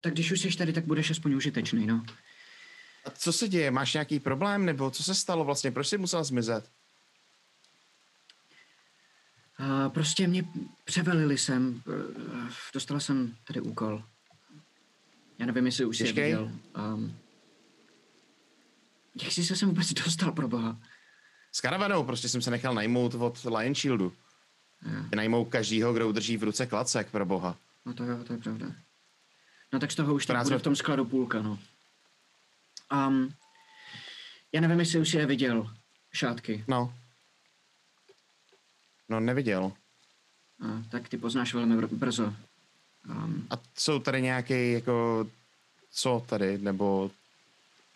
Tak když už jsi tady, tak budeš aspoň užitečný, no. A co se děje? Máš nějaký problém? Nebo co se stalo vlastně? Proč jsi musel zmizet? A prostě mě převelili jsem, eh, dostala jsem tady úkol. Já nevím, jestli už jsi je viděl. Um, jak jsi se sem vůbec dostal, pro boha? S karavanou prostě jsem se nechal najmout od Lion Shieldu. Najmou každýho, kdo udrží v ruce klacek, pro boha. No to jo, to je pravda. No tak z toho už tak 14 bude v tom skladu půlka, no. Um, já nevím, jestli už je viděl, šátky. No. No, neviděl. A, tak ty poznáš velmi br- brzo. Um, A jsou tady nějaký, jako, co tady, nebo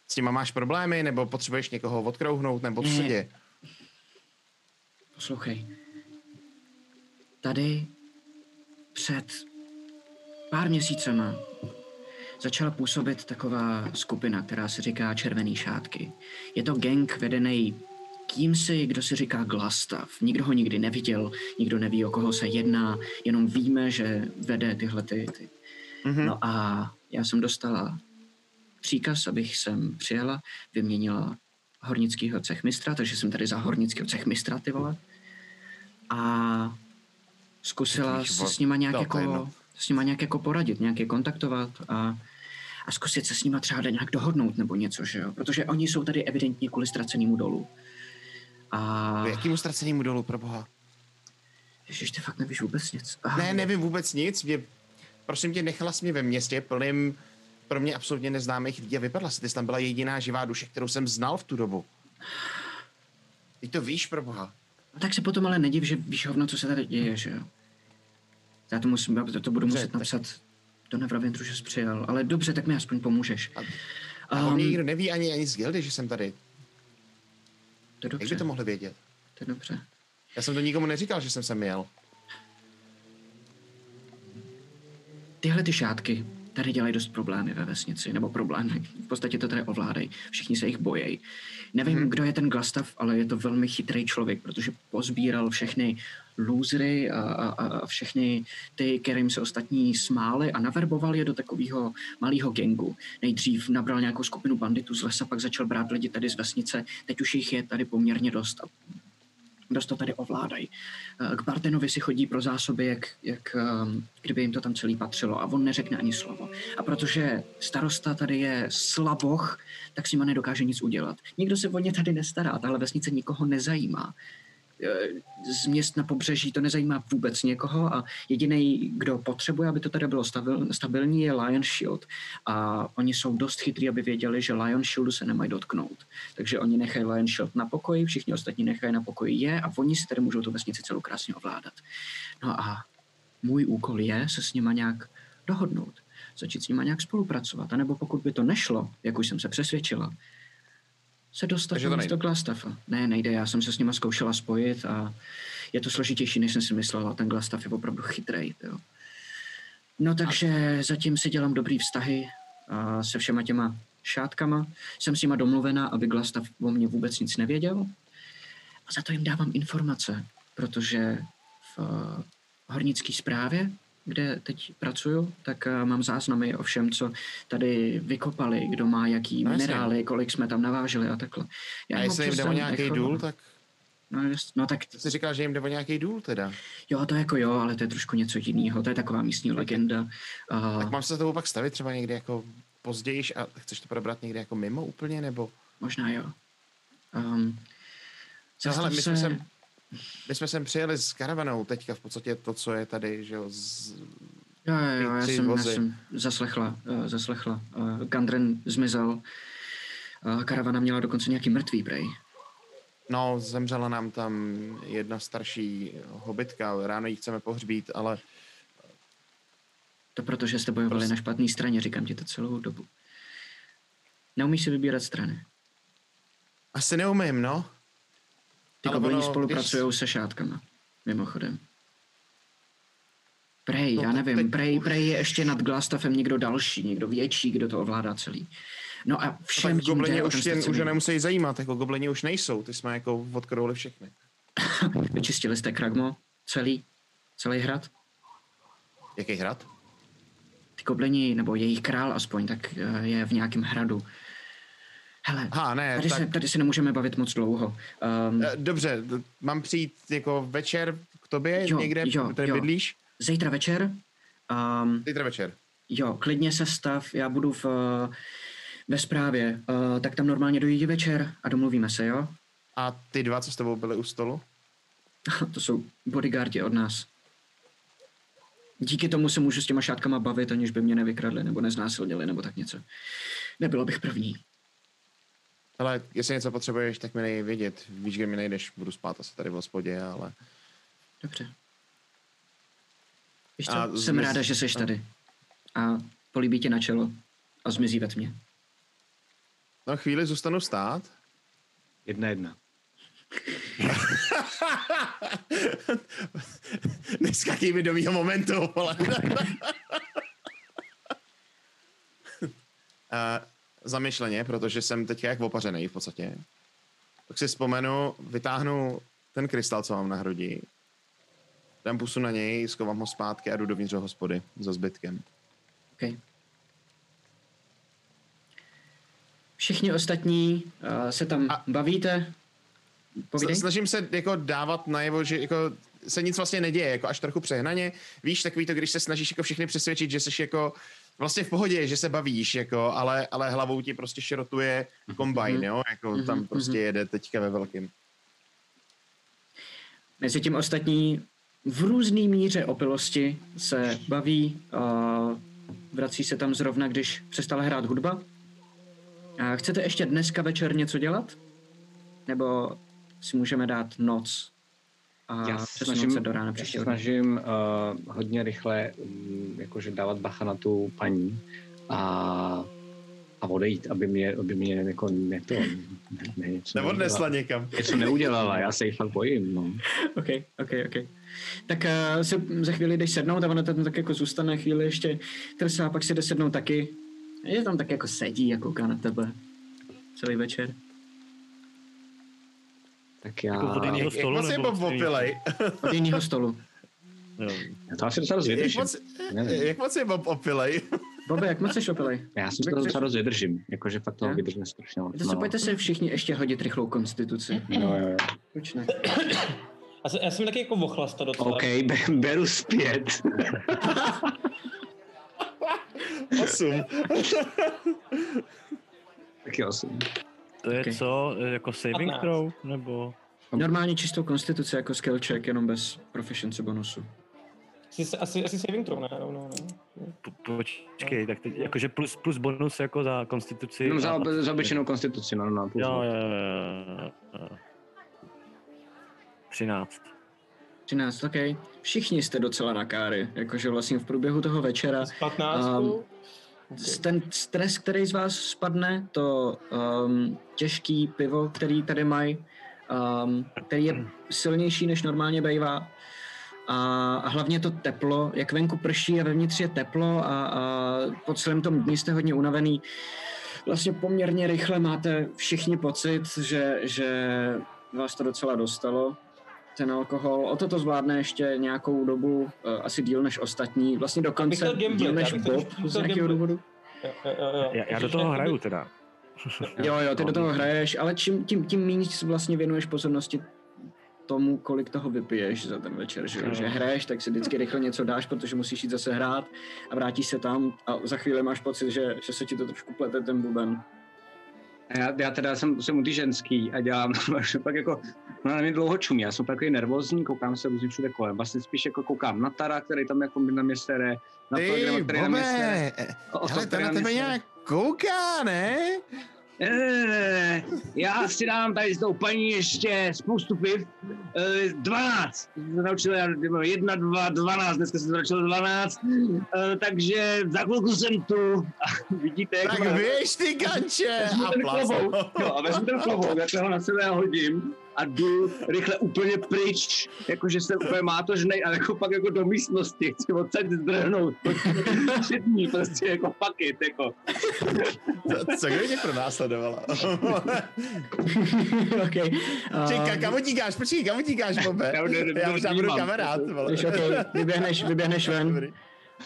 s nima máš problémy, nebo potřebuješ někoho odkrouhnout, nebo co se děje? poslouchej. Tady před pár měsícema začala působit taková skupina, která se říká Červený šátky. Je to gang vedený kýmsi, kdo si říká Glastav. Nikdo ho nikdy neviděl, nikdo neví, o koho se jedná, jenom víme, že vede tyhle ty... ty. Mhm. No a já jsem dostala příkaz, abych sem přijela, vyměnila hornického cechmistra, takže jsem tady za hornického cechmistra, ty vole. A zkusila se s nima nějak no, to je jako, jedno. S nima nějak jako poradit, nějak je kontaktovat a, a zkusit se s nima třeba nějak dohodnout nebo něco, že jo? Protože oni jsou tady evidentně kvůli ztracenému dolu. A... K Jakýmu ztracenému dolu, pro boha? Ježiš, ty fakt nevíš vůbec nic. Ah, Ne, nevím vůbec nic. Mě, prosím tě, nechala jsi mě ve městě plným pro mě absolutně neznámých lidí a vypadla si. Ty jsi tam byla jediná živá duše, kterou jsem znal v tu dobu. Ty to víš, pro boha. No tak se potom ale nediv, že víš hovno, co se tady děje, že jo? Já to, musím, já to budu Dobře, muset tak- napsat do Nevraventru, že jsi přijel. Ale dobře, tak mi aspoň pomůžeš. A, a um, nikdo neví ani, ani z gildy, že jsem tady. to je Jak by dobře, to mohli vědět? to je dobře. Já jsem to nikomu neříkal, že jsem sem jel. Tyhle ty šátky tady dělají dost problémy ve vesnici, nebo problémy. V podstatě to tady ovládají. Všichni se jich bojejí. Nevím, hmm. kdo je ten Glastav, ale je to velmi chytrý člověk, protože pozbíral všechny losery a, a, a- všechny ty, kterým se ostatní smáli a naverboval je do takového malého gengu. Nejdřív nabral nějakou skupinu banditů z lesa, pak začal brát lidi tady z vesnice. Teď už jich je tady poměrně dost a dost to tady ovládají. Eh, K Bartenovi si chodí pro zásoby, jak, jak ehm, kdyby jim to tam celý patřilo a on neřekne ani slovo. A protože starosta tady je slaboch, tak s nima nedokáže nic udělat. Nikdo se o ně tady nestará, tahle vesnice nikoho nezajímá. Eh, Z měst na pobřeží to nezajímá vůbec někoho a jediný, kdo potřebuje, aby to tady bylo stabil, stabilní, je Lion Shield. A oni jsou dost chytrý, aby věděli, že Lion Shieldu se nemají dotknout. Takže oni nechají Lion Shield na pokoji, všichni ostatní nechají na pokoji je a oni si tady můžou tu vesnici celou krásně ovládat. No a můj úkol je se s nima nějak dohodnout, začít s nima nějak spolupracovat, anebo pokud by to nešlo, jak už jsem se přesvědčila, se dostat na nejde. místo Glastafa. Ne, nejde, já jsem se s nima zkoušela spojit a je to složitější, než jsem si myslela. Ten Glastaf je opravdu chytrej. Jo. No takže zatím si dělám dobrý vztahy a se všema těma šátkama. Jsem s nima domluvena, aby Glastav o mě vůbec nic nevěděl. A za to jim dávám informace, protože v uh, hornické správě, kde teď pracuju, tak uh, mám záznamy o všem, co tady vykopali, kdo má jaký No minerály, kolik jsme tam naváželi a takhle. A jim jestli jim jde o nějaký informace. důl, tak No, jest, no tak jsi říkal, že jim jde o nějaký důl teda. jo, to jako jo, ale to je trošku něco jiného. To je taková místní legenda. Uh, Tak mám se tebou pak stavit třeba někdy jako později a chceš to probrat někdy jako mimo úplně, nebo? Možná jo. Um, No, hele, my jsme se- sem, my jsme sem přijeli s karavanou teďka v podstatě to, co je tady, že jo, z, Jo, jo, jo, já jsem, já jsem zaslechla, uh, zaslechla. Uh, Gandren zmizel. Uh, karavana měla dokonce nějaký mrtvý prej. no, zemřela nám tam jedna starší hobitka, ráno ji chceme pohřbít, ale To proto, že jste bojovali Prostě- na špatné straně, říkám ti to celou dobu. Neumíš si vybírat strany. asi neumím, no. Ty Ale ono, spolupracují se šátkama, mimochodem. Prej, No já tak nevím, teď- prej, prej je ještě nad Glastafem někdo další, někdo větší, kdo to ovládá celý. No a No všem tak tím goblini jde o už, tě, už nemusí zajímat, jako goblini už nejsou, ty jsme jako odkrouli všechny. Vyčistili jste Kragmo, celý, celý hrad. Jaký hrad? Ty goblini, nebo jejich král aspoň, tak eh, je v nějakém hradu. Hele, Aha, ne, tady, tak se, tady se nemůžeme bavit moc dlouho. Um, eh, dobře, mám přijít jako večer k tobě Jo, někde, jo, tady jo. bydlíš? zítra večer, um, Zítra večer. jo, klidně se stav, já budu v, eh, ve správě, uh, tak tam normálně dojde večer a domluvíme se, jo? A ty dva, co s tebou byli u stolu? To jsou bodyguardi od nás. Díky tomu se můžu s těma šátkama bavit, aniž by mě nevykradli nebo neznásilnili nebo tak něco. Nebylo bych první. Ale jestli něco potřebuješ, tak mi nej vědět. Víš, kde mi nejdeš, budu spát asi tady v hospodě, ale... Dobře. Víš co, A jsem zmiz- ráda, že jsi tady. A políbí tě na čelo a zmizí ve tmě. No chvíli zůstanu stát. Jedna jedna. Neskakej mi do mýho momentu, vole. A zamyšleně, protože jsem teď jak opařený v podstatě, tak si vzpomenu, vytáhnu ten krystal, co mám na hrudi, dám pusu na něj, schovám ho zpátky a jdu dovnitř do hospody za zbytkem. Okay. Všichni ostatní uh, se tam A- bavíte? Povídej. Snažím se jako dávat najevo, že jako se nic vlastně neděje, jako až trochu přehnaně. Víš, takový to, když se snažíš jako všechny přesvědčit, že jsi jako vlastně v pohodě, že se bavíš, jako, ale, ale hlavou ti prostě šrotuje kombajn, jo, jako Mhm, tam prostě mhm. jede teďka ve velkým. Mezi tím ostatní v různé míře opilosti se baví, uh, vrací se tam zrovna, když přestala hrát hudba. A chcete ještě dneska večer něco dělat? Nebo si můžeme dát noc a Já se snažím, se do rána já se příštího snažím uh, hodně rychle um, jakože dávat bacha na tu paní a, a odejít, aby mě, aby mě jako ne to, ne, ne, něco, Neodnesla neudělala. někam. něco neudělala, já se jí fakt bojím, no. OK, OK, OK. Tak uh, se za chvíli jdeš sednout a ona tam tak jako zůstane chvíli ještě trsá, pak si jde sednout taky. Je tam tak jako sedí a kouká na tebe celý večer. Tak já, Jako od jiného Jak, jak stolu, moc je nebo Bob opilej? Od jiného stolu. Jo. já to asi docela dost Jak moc, jak moc je Bob opilej? Bobe, jak moc jsi opilej? Já si to docela dost vydržím, jakože fakt toho vydržím strašně moc. To se pojďte se všichni ještě hodit rychlou konstituci. No, jo, jo. Proč ne? Já jsem, já jsem taky jako vochlasta docela. OK, be, beru zpět. Osm. Taky osm. To je Ok. co, jako saving 15. throw, nebo... Normálně čistou konstituci jako skill check, jenom bez proficiency bonusu. Asi, asi, asi saving throw, ne? No, no, no. Po- Počkej, tak teď, jakože plus, plus bonus jako za konstituci. Jenom za, a- za obyčejnou konstituci, no, no. plus Jo, jo, jo, jo, jo. 13. 13, OK. Všichni jste docela na káry, jakože vlastně v průběhu toho večera Z 15. Um, ten stres, který z vás spadne, to um, těžký pivo, který tady mají, um, který je silnější, než normálně bývá. A, a hlavně to teplo, jak venku prší a vevnitř je teplo a, a po celém tom dní jste hodně unavený. Vlastně poměrně rychle máte všichni pocit, že, že vás to docela dostalo, ten alkohol. O to to zvládne ještě nějakou dobu, uh, asi díl než ostatní, vlastně dokonce gamblit, díl než Bob z nějakého důvodu. Já, já do toho hraju teda. Jo, jo, ty do toho hraješ, ale čím, tím, tím méně si vlastně věnuješ pozornosti tomu, kolik toho vypiješ za ten večer, že, jo? že hraješ, tak si vždycky rychle něco dáš, protože musíš jít zase hrát a vrátíš se tam a za chvíli máš pocit, že, že se ti to trošku plete ten buben. A Já, já teda jsem, jsem u ty ženský a dělám, pak jako, no na mě dlouho čumí, já jsem takový nervózní, koukám se různě všude kolem, vlastně spíš jako koukám na Tara, který tam jako na mě sere, na Ej, který na mě sere. Bobe, O- hele, to na tebe nějak kouká, ne? Ne, ne, ne, ne, já si dám tady s tou paní ještě spoustu piv. Eh, 12. Jsem se naučil já jedna, dva, 12, dneska jsem se naučil 12. Eh, takže za chvilku jsem tu. A vidíte, jak Tak má- běž ty ganče! A ten klobouk, jo, a vezmu ten klobouk, já ho na sebe hodím a jdu rychle úplně pryč, jakože jsem úplně mátožnej a jako pak jako do místnosti, chci odsaď zdrhnout. Tři dní, prostě jako fuck it, jako. Co kdo tě pronásledovala? okay. Čekaj, kam utíkáš? Počkej, kam utíkáš, Bobe? Já ne- ne- Já možná budu nevnímám. kamarád. vole. Když okay, vyběhneš, vyběhneš ven.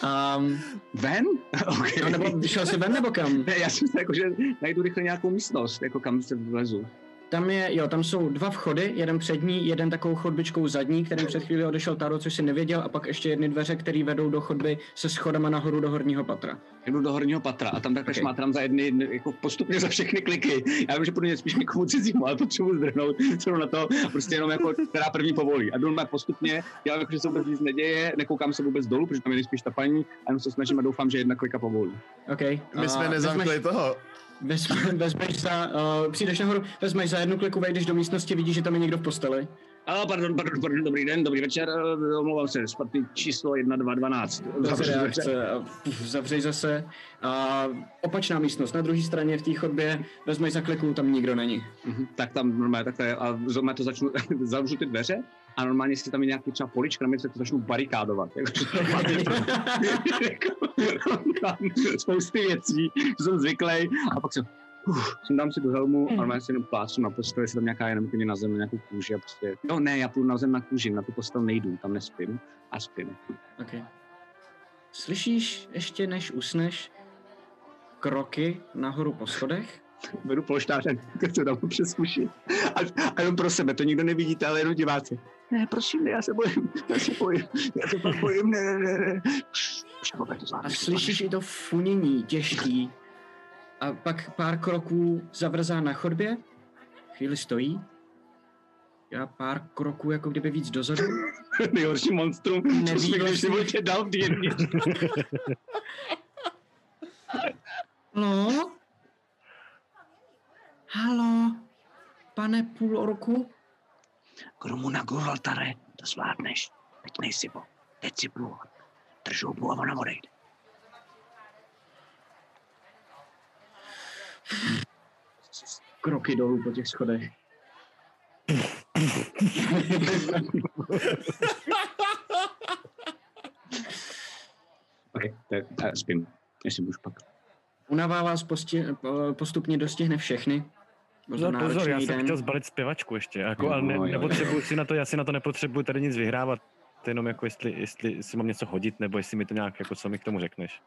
Um, Ven? okay. no, nebo šel jsi ven nebo kam? Ne, já jsem se jako, že najdu rychle nějakou místnost, jako kam se vlezu. Tam je, jo, tam jsou dva vchody, jeden přední, jeden takovou chodbičkou zadní, kterým před chvíli odešel Taro, což si nevěděl, a pak ještě jedny dveře, které vedou do chodby se schodama nahoru do horního patra. Jdu do horního patra a tam takhle Okay. okay. šmátrám za jedny, jako postupně za všechny kliky. Já vím, že půjdu spíš někomu cizímu, ale potřebuji zdrhnout celou na to, prostě jenom jako, která první povolí. A jdu normálně postupně, dělám jako, že se vůbec nic neděje, nekoukám se vůbec dolů, protože tam je nejspíš ta paní, a jenom se snažím a doufám, že jedna klika povolí. OK. My jsme nezamkli toho. Vezmeš, vezmeš za, uh, přijdeš nahoru, vezmeš za jednu kliku, vejdeš do místnosti, vidíš, že tam je někdo v posteli. A pardon, pardon, pardon, dobrý den, dobrý večer, eh, omlouvám se, špatný číslo 1212. Zase reakce zavřeš zase. A opačná místnost, na druhé straně v té chodbě, vezmeš za kliku, tam nikdo není. Mhm, tak tam normálně takhle a normálně to začnu, zavřu ty dveře a normálně si tam je nějaký třeba polička, na mě se to začnu barikádovat. Jako, spousty věcí, že jsem zvyklý a pak se Uf, jsem dám si do helmu a normálně si jenom plácnu na postel, jestli tam nějaká jenom úplně na zem, nějakou kůži a prostě, no ne, já půjdu na zem na kůži, na tu postel nejdu, tam nespím a spím. okay. Slyšíš ještě než usneš kroky nahoru po schodech? Beru polštářem, tak se tam přes uši. A, a, jenom pro sebe, to nikdo nevidíte, ale jenom diváci. Ne, prosím, já se bojím, já se bojím, já se fakt bojím, ne, ne, ne, ne. A slyšíš i to funění těžký. A pak pár kroků zavrzá na chodbě. Chvíli stojí. Já pár kroků jako kdyby víc dozadu. Nejhorší monstrum, co jsi v vlastně. životě dal v D&D. Halo? Halo? Pane půl orku? Kromu na Gurvaltare, to zvládneš. Teď nejsi bo, teď si plůvat. Drž hubu a ona odejde. Kroky dolů po těch schodech. Ok, tak já spím, jestli můžu pak. Unava vás posti, po- postupně dostihne všechny. No pozor, já jsem den. chtěl zbalit zpěvačku ještě, jako, ale No, ne, jo, jo. nepotřebuji si na to, já si na to nepotřebuji tady nic vyhrávat, to je jenom jako jestli, jestli si mám něco hodit, nebo jestli mi to nějak, jako co mi k tomu řekneš.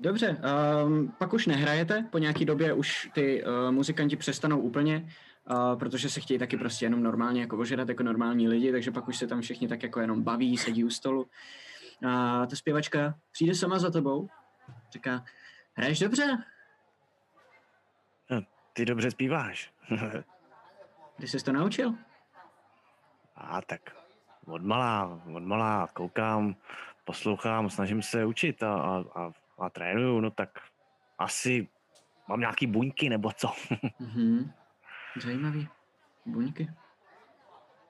Dobře, um, pak už nehrajete, po nějaký době už ty uh, muzikanti přestanou úplně, uh, protože se chtějí taky prostě jenom normálně jako ožerat jako normální lidi, takže pak už se tam všichni tak jako jenom baví, sedí u stolu. A ta zpěvačka přijde sama za tebou, říká, hraješ dobře? Ty dobře zpíváš. Kdy jsi to naučil? A tak od malá, od malá koukám, poslouchám, snažím se učit a, a, a, a trénuju, no tak asi mám nějaký buňky nebo co. Mhm. Zajímavý. Buňky.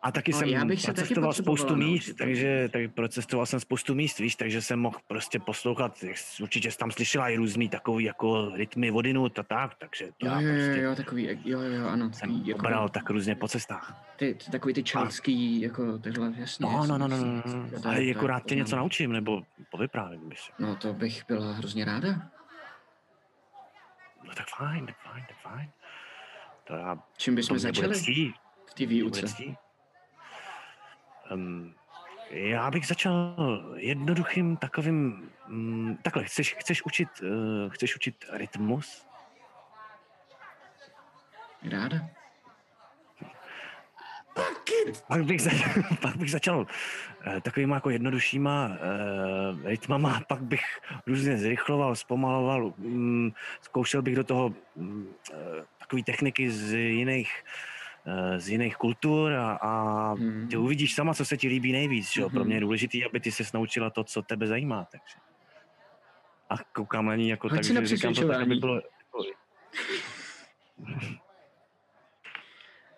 A taky No, jsem já bych se taky procestoval potřebovala spoustu míst, naučit, takže tak procestoval jsem spoustu míst, víš, takže jsem mohl prostě poslouchat, určitě jsi tam slyšela i různý takový jako rytmy vodinut a tak, takže to Jo, já jo, jo, prostě jo, takový, jo, jo, ano. jsem Takový, jako, pobral tak různě po cestách. ty, ty, takový ty čelský, jako tyhle, jasně. No, no, no, no, no, no, je- ale jako rád tě něco naučím, nebo povyprávím bych. No to bych byla hrozně ráda. No tak fajn, tak fajn, tak fajn. To já, Čím bychom začali v té výuce? Um, já bych začal jednoduchým takovým, um, takhle, chceš, chceš učit, uh, chceš učit rytmus? Ráda. Pak bych, za, pak bych začal uh, takovýma jako jednoduššíma uh, rytmama, pak bych různě zrychloval, zpomaloval, um, zkoušel bych do toho um, uh, takové techniky z jiných, z jiných kultur a, a Hmm. ty uvidíš sama, co se ti líbí nejvíc. Že? jo? Pro Mhm. mě je důležité, aby ty se naučila to, co tebe zajímá. Takže. A koukám na ní jako Hoď tak, že říkám to tak, aby bylo...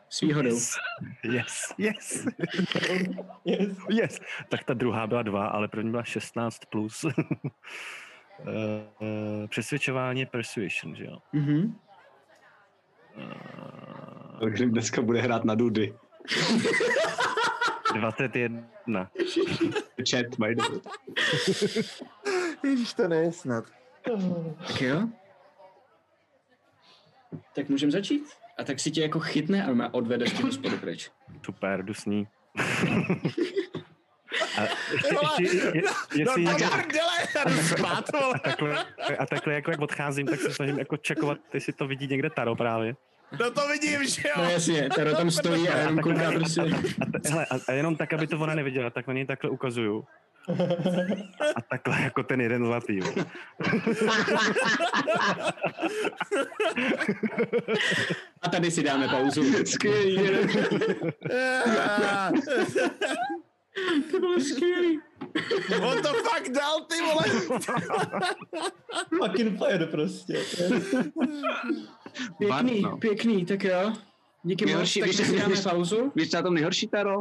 S výhodou. Yes, yes, yes. Yes. Yes. Tak ta druhá byla dva, ale první byla 16 plus. Eh, eh, Přesvědčování persuasion, že jo? Mhm. Eh, Takže dneska bude hrát na dudy. 21. Chat, by the. Ježíš, to není snad. Tak jo. Tak můžeme začít? A tak si tě jako chytne a má odvede z toho spodu pryč. Super, jdu s ní. A ještě, ještě, je, jestli do někdo, prdele, já jdu spát, takhle, a takhle jako jak odcházím, tak se snažím jako čekovat, jestli to vidí někde Taro právě. No to vidím, že jo. No jasně, Taro tam stojí a jenom kouká prostě. A, te, hele, a, a jenom tak, aby to ona neviděla, tak na něj takhle ukazuju. A takhle jako ten jeden zlatý. A tady si dáme pauzu. Skvělý. To bylo skvělý. On to fakt dal, ty vole. Fucking fire prostě. Pěkný, Bart, no. pěkný, tak jo. Díky moc, Nejhorší, tak víš, si dáme víš- pauzu. Víš, na tom nejhorší, Taro?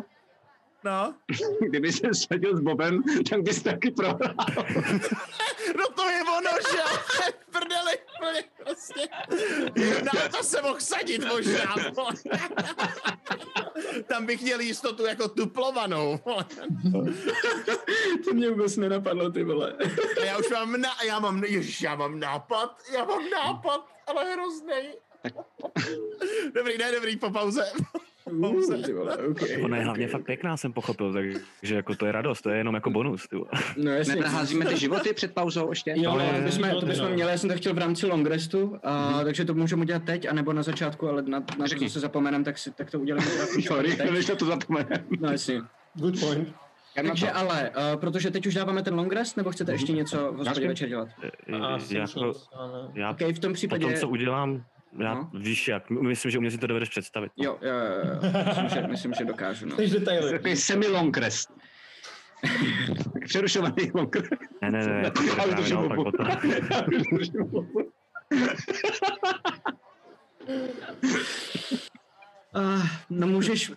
No, Kdyby se sadil s Bobem, tak bys taky prohrál. no to je ono, že Prdeli, úplně prostě. Na to se mohl sadit možná. Tam bych měl jistotu jako tuplovanou. To mě vůbec nenapadlo, ty vole. Já už mám, na, já mám, ježiš, já mám nápad, já mám nápad, ale hroznej. Dobrý, ne, dobrý, po pauze. Ty vole, okay, Ona je hlavně okay. fakt pěkná, jsem pochopil, takže jako to je radost, to je jenom jako bonus. Ty. vole. No jasně. Nenaházíme ty životy před pauzou ještě? Jo, Ale to bychom, to životy, bychom no. měli, já jsem to chtěl v rámci long restu, a, Mhm. takže to můžeme udělat teď, anebo na začátku, ale na, na to, co se zapomenem, tak, si, tak to uděláme Sorry, než na to zapomene. No jasně. Good point. Takže ale, uh, protože teď už dáváme ten long rest, nebo chcete ještě něco v hospodě večer dělat? A asi jako, nic, ale- já OK, v tom případě... tom, co udělám, já, No. víš jak, myslím, že u mě si to dovedeš představit. no. Jo, jo, jo, jo. Myslím, že, myslím, že dokážu, no. Chceš detaily. Takový semi-long rest. Přerušovaný long rest. Ne, ne, ne, to je Já už držím potom. Já už držím hubu. Uh, no můžeš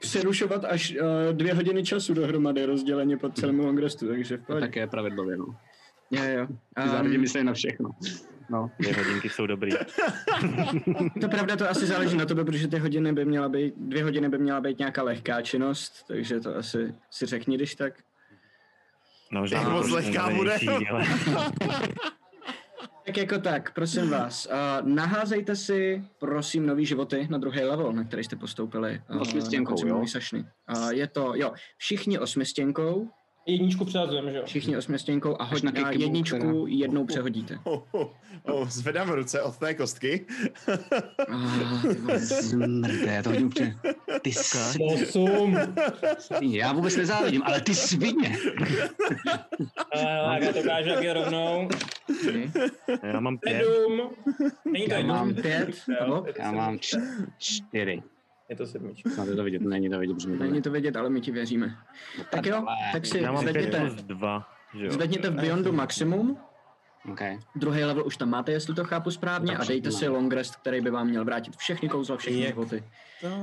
přerušovat až uh, dvě hodiny času dohromady rozděleně po celém long restu, takže v pohodě. také je pravidlově, no. Jo, jo. Ty zároveň Um, myslí na všechno. No. Dvě hodinky jsou dobrý. to pravda, to asi záleží na tobě, protože ty hodiny by měla být, dvě hodiny by měla být nějaká lehká činnost, takže to asi si řekni, když tak. No, možná Jak to moc lehká bude. Tak jako tak, prosím vás, uh, naházejte si, prosím, nový životy na druhý level, na který jste postoupili. Uh, Osmistěnkou, jo? Sašny. Uh, je to, jo, všichni osmistěnkou, Jedničku přehazujeme, že jo? všichni osmistěnkou a, hoď, na a kikybu, jedničku teda. jednou přehodíte. Oh, oh, oh, zvedám ruce od té kostky. Ty vole. Smrde, já to hodím úplně. Ty. Osm. Já vůbec nezávidím, ale ty svině. A já to ukážu, jak je rovnou. já mám pět. Sedm. Není to Já mám pět, Já mám čtyři. Je to sedmička. No, to vidět, není to vidět, protože Není ne. to vědět, ale my ti věříme. Tak jo, tak si Já mám zvedněte, dva. Že jo. zvedněte v Beyondu maximum, Okay. druhý level už tam máte, jestli to chápu správně, a dejte si no. long rest, který by vám měl vrátit všechny kouzla, všechny Jak? životy,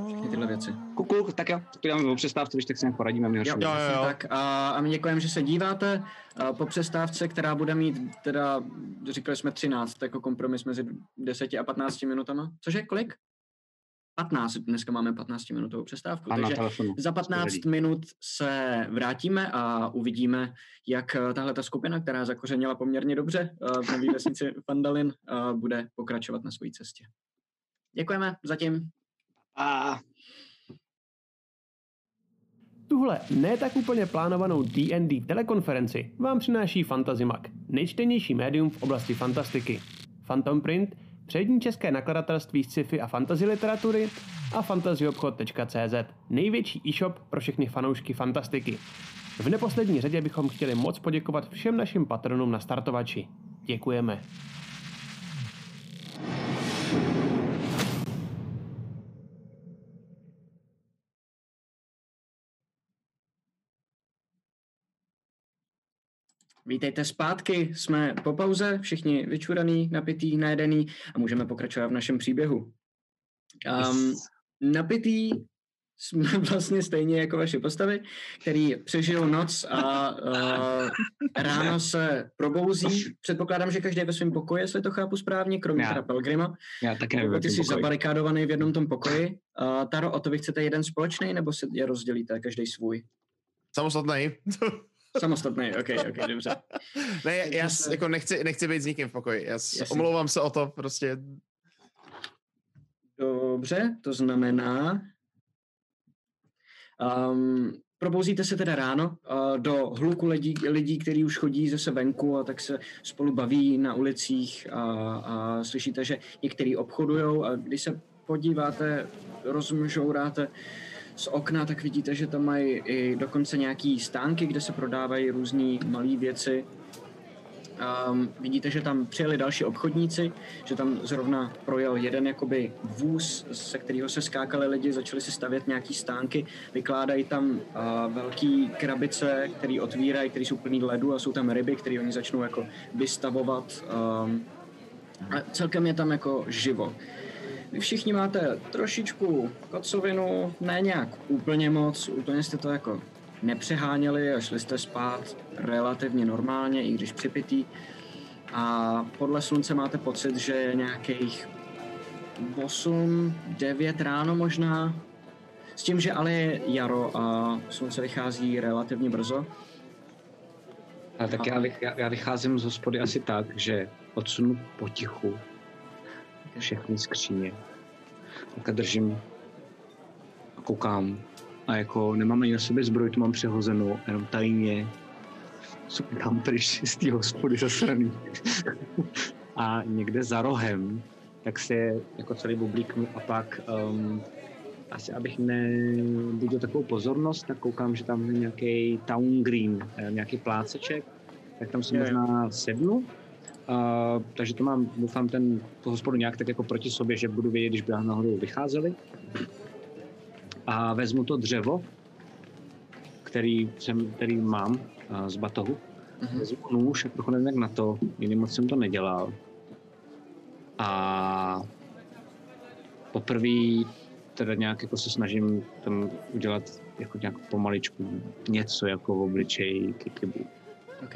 všechny tyhle věci. Kuku, tak jo, tak dáme o přestávce, když tak si nějak poradíme. Jo, Jo, jo. Tak a, a my děkujeme, že se díváte. A po přestávce, která bude mít teda, říkali jsme 13, jako kompromis mezi 10 a 15 minutama. Cože, kolik? 15, dneska máme 15 minutovou přestávku, A na takže telefonu. za 15 Skvělý. minut se vrátíme a uvidíme, jak eh, tahle ta skupina, která zakořenila poměrně dobře eh, v nový vesnici Vandalin, eh, bude pokračovat na své cestě. Děkujeme zatím. A Tuhle ne tak úplně plánovanou D&D telekonferenci vám přináší Fantazimak, nejčtenější médium v oblasti fantastiky. Phantom Print, přední české nakladatelství sci-fi a fantasy literatury a fantazyobchod.cz, největší e-shop pro všechny fanoušky fantastiky. V neposlední řadě bychom chtěli moc poděkovat všem našim patronům na startovači. Děkujeme. Vítejte zpátky, jsme po pauze, všichni vyčuraný, napitý, najedený a můžeme pokračovat v našem příběhu. Um, napitý jsme vlastně stejně jako vaše postavy, který přežijou noc a uh, ráno se probouzí. Předpokládám, že každý je ve svém pokoji, jestli to chápu správně, kromě Já. teda Pelgrima. já taky nevím, ty jsi zabarikádovaný v jednom tom pokoji. Uh, Taro, o to vy chcete jeden společný, nebo si je rozdělíte, každý svůj? Samostatný. Samostatný, ok, ok, dobře. ne, já, já jako nechci, nechci být s nikým v pokoji. Já Jasně. omlouvám se o to, prostě. Dobře, to znamená... Um, Probouzíte se teda ráno uh, do hluku lidí, lidí, kteří už chodí zase venku a tak se spolu baví na ulicích a, a slyšíte, že některý obchodují a když se podíváte, rozmžouráte z okna, tak vidíte, že tam mají i dokonce nějaký stánky, kde se prodávají různé malé věci. Um, vidíte, že tam přijeli další obchodníci, že tam zrovna projel jeden jakoby vůz, se kterého se skákali lidi, začali si stavět nějaký stánky, vykládají tam uh, velký krabice, které otvírají, které jsou plný ledu a jsou tam ryby, které oni začnou jako vystavovat. Um, a celkem je tam jako živo. Vy všichni máte trošičku kocovinu, ne nějak úplně moc, úplně jste to jako nepřeháněli a šli jste spát relativně normálně, i když připitý. A podle slunce máte pocit, že je nějakých 8, 9 ráno možná. S tím, že ale je jaro a slunce vychází relativně brzo. A tak já, vych, já, já vycházím z hospody asi tak, že odsunu potichu všechny skříně. Tak držím a koukám. A jako nemám ani na sobě zbroj, tu mám přehozenou, jenom tajně tam pryč z té hospody zasraný. a někde za rohem, tak se jako celý bublíknu a pak um, asi abych nebudil takovou pozornost, tak koukám, že tam je nějaký town green, eh, nějaký pláceček, tak tam si možná sednu. Uh, takže to mám, doufám, ten tu hospodu nějak tak jako proti sobě, že budu vědět, když by nahoru vycházeli. A vezmu to dřevo, který, jsem, který mám uh, z batohu. Mhm. Vezmu nůž a trochu nevím jak na to, jiný moc jsem to nedělal. A poprvé teda nějak jako se snažím tam udělat jako nějak pomaličku něco jako v obličeji kikibu. OK.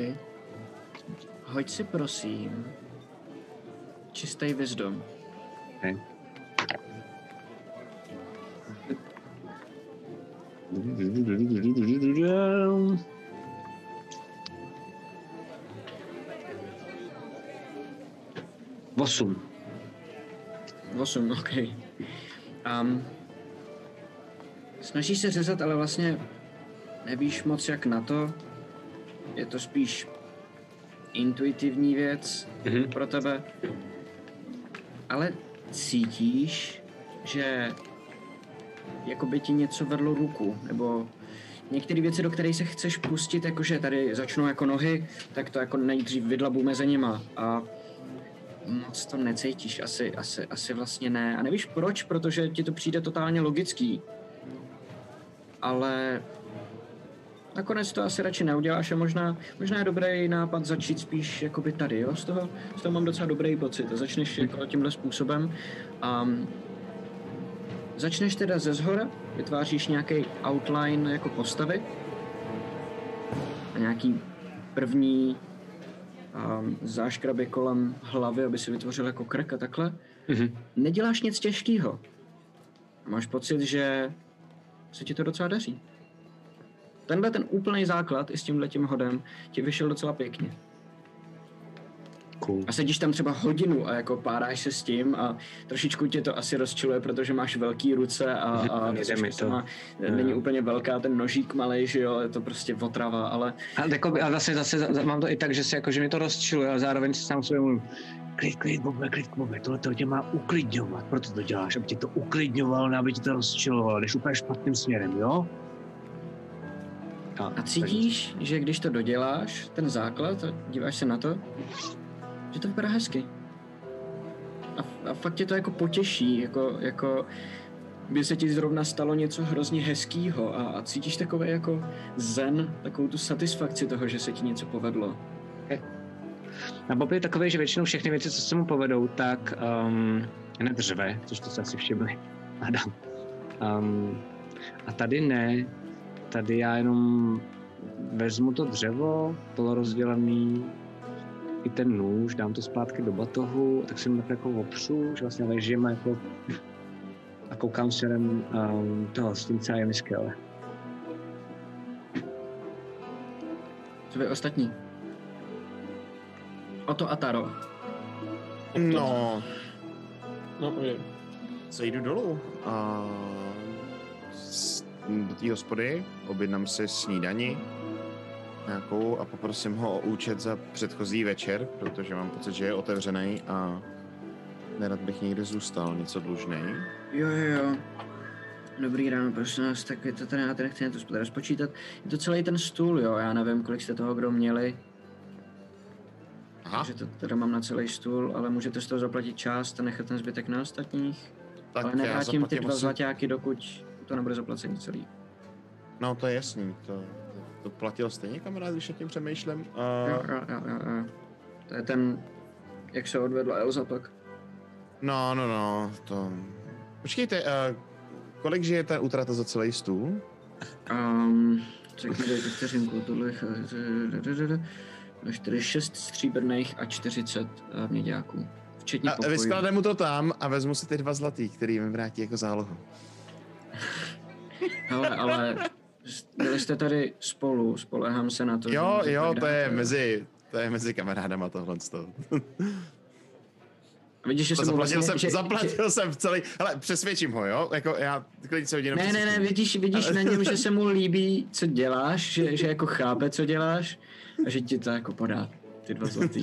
Hoď si prosím čistý wisdom. Okay. Osm. 8, OK. Um, snažíš se řezat, ale vlastně nevíš moc jak na to. Je to spíš intuitivní věc Mhm. pro tebe. Ale cítíš, že jako by ti něco vedlo ruku, nebo některé věci, do kterých se chceš pustit, jakože tady začnou jako nohy, tak to jako nejdřív vydlabu mezi nima a moc to necítíš, asi, asi, asi vlastně ne. A nevíš proč, protože ti to přijde totálně logický. Ale nakonec to asi radši neuděláš a možná, možná je dobrý nápad začít spíš jakoby tady, jo? Z toho, z toho mám docela dobrý pocit. A začneš jako tímhle způsobem. A začneš teda ze zhora, vytváříš nějaký outline jako postavy a nějaký první um, záškraby kolem hlavy, aby si vytvořil jako krk a takhle. Mhm. Neděláš nic těžkého. Máš pocit, že se ti to docela daří. Tenhle ten úplný základ i s tímhle tím hodem ti vyšel docela pěkně. Cool. A sedíš tam třeba hodinu a jako páráš se s tím a trošičku tě to asi rozčiluje, protože máš velký ruce a, a mi to. sama není úplně velká, ten nožík malej, že jo, je to prostě otrava, ale A, jako, a zase, zase za- za- mám to i tak, že, si, jako, že mi to rozčiluje, ale zároveň si sám sobě mluvím, klid, klid, Bobe, klid, Bobe, tohle to tě má uklidňovat, proto to děláš, aby tě to uklidňovalo, ne aby tě to rozčilovalo, jdeš úplně špatným směrem, jo? A cítíš, že když to doděláš, ten základ, a díváš se na to, že to vypadá hezky. A, a fakt tě to jako potěší, jako, jako by se ti zrovna stalo něco hrozně hezkýho a, a cítíš takový jako zen, takovou tu satisfakci toho, že se ti něco povedlo. A Bob je takový, že většinou všechny věci, co se mu povedou, tak um, hned řve, což to se asi všimli. Adam. Um, a tady ne. Tady já jenom vezmu to dřevo, polorozdělený, i ten nůž, dám to zpátky do batohu, tak si tak jako opřu, že vlastně ležím a jako a koukám směrem um, toho hostince a je mi skvěle. Co vy ostatní? Oto a Taro. No, No, povídej. zejdu dolů a s- do té hospody, objednám si snídani nějakou a poprosím ho o účet za předchozí večer, protože mám pocit, že je otevřený a nerad bych někde zůstal něco dlužný. Jo, jo, jo. Dobrý ráno, prosím vás, tak je to tady, já tady nechci to teda spočítat. Je to celý ten stůl, jo, já nevím, kolik jste toho kdo měli, Aha, že to teda mám na celý stůl, ale můžete z toho zaplatit část a nechat ten zbytek na ostatních. tak ale nevrátím ty dva asi... zlaťáky, dokud to nebude zaplacení celý. No to je jasný, to, to platil stejně kamarád, když nad tím přemýšlím. Uh, Jo, jo, jo, jo, jo. To je ten, jak se odvedla Elza pak. No, no, no, to... Počkejte, uh, kolik žije ta útrata za celý stůl? Um, mi dejte vteřinku, tohle je 46 stříbrných a 40 eh, měďáků. Včetně A pokojů. vyskladám mu to tam a vezmu si ty dva zlatý, který mi vrátí jako zálohu. Hele, ale byli jste tady spolu, spolehám se na to. že Jo, můžete jo, to je mezi, to je mezi kamarádama tohle. Vidíš, že jsem Zaplatil vlastně, jsem, že, zaplatil jsem v celý, hele, přesvědčím ho, jo, jako já klidně se hodinu Ne, ne, ne, vidíš, vidíš na něm, že se mu líbí, co děláš, že, že jako chápe, co děláš a že ti to jako podá ty dva zlatý.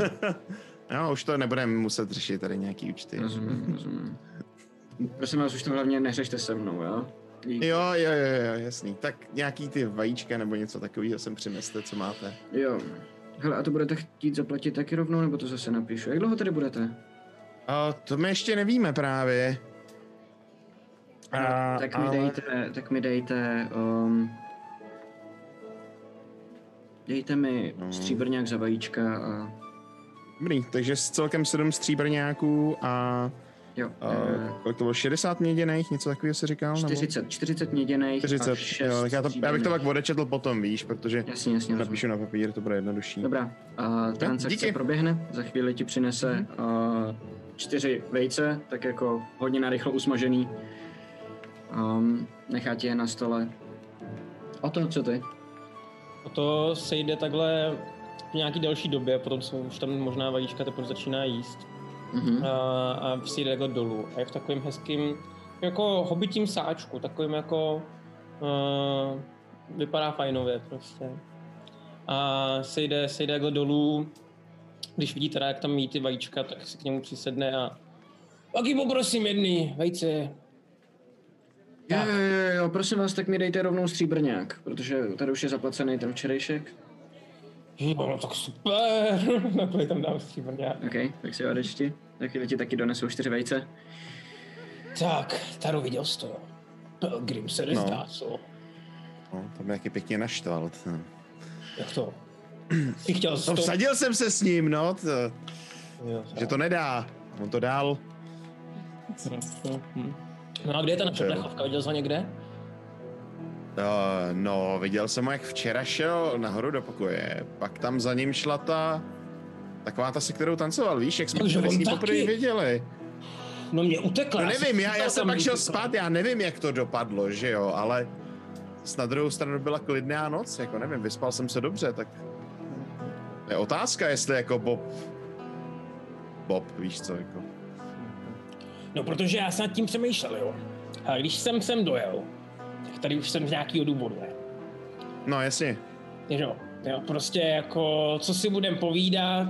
Jo, už to nebudeme muset řešit tady nějaký účty. Rozumím, rozumím. Prosím vás, už to hlavně neřešte se mnou, jo? Jo, jo, jo, jo, jasný. Tak nějaký ty vajíčka nebo něco takového sem přineste, co máte. Jo. Hele, a to budete chtít zaplatit taky rovnou, nebo to zase napíšu? Jak dlouho tady budete? A to my ještě nevíme právě. A, No, tak mi ale- dejte, tak mi dejte, um, dejte mi No. stříbrňák za vajíčka a Dobrý, takže s celkem sedm stříbrňáků a, jo, a eh, kolik to bylo, 60 měděných, něco takového si říkal? nebo? 40, 40 měděných 40, a 6 jo, tak já, to, já bych to pak odečetl potom, víš, protože Jasně, jasně, rozumím. napíšu na papír, to bude jednodušší. Dobrá, a transakce díky. Proběhne, za chvíli ti přinese uh, čtyři vejce, tak jako hodně narychlo usmažený. Um, nechá ti je na stole. O to, co ty? A to se jde takhle v nějaký další době, potom se už tam možná vajíčka teprve začíná jíst. Mhm. A, a si jde takhle dolů. A je v takovém hezkým, jako hobitím sáčku, takovým jako, uh, vypadá fajnově prostě. A se jde, se jde takhle dolů, když vidí teda, jak tam jí ty vajíčka, tak si k němu přisedne a taky poprosím jedny vejce. Jo, jo, jo, jo, prosím vás, tak mi dejte rovnou stříbrňák, protože tady už je zaplacený ten včerejšek. Jo, no tak super, takhle tam dám stříbrňák. OK, tak si odečti. Za chvíli ti taky donesou čtyři vejce. Tak, Taru, viděl jsi to? Pelgrim se nezdá, No. co? No, to mě jaký pěkně naštval. Jak to? Jsi chtěl No, vsadil jsem se s ním, no, to, Jo, že to nedá. On to dál. Mhm. No a kde je ta plechovka? Viděl jsi ho někde? Uh, no, viděl jsem ho, jak včera šel nahoru do pokoje. Pak tam za ním šla ta... Taková ta, se kterou tancoval, víš, jak jsme s on ní poprvé taky? viděli. No mě utekla. No nevím, já, já jsem pak šel utekla. spát, já nevím, jak to dopadlo, že jo, ale na druhou stranu byla klidná noc, jako nevím, vyspal jsem se dobře, tak je otázka, jestli jako Bob, Bob, víš co, jako. No protože já jsem nad tím přemýšlel, jo. A když jsem sem dojel, tak tady už jsem z nějakého důvodu, ne? No jasně, Jo, jo, prostě jako, co si budem povídat,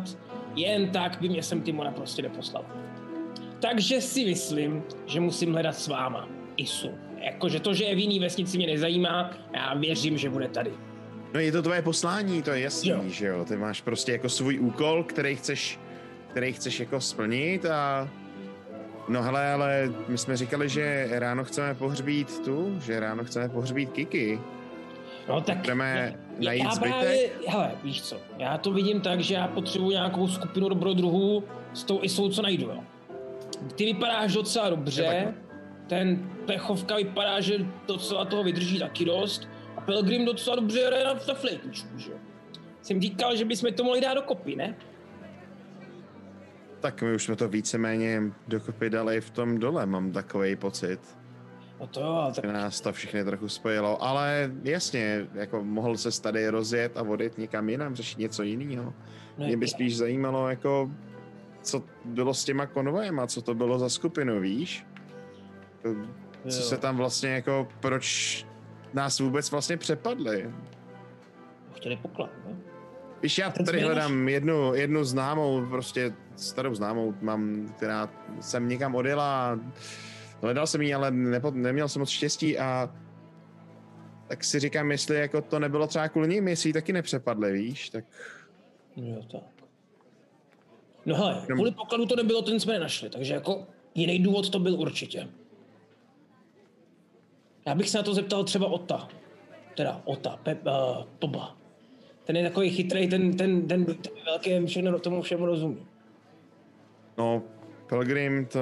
jen tak by mě sem Timona prostě neposlal. Takže si myslím, že musím hledat s váma Isu. Jakože to, že je v jiný vesnici mě nezajímá, já věřím, že bude tady. no je to tvoje poslání, to je jasný, Jo. že jo, ty máš prostě jako svůj úkol, který chceš, který chceš jako splnit a No hele, ale my jsme říkali, že ráno chceme pohřbít tu, že ráno chceme pohřbít Kiki. No tak Jdeme já, najít já zbytek? právě, hele, víš co, já to vidím tak, že já potřebuji nějakou skupinu dobrodruhů s tou Isou, co najdu, jo. Ty vypadáš docela Je dobře, ten plechovka vypadá, že docela toho vydrží taky dost a Pelgrim docela dobře hraje na, na flejtičku, že jo. Jsem říkal, že bychom to mohli dát dokopy, ne? Tak my už jsme to víceméně dokopy dali v tom dole, mám takový pocit. No to jo, tak nás to všechny trochu spojilo, ale jasně, jako mohl se tady rozjet a odjet někam jinam, řešit něco jiného. no, Mě by spíš zajímalo, jako, co bylo s těma konvojema, co to bylo za skupinu, víš? Co Jo. se tam vlastně jako, proč nás vůbec vlastně přepadli. Chtěli poklad, ne? Víš, já tady hledám jednu, jednu známou, prostě starou známou mám, která jsem někam odjela hledal jsem ji, ale nepo, neměl jsem moc štěstí a tak si říkám, jestli jako to nebylo třeba kvůli ním, jestli ji taky nepřepadli, víš, tak Jo, tak. No hele, kvůli pokladu to nebylo, ten jsme nenašli, takže jako jiný důvod to byl určitě. Já bych se na to zeptal třeba Ota. Teda Ota, Pep, uh, Toba. Ten je takový chytrý, ten, ten, ten, ten velký všechno, tomu všemu rozumí. no, Pelgrim, to,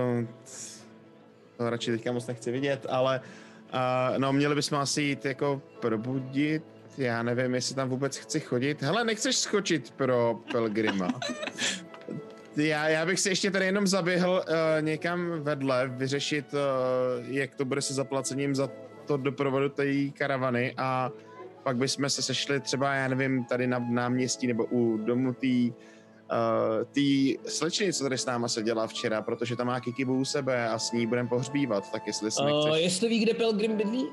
to radši teďka moc nechci vidět, ale uh, no, měli bychom asi jít jako probudit, já nevím, jestli tam vůbec chci chodit. Hele, nechceš skočit pro Pelgrima? Já, já bych si ještě tady jenom zaběhl uh, někam vedle, vyřešit, uh, jak to bude se zaplacením za to doprovodu té karavany a pak bychom se sešli třeba, já nevím, tady na náměstí nebo u domu té uh, tý slečny, co tady s náma seděla včera, protože tam má Kikibu u sebe a s ní budeme pohřbívat, tak jestli si Uh, nechceš... jestli ví, kde Pelgrim bydlí?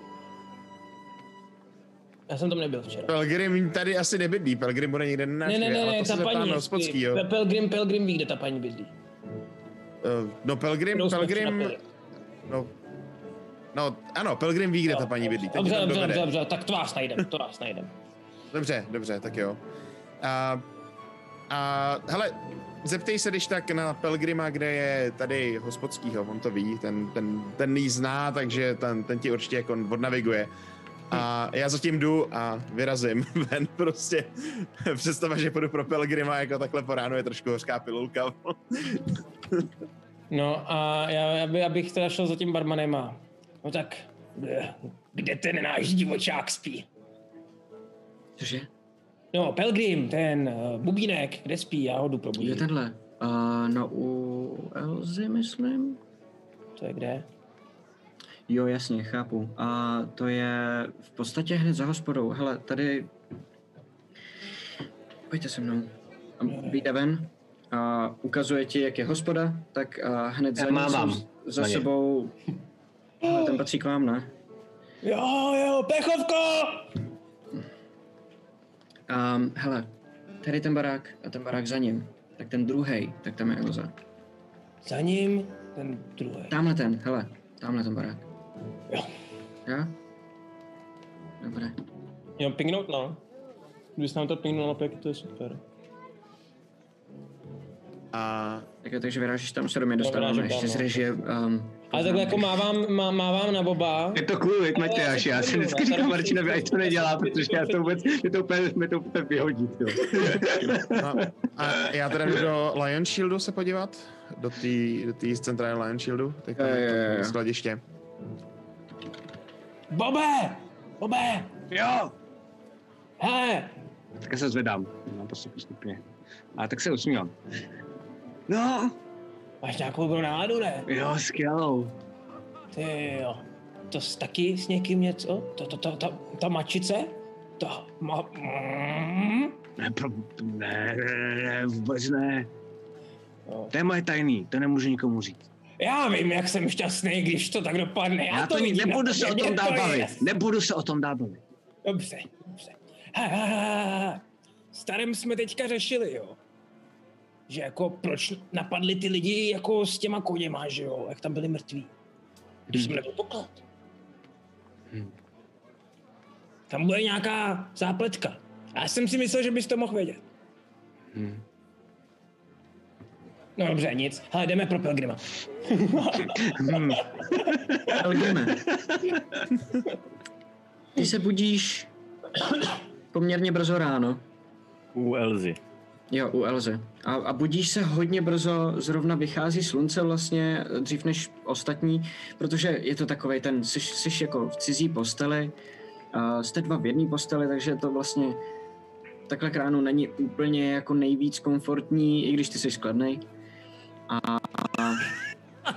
Já jsem tam nebyl včera. Pelgrim tady asi nebydlí, Pelgrim bude někde na Ne, ne, ne, ale ne, to se ta zeptáme paní. hospodskýho. Pe- Pelgrim, Pelgrim ví, kde ta paní bydlí. Uh, no Pelgrim, Kterou Pelgrim, no, no ano, Pelgrim ví, kde ta paní bydlí, Dobře, dobře, dobře, dobře, tak to vás najdem, to vás najdem. Dobře, dobře, tak jo. A, a hele, zeptej se když tak na Pelgrima, kde je tady hospodskýho, on to ví, ten, ten, ten jí zná, takže ten, ten ti určitě jako odnaviguje. A já zatím jdu a vyrazím ven prostě. Představa, že půjdu pro Pelgrima jako takhle po ránu je trošku hořká pilulka. No a já, já, by, já bych teda šel za tím barmanem a... No tak, kde, kde ten náš divočák spí? Cože? No, Pelgrim, ten uh, bubínek, kde spí, já ho jdu Je probudit. tenhle. Uh, no u Elzy, myslím? To je kde? Jo, jasně, chápu. A to je v podstatě hned za hospodou. Hele, tady... Pojďte se mnou. Vyjde ven a ukazuje ti, jak je hospoda, tak a hned za Já za na ně. sebou... Hele, ten patří k vám, ne? Jo, jo, pechovko! Um, hele, tady ten barák a ten barák za ním. Tak ten druhý, tak tam je Elza. Za ním ten druhý. Tamhle ten, hele, tamhle ten barák. Jo. Jo? Dobré. Jo, pingnout, no. Když nám to pingnul pěk, to je super. A Tak jo, takže vyrážíš tam se do mě dostáváme ještě z no. režie. Um, Ale takhle jako mávám, má, mávám na Boba. Je to cool, jak Matyáš, já si vždycky říkám Marčinovi, ať to nedělá, protože já to vůbec, mě to úplně, mě to úplně vyhodí, jo. No, a já teda jdu do Lion Shieldu se podívat, do té do tý centrály Lion Shieldu, teď tam jo, jo. skladiště. Bobe! Bobe! Jo! Hele! Tak se zvedám, prostě postupně. A tak se usmívám. No, Máš nějakou dobrou náladu, ne? jo, skvělou. Ty jo. To jsi taky s někým něco? To, to, to, ta, ta mačice? Ta ma... Mm. Ne, pro, ne, ne, ne, vůbec ne. Jo. To je moje tajný, to nemůžu nikomu říct. Já vím, jak jsem šťastný, když to tak dopadne. Já, Já to vidím nebudu se o tom dál to bavit. Nebudu se o tom dál bavit. Dobře, dobře. Ha, ha, ha. Starém jsme teďka řešili, jo. Že jako proč napadli ty lidi jako s těma koněma, že jo, jak tam byli mrtví. Když jsem nebyl poklad. Hmm. Tam bude nějaká zápletka. A já jsem si myslel, že bys to mohl vědět. Hmm. No dobře, nic. Hele, jdeme pro Pelgrima. Hmm. Pelgrime. Ty se budíš poměrně brzo ráno. U Elzy. Jo, u Elze. A, a budíš se hodně brzo, zrovna vychází slunce vlastně eh, dřív než ostatní, protože je to takovej ten, jsi, jsi jako v cizí posteli, a jste dva v jedné posteli, takže to vlastně takhle k ránu není úplně jako nejvíc komfortní, i když ty jsi skladnej. A, a,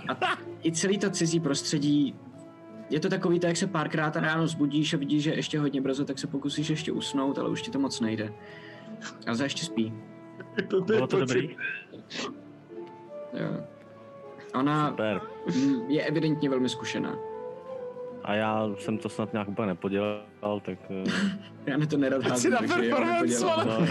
a i celý to cizí prostředí, je to takový, tak jak se párkrát ráno zbudíš a vidíš, že ještě hodně brzo, tak se pokusíš ještě usnout, ale už ti to moc nejde. Elza ještě spí. Bylo to dobrý? Jo. Ona Super. je evidentně velmi zkušená. a já jsem to snad nějak úplně nepodělal, tak... eh, Já mi to nerad Si házím, takže já performance, ale- no,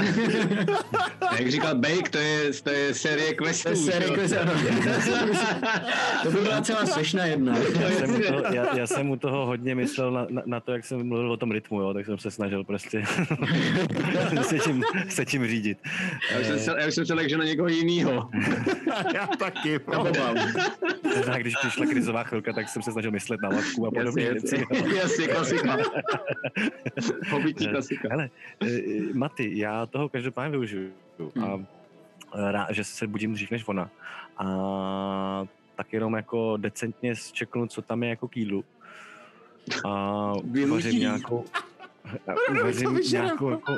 Jak říkal Bake, to je, to je série questů. To je série jo? ano. To by byla celá sešna jedna. já, jsem u toho, já, já jsem u toho hodně myslel na, na, na to, jak jsem mluvil o tom rytmu, jo, tak jsem se snažil prostě se, tím, se tím řídit. Já už jsem se, já už jsem se lek, že na někoho jinýho. Já taky. Obav. Možná když přišla krizová chvilka, tak jsem se snažil myslet na latku a podobné Jasně, věci. jasně, jasně, klasika. Hobití klasika. Hele, eh, Maty, já toho každopádně využiju a eh, rá, že se budím dřív než ona. A tak jenom jako decentně zčeknu, co tam je jako kýlu. A Vylutí. uvařím nějakou... a Uvařím nějakou jako...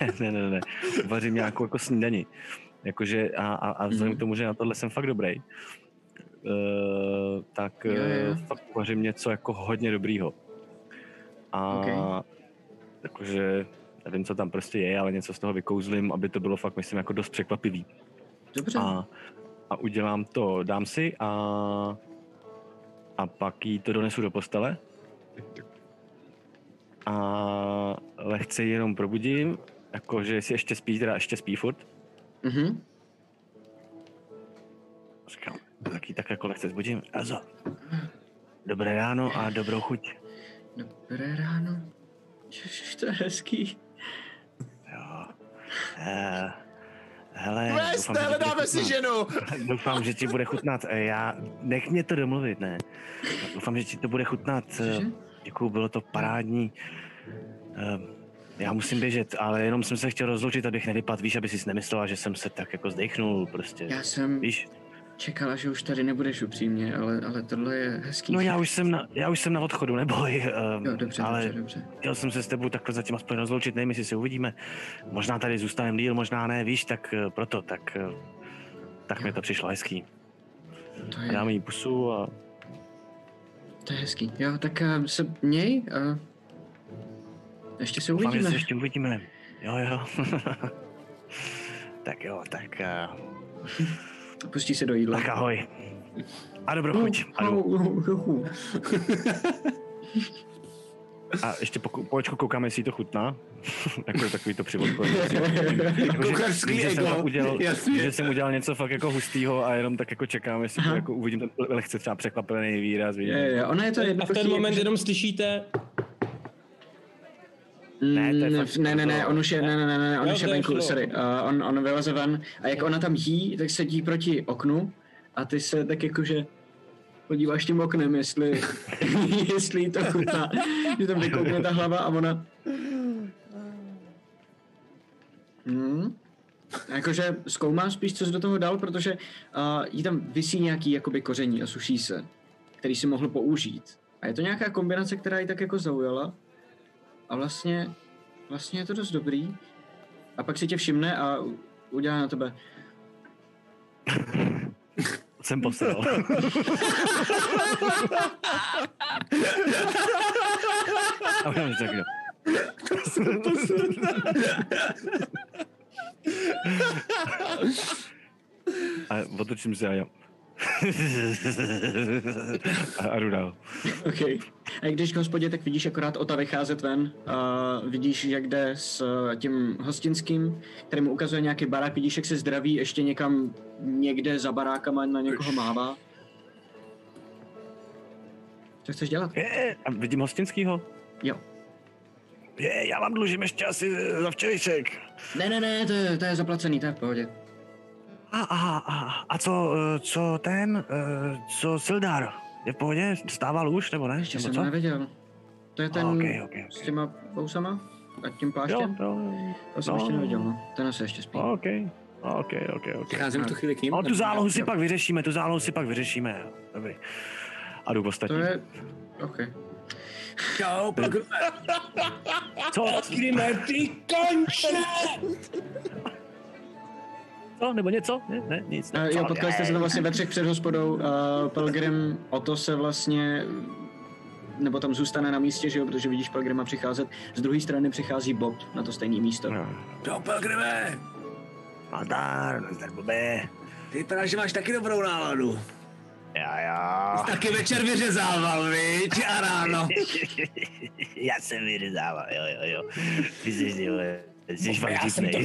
ne, ne, ne, ne. Uvařím nějakou jako snídani. Jakože a, a, a vzhledem Mhm. k tomu, že na tohle jsem fakt dobrý, uh, tak Jo, jo. uh, fakt uvařím něco jako hodně dobrýho. A Ok. jakože nevím, co tam prostě je, ale něco z toho vykouzlím, aby to bylo fakt, myslím, jako dost překvapivý. Dobře. A, a udělám to, dám si a, a pak jí to donesu do postele. A lehce ji jenom probudím, jakože si ještě spí, teda ještě spí furt. Mhm. Říkám, tak ji tak jako lehce zbudím. Azo, dobré ráno a dobrou chuť. Dobré ráno. Ježiš, to je hezký. Jo. Uh, hele, Vést, doufám, bude hledáme si ženu. Doufám, že ti bude chutnat. Eh, Já, nech mě to domluvit, ne. Doufám, že ti to bude chutnat. eh? Děkuju, bylo to parádní. Eh, Já musím běžet, ale jenom jsem se chtěl rozloučit, abych nevypadl, víš, aby si nemyslela, že jsem se tak jako zdechnul, prostě. Já jsem Víš? Čekala, že už tady nebudeš upřímně, ale, ale tohle je hezký. No já už jsem na, já už jsem na odchodu, neboj. eh, Jo, dobře, ale dobře, dobře. chtěl jsem se s tebou takhle zatím aspoň rozloučit, nevím, jestli se uvidíme. Možná tady zůstaneme díl, možná ne, víš, tak eh, proto, tak, eh, tak mi to přišlo hezký. To je, Dáme jí pusu a to je hezký. Jo, tak uh, se měj a ještě se doufám, uvidíme. se ještě uvidíme. Jo, jo. tak jo, tak, eh, Pustí se do jídla. tak ahoj. A dobrou chuť. A, jdu. A ještě po, po očku koukáme, jestli to chutná. jako takový to přivod. Kuchařský že jsem ego. fakt udělal, Jasně. že jsem udělal něco fakt jako hustýho a jenom tak jako čekám, jestli to Aha. jako uvidím ten lehce třeba překvapený výraz. Vidím. Je, je, ona je to A v ten moment že- jenom slyšíte, Ne, to je Mm, fakt- ne, ne, ne, on už je, ne, ne, ne, ne, on Jo, už je venku, sorry. Uh, on, on vyleze ven a jak ona tam jí, tak sedí proti oknu a ty se tak jakože podíváš tím oknem, jestli, jestli to chutná, že tam vykoukne ta hlava a ona... Hmm. Jakože zkoumá spíš, co jsi do toho dal, protože uh, jí tam visí nějaký jakoby koření a suší se, který si mohl použít. A je to nějaká kombinace, která ji tak jako zaujala. A vlastně, vlastně je to dost dobrý. A pak si tě všimne a udělá na tebe. Jsem posral. a udělám si takhle. a otočím se a já. A, a jdu dál. OK. A když k hospodě, tak vidíš akorát Ota vycházet ven. A vidíš, jak jde s eh, tím hostinským, který mu ukazuje nějaký barák. Vidíš, jak se zdraví ještě někam někde za barákama na někoho mává. Co chceš dělat? Je, a vidím hostinskýho? Jo. Je, já vám dlužím ještě asi za včerejšek. Ne, ne, ne, to je, to je zaplacený, to je v pohodě. A, a, a, a co, eh, co ten, eh, co Sildar? Je v pohodě? Stával už, nebo ne? Ještě nebo jsem co? to nevěděl. To je ten Ok, ok, s ok. těma bousama a tím Jo, pláštěm? jo, To jsem no. ještě neviděl, no. Ten asi ještě spí. ok, ok, ok, ok. Přicházím v tu chvíli k ním. No, tu zálohu si Jo. pak vyřešíme, tu zálohu si pak vyřešíme. Dobrý. A jdu To ostatní. je... OK. Čau, Pilgrime. Co? Grime, ty konče! Co? Nebo něco? Ne, ne, nic. Uh, Co? jo, potkali jste se tam vlastně ve třech před hospodou. Uh, Pelgrim, o to se vlastně nebo tam zůstane na místě, že jo, protože vidíš Pelgrima přicházet. Z druhé strany přichází Bob na to stejné místo. No. Čau, Pilgrime. Nazdar, nazdar, blbé. Vypadá, že máš taky dobrou náladu. Já, já. Taky večer vyřezával, viď? A ráno. Já jsem vyřezával, jo, jo, jo. Ty jsi, ty vole, jsi fakt já jsem to.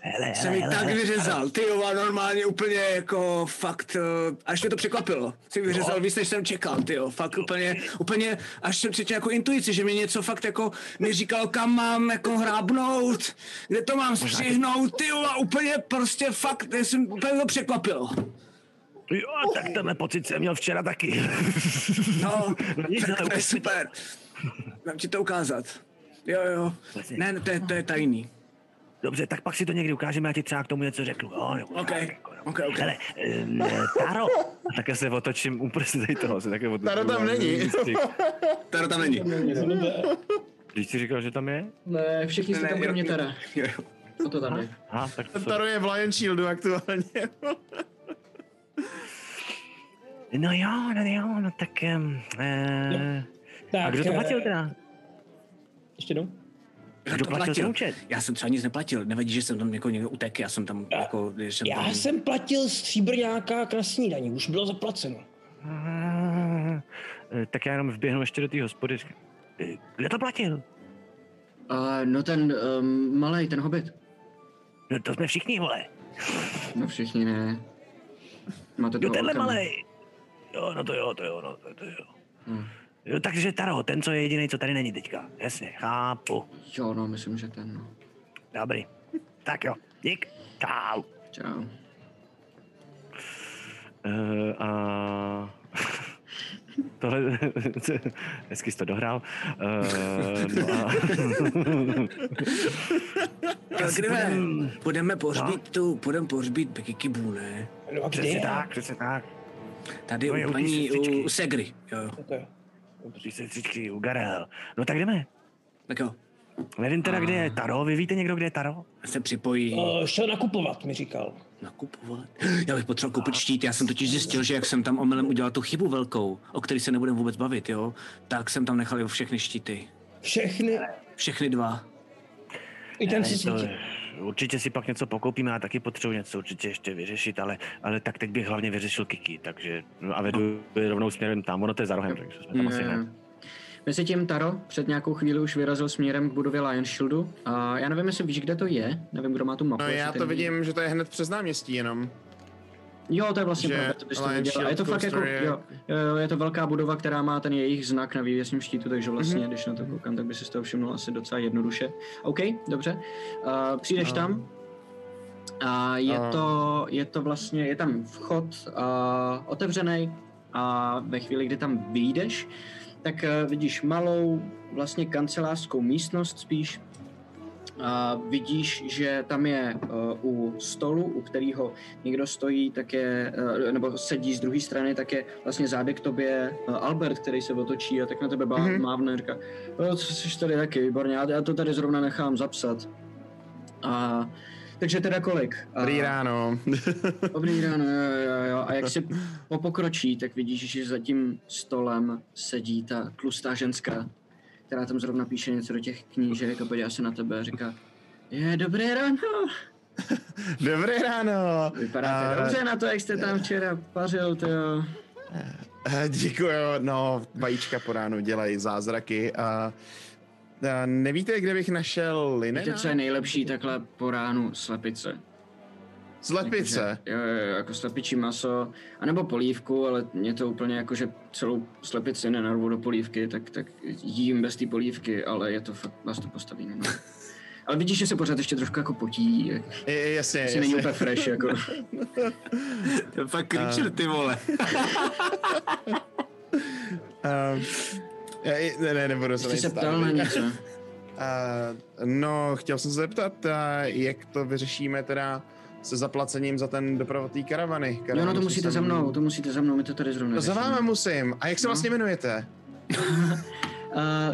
Hele, Jsem hele, tak vyřezal, ty jo, a normálně úplně jako fakt, eh, až mě to překvapilo. Jsi vyřezal víc, než jsem čekal, ty jo, fakt úplně, úplně, až jsem cítil jako intuici, že mi něco fakt jako mi říkal, kam mám jako hrábnout, kde to mám střihnout, ty jo, a úplně prostě fakt, já jsem úplně to překvapilo. Jo, tak tenhle pocit jsem měl včera taky. No, nic, tak to je super. Mám ti to ukázat. Jo, jo. Vlastně. Ne, to je, to je tajný. Dobře, tak pak si to někdy ukážeme, já ti třeba k tomu něco řeknu. Jo, nebo OK, tak, jako, jo. OK, OK. Hele, um, Taro. A také se otočím uprostřed toho, se také otočím. Taro tam není. Tady tam není. Když jsi říkal, že tam je? Ne, všichni jste tam kromě Tara. Jo, jo. O to tam je. Aha, tak to Taro je v Lion Shieldu aktuálně. No jo, no jo, no tak... Um, eh, Tak, a kdo to eh, platil teda? Ještě jednou? Kdo platil ten účet? Já jsem třeba nic neplatil, nevadí, že jsem tam jako někdo utek, já jsem tam jako, když jsem Já tam... jsem platil stříbrňáka na snídaní, už bylo zaplaceno. Eh, tak já jenom vběhnu ještě do té hospody. Eh, Kdo to platil? Uh, no ten um, malý, ten hobit. No to jsme všichni, vole. No všichni ne. Máte Jo, tenhle malej. Jo, no to jo, to jo, no to, to jo. Hm. Jo, takže Taro, ten, co je jediný, co tady není teďka. Jasně, chápu. Jo, no, myslím, že ten, no. Dobrý. Tak jo, dík. Čau. Čau. Uh, a... Tohle, hezky jsi to dohrál. Uh, no a... Tak Asi jdeme, půjdem- budeme pohřbít tu, budeme pohřbít Becky Kibu, ne? No a kde Přesně je? tak, přesně tak. Tady To u u paní, sestřičky. u Segry, jo, jo. Ok. Tři sestřičky u Garel. No tak jdeme. Tak jo, Nevím teda, kde je Taro. Vy víte někdo, kde je Taro? se připojí Uh, šel nakupovat, mi říkal. nakupovat. Já bych potřeboval koupit štít, já jsem totiž zjistil, že jak jsem tam omylem udělal tu chybu velkou, o který se nebudeme vůbec bavit, jo, tak jsem tam nechal všechny štíty. Všechny, Všechny dva. i ten si. Určitě si pak něco pokoupíme, já taky potřebuji něco určitě ještě vyřešit, ale, ale tak teď bych hlavně vyřešil Kiki, takže no a vedu rovnou směrem tam, ono to je za rohem, takže jsme tam asi hned. Ne. Mezitím Taro před nějakou chvíli už vyrazil směrem k budově Lion Shieldu. A já nevím, jestli víš, kde to je. Nevím, kdo má tu mapu. No já to ví. vidím, že to je hned přes náměstí jenom. Jo, to je vlastně že pravda, to bys to Lion viděl. A je to fakt jako, je- jo, jo, je to velká budova, která má ten jejich znak na vývěsním štítu, takže vlastně, Mhm. když na to koukám, tak by si z toho všimnul asi docela jednoduše. OK, dobře. Uh, přijdeš A- tam a je A- to, je to vlastně, je tam vchod uh, otevřený a ve chvíli, kdy tam vyjdeš, tak uh, vidíš malou vlastně kancelářskou místnost spíš, a vidíš, že tam je uh, u stolu, u kterého někdo stojí, tak je, uh, nebo sedí z druhé strany, tak je vlastně zádek tobě uh, Albert, který se otočí a tak na tebe bá- Mhm. mávne, říká, no, co jsi tady taky, výborně, já, já to tady zrovna nechám zapsat. A, takže teda kolik? A, Dobrý ráno. Dobrý ráno, jo, jo, jo. A jak si popokročí, tak vidíš, že za tím stolem sedí ta tlustá ženská, která tam zrovna píše něco do těch knížek a podívá se na tebe a říká, je, dobré ráno. Dobré ráno. Vypadáte A- dobře na to, jak jste tam včera pařil, to jo. Eh, Děkuju, no, vajíčka po ránu dělají zázraky a, nevíte, kde bych našel Víte, linena? co je nejlepší takhle po ránu slepice? Slepice. Jakože, jo, jo, jo, jako slepičí maso, anebo polívku, ale mě to úplně jako, že celou slepici nenarvu do polívky, tak, tak jím bez té polívky, ale je to fakt, vás to postaví. No. Ale vidíš, že se pořád ještě trošku jako potí, Je- je- Jasně, si není jasně. úplně fresh, jako. To je fakt creature, ty vole. Um, ne, ne, nebudu se Jste se ptal na něco. Uh, no, chtěl jsem se zeptat, uh, jak to vyřešíme teda se zaplacením za ten doprovod té karavany. Jo, no to musíte za mnou, to musíte za mnou, my to tady zrovna No za váma musím. A jak se No. vlastně jmenujete? Uh,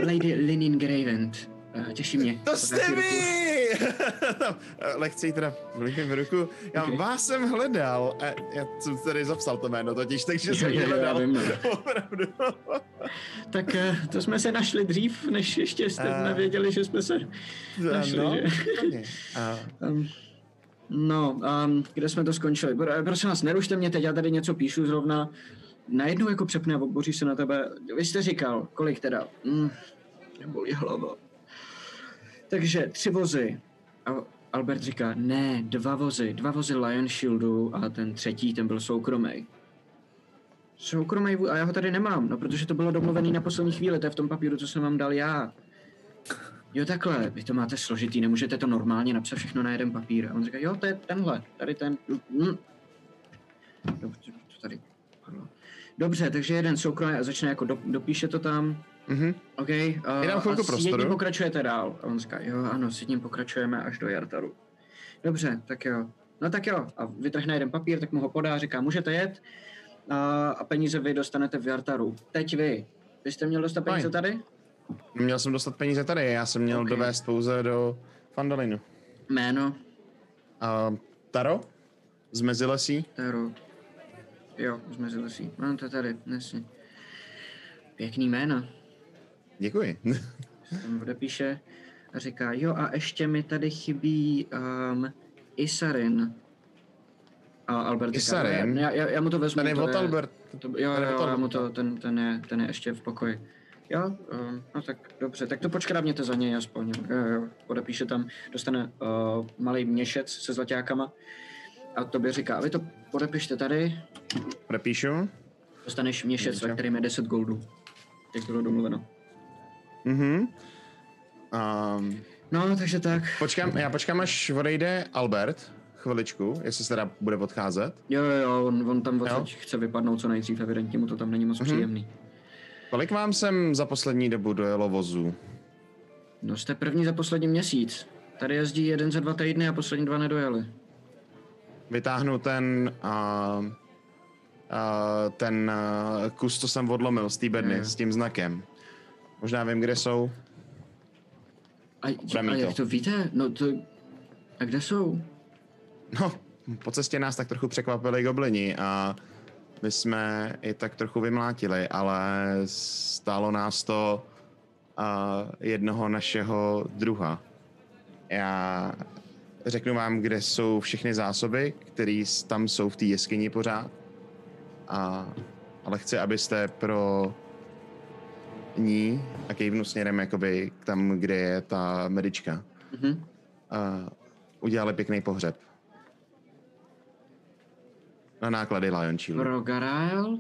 Lady Linin Gravent. Uh, těší mě. To jste vy! Lehce jí teda vlíkím v ruku. Já Ok. vás jsem hledal. A já jsem tady zapsal to jméno totiž, takže Jo, jsem jo, jo, hledal. vím, no. Opravdu. Tak eh, to jsme se našli dřív, než ještě jste Eh. nevěděli, že jsme se našli, no, že? Um, No, um, kde jsme to skončili? Pro- Prosím vás, nerušte mě teď, já tady něco píšu zrovna. Najednou jako přepne a oboří se na tebe. Vy jste říkal, kolik teda? Mm, bolí hlava. Takže tři vozy. A Albert říká, ne, dva vozy. Dva vozy Lion Shieldu a ten třetí, ten byl soukromý. Soukromý a já ho tady nemám, no protože to bylo domluvený na poslední chvíli, to je v tom papíru, co jsem vám dal já. Jo, takhle, vy to máte složitý, nemůžete to normálně napsat všechno na jeden papír. A on říká, jo, to je tenhle, tady ten. Hm. Dobře, to tady. Dobře, takže jeden soukromý a začne jako do, dopíše to tam. Mhm. OK. Uh, dám chvilku a s prostoru. jedním pokračujete dál. A on říká, jo, ano, s jedním pokračujeme až do Jartaru. Dobře, tak jo. No tak jo. A vytrhne jeden papír, tak mu ho podá, říká, můžete jet. A, a peníze vy dostanete v Jartaru. Teď vy. Vy jste měl dostat peníze Fajn. tady? Měl jsem dostat peníze tady, já jsem měl Ok. dovést pouze do Fandalinu. Jméno, A Taro? Z Mezilesí? Taro. Jo, z Mezilesí. No, to tady, nesni. Pěkný jméno. Děkuji. Tam odepíše a říká, jo a ještě mi tady chybí um, Isarin. A Albert Isarin? říká, já, já, já mu to vezmu. Ten je od Albert. To, jo, jo, od já mu to, ten, ten, je, ten je ještě v pokoji. Jo, um, no tak dobře, tak to počkrábněte za něj aspoň. Podepíše tam, dostane uh, malý měšec se zlaťákama a tobě říká, vy to podepište tady, Prepíšu. dostaneš měšec, Dobře. ve kterým je 10 goldů. Jak bylo domluveno. Mhm. Um, No, takže tak. počkám, já počkám, až odejde Albert. Chviličku, jestli se teda bude odcházet. Jo, jo, on, on tam odsaď chce vypadnout co nejdřív, evidentně mu to tam není moc Mhm. příjemný. Kolik vám jsem za poslední dobu dojelo vozů? No jste první za poslední měsíc. Tady jezdí jeden za dva týdny a poslední dva nedojeli. Vytáhnu ten, uh, uh, ten uh, kus, co jsem odlomil z té bedny, Jo. s tím znakem. Možná vím, kde jsou. A, a mít jak to. to víte? No to... A kde jsou? No, po cestě nás tak trochu překvapili goblini a my jsme i tak trochu vymlátili, ale stálo nás to uh, jednoho našeho druha. Já řeknu vám, kde jsou všechny zásoby, které tam jsou v té jeskyni pořád. A, ale chci, abyste pro ní a kejvnu směrem jakoby k tam, kde je ta medička, Mhm. uh, udělali pěkný pohřeb. Na náklady Lion Shieldu. Pro Garael?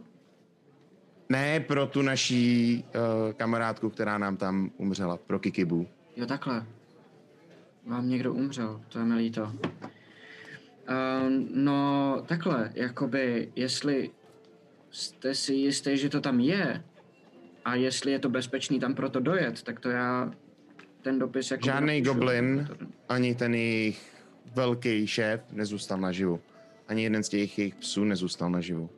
Ne pro tu naší uh, kamarádku, která nám tam umřela, pro Kikibu. Jo, takhle. Vám někdo umřel, to je mi líto. Uh, no, takhle, jakoby, jestli jste si jistý, že to tam je, a jestli je to bezpečný tam proto dojet, tak to já ten dopis jako... Žádný napíšu. goblin, ani ten jejich velký šéf nezůstal naživu. Ani jeden z těch jejich psů nezůstal naživu.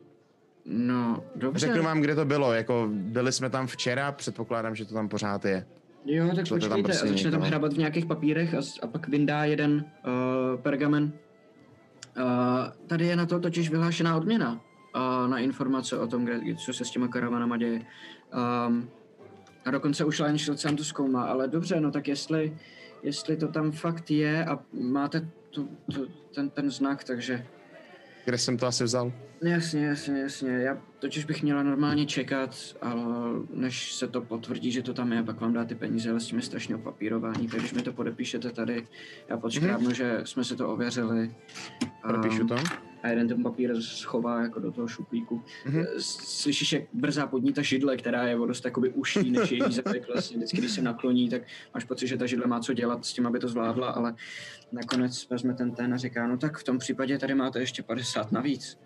No, dobře. Řeknu vám, kde to bylo. Jako byli jsme tam včera, předpokládám, že to tam pořád je. Jo, tak je tam počkejte, prostě a začne tam hrabat v nějakých papírech a, a pak vyndá jeden uh, pergamen. Uh, tady je na to totiž vyhlášená odměna uh, na informace o tom, kde, co se s těma karavanama děje. Um, a dokonce už Lion Shield sám to zkoumá, ale dobře, no tak jestli, jestli to tam fakt je a máte tu, tu, ten, ten znak, takže Kde jsem to asi vzal? Jasně, jasně, jasně. Já totiž bych měla normálně čekat, ale než se to potvrdí, že to tam je, pak vám dá ty peníze, ale s tím je strašně opapírování. Tak když mi to podepíšete tady, já počkám, že jsme si to ověřili. Propíšu Um, to. A jeden ten papír schová jako do toho šuplíku. Mhm. S- Slyšíš, jak brzá pod ní ta židle, která je o dost jakoby uší než její zadek. Vlastně vždycky, když se nakloní, tak máš pocit, že ta židle má co dělat s tím, aby to zvládla, ale nakonec vezme ten ten a říká, no tak v tom případě tady máte ještě 50 navíc.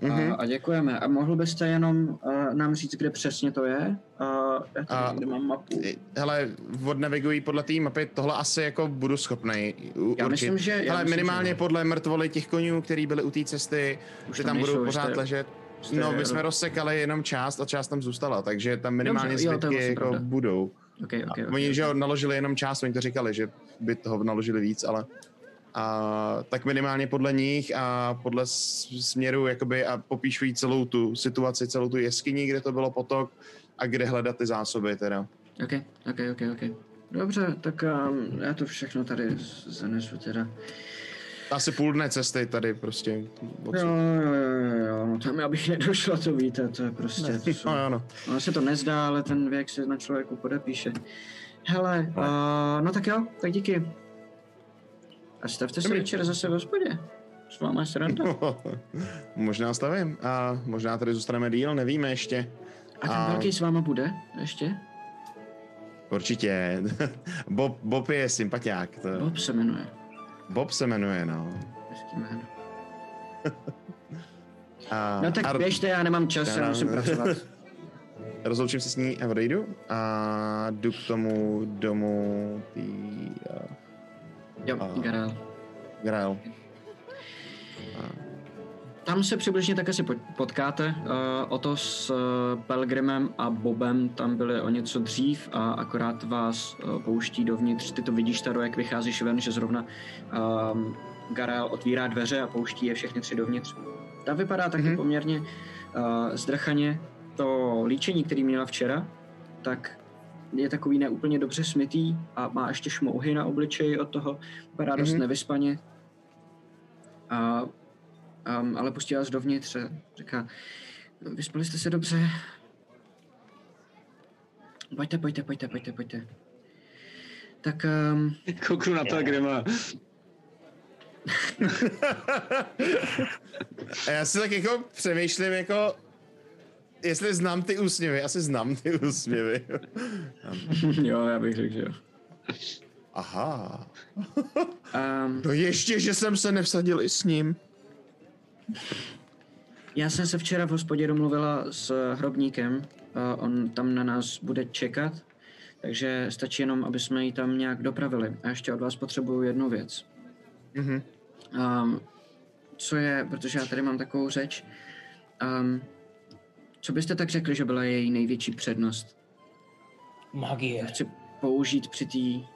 Mhm. A, a děkujeme. A mohl byste jenom uh, nám říct, kde přesně to je? Uh, já tady A- někde mám mapu. Hele, odnavigují podle té mapy, tohle asi jako budu schopnej u- Já určit. myslím, že- já Hele, myslím, minimálně že jo. podle mrtvoly těch konňů, který byly u té cesty, Už že tam tam budou nejsou, pořád jste- ležet. jste- No, my jsme rozsekali jenom část a část tam zůstala, takže tam minimálně Dobře, jo, zbytky vlastně jako pravda. budou. Okay, okay, A Oni, že jo, naložili jenom část, oni to říkali, že by toho naložili víc, ale a, tak minimálně podle nich a podle směru jakoby a popíšují celou tu situaci, celou tu jeskyni, kde to bylo potok a kde hledat ty zásoby teda. OK, OK, OK, OK. Dobře, tak um, já to všechno tady zanesu teda. Asi půl dne cesty tady prostě. Jo, jo, jo, jo, no tam abych nedošla, to víte, to je prostě... To jsou, No, no. ono se to nezdá, ale ten věk se na člověku podepíše. Hele, uh, no tak jo, tak díky. A stavte se Dobrý. večer zase v hospodě. S váma sranda. možná stavím. A možná tady zůstaneme díl, nevíme ještě. A ten A- velký s váma bude ještě? Určitě. Bob, Bob je sympatiák. To... Bob se jmenuje. Bob se jmenuje, no. Hezký jméno. A, No tak a běžte, já nemám čas, já Já- musím pracovat. rozloučím se s ní a odejdu a jdu k tomu domu tý uh, Jo, A- Garel. Grail. Tam se přibližně tak asi pot- potkáte. Uh, Oto s uh, Pelgrimem a Bobem tam byli o něco dřív a akorát vás uh, pouští dovnitř. Ty to vidíš, Taro, jak vycházíš ven, že zrovna um, Garel otvírá dveře a pouští je všechny tři dovnitř. Ta vypadá taky Mhm. mm-hmm. poměrně uh, zdrchaně. To líčení, který měla včera, tak je takový neúplně dobře smytý a má ještě šmouhy na obličeji od toho. Vypadá dost Mhm. nevyspaně. A Um, ale pustí vás dovnitř a říká, "No, vyspali jste se dobře. Pojďte, pojďte, pojďte, pojďte, pojďte. Tak um, Kouknu na Pelgrima. A já si tak jako přemýšlím jako, jestli znám ty úsměvy, asi znám ty úsměvy. jo, já bych řekl, že jo. Aha. Um, No ještě, že jsem se nevsadil i s ním. já jsem se včera v hospodě domluvila s hrobníkem. Uh, on tam na nás bude čekat, takže stačí jenom, aby jsme ji tam nějak dopravili. A ještě od vás potřebuju jednu věc. Mhm. Um, co je, protože já tady mám takovou řeč, um, co byste tak řekli, že byla její největší přednost? Magie. Chci použít při té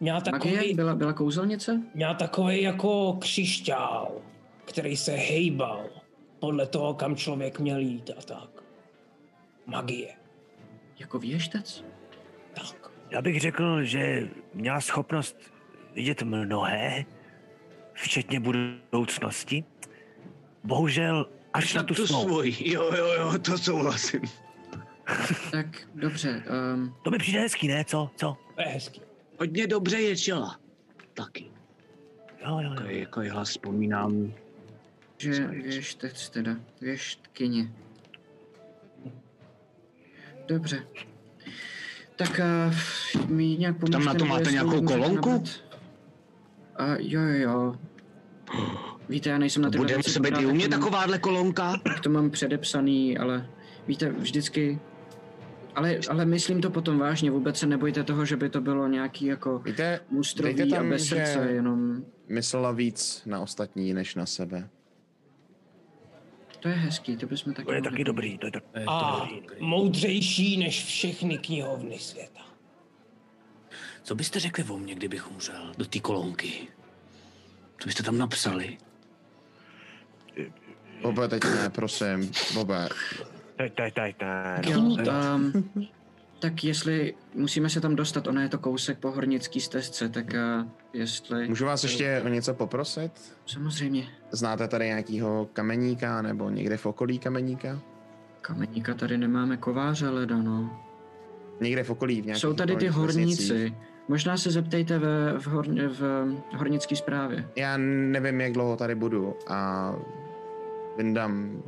Měla magie? takový, Byla, byla kouzelnice? měla takový jako křišťál, který se hejbal podle toho, kam člověk měl jít a tak. Magie. Jako věštec? Tak. Já bych řekl, že měla schopnost vidět mnohé, včetně budoucnosti. Bohužel až na tu, svou. svoji. Jo, jo, jo, to souhlasím. Tak dobře, um, To mi přijde hezký, ne? Co? Co? To je hezký. Hodně dobře je čela. Taky. Jo, jo, jo. Jako hlas vzpomínám. že věštec teda, věštkyně. Dobře. Tak uh, mi nějak pomožte. Tam na to máte nějakou kolonku? A jo, jo, jo. Víte, já nejsem na ty Budeme se být i u mě mám- takováhle kolonka? tak to mám předepsaný, ale víte, vždycky... Ale, ale myslím to potom vážně, vůbec se nebojte toho, že by to bylo nějaký jako Víte, mustrový dejte a tam, bez srdce, jenom... myslela víc na ostatní, než na sebe. To je hezký, to bychom taky To je taky dobrý, to je tak... A moudřejší než všechny knihovny světa. Co byste řekli o mně, kdybych umřel do té kolonky? Co byste tam napsali? Bobe, teď ne, prosím. Bobe, Teď, teď, teď, ne. Jo, um, tak jestli musíme se tam dostat, ono je to kousek po hornický stezce, tak uh, jestli... můžu vás ještě o něco poprosit? Samozřejmě, Znáte tady nějakýho kameníka nebo někde v okolí kameníka? kameníka tady nemáme kováře leda, no. Někde v okolí, v nějakých Jsou tady ty vesnicích. horníci. Možná se zeptejte ve, v, hor, v hornické správě. Já nevím, jak dlouho tady budu a vyndám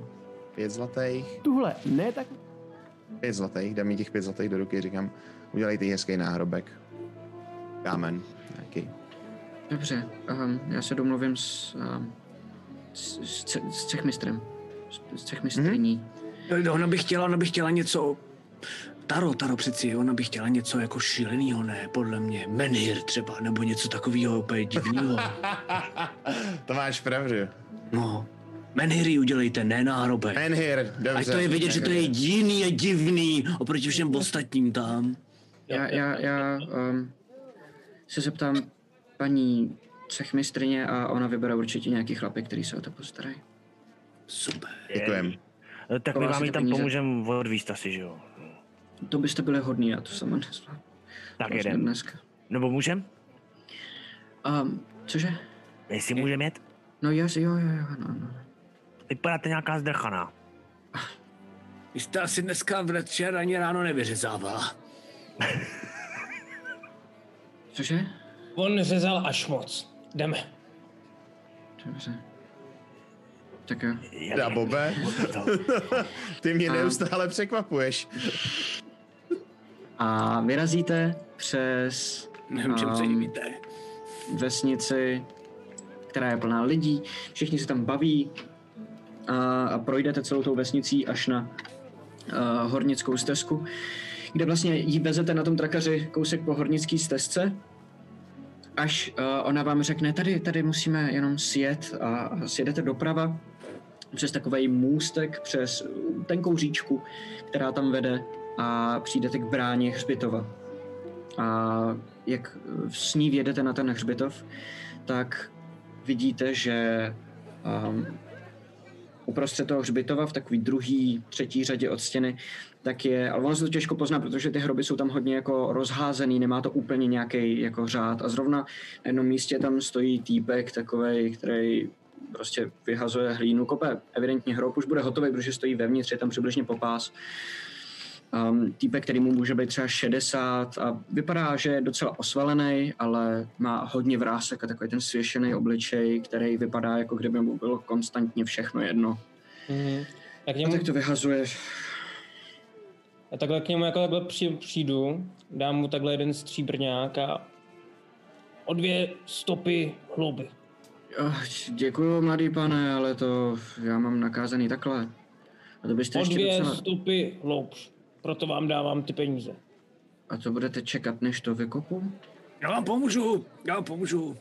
pět zlatých, Tuhle ne tak pět zlatých, dám mi těch pět zlatých do ruky, říkám, udělejte jí hezký náhrobek. Kámen, nějaký. Dobře, um, já se domluvím s, um, s, s, s cechmistrem. S, s cechmistrní. Eh, Ona by chtěla, ona by chtěla něco... Taro, Taro přeci, ona by chtěla něco jako šílenýho, ne, podle mě. Menhir třeba, nebo něco takového úplně divného. to máš pravdu. No, Menhiry udělejte, ne náhrobek. Menhir, dobře. Ať to je vidět, že to je jiný a divný oproti všem ostatním tam. Já, já, já um, se zeptám paní cechmistrně a ona vybere určitě nějaký chlapy, který se o to postarají. Super. Děkujem. Eh, Tak my vám ji tam pomůžeme odvíst asi, že jo? To byste byli hodní, já to sama nezvládnu. Tak Vlastně jedem. Dneska. Nebo můžem? Um, cože? Jestli můžeme jet? No jas, jo, jo, jo, no, no. Vypadáte nějaká zdrchaná. Vy jste asi dneska večer ani ráno nevyřezávala. Cože? On řezal až moc. Jdeme. Dobře. Tak jo. Já, Bobe, ty mě neustále překvapuješ. A vyrazíte přes Nevím, čem se Um, divíte. vesnici, která je plná lidí. Všichni se tam baví a, a projdete celou tou vesnicí až na uh, hornickou stezku, kde vlastně ji vezete na tom trakaři kousek po hornické stezce, až uh, ona vám řekne, tady, tady musíme jenom sjet a, sjedete doprava přes takový můstek, přes tenkou říčku, která tam vede a přijdete k bráně hřbitova. A jak s ní vědete na ten hřbitov, tak vidíte, že um, uprostřed toho hřbitova v takový druhý, třetí řadě od stěny, tak je, ale ono se to těžko pozná, protože ty hroby jsou tam hodně jako rozházený, nemá to úplně nějaký jako řád a zrovna na jednom místě tam stojí týpek takovej, který prostě vyhazuje hlínu, kope evidentně hrob, už bude hotový, protože stojí vevnitř, je tam přibližně popás. Um, týpek, který mu může být třeba 60 a vypadá, že je docela osvalený, ale má hodně vrásek a takový ten svěšený obličej, který vypadá jako kdyby mu bylo konstantně všechno jedno. Mhm. Já k A němu, tak to vyhazuje. já takhle k němu jako takhle při, přijdu, dám mu takhle jeden stříbrňák a o dvě stopy hlouby. Oh, děkuju, mladý pane, ale to já mám nakázaný takhle. A to byste O ještě dvě docela... stopy hloubš. Proto vám dávám ty peníze. A to budete čekat, než to vykopu? Já vám pomůžu, já vám pomůžu.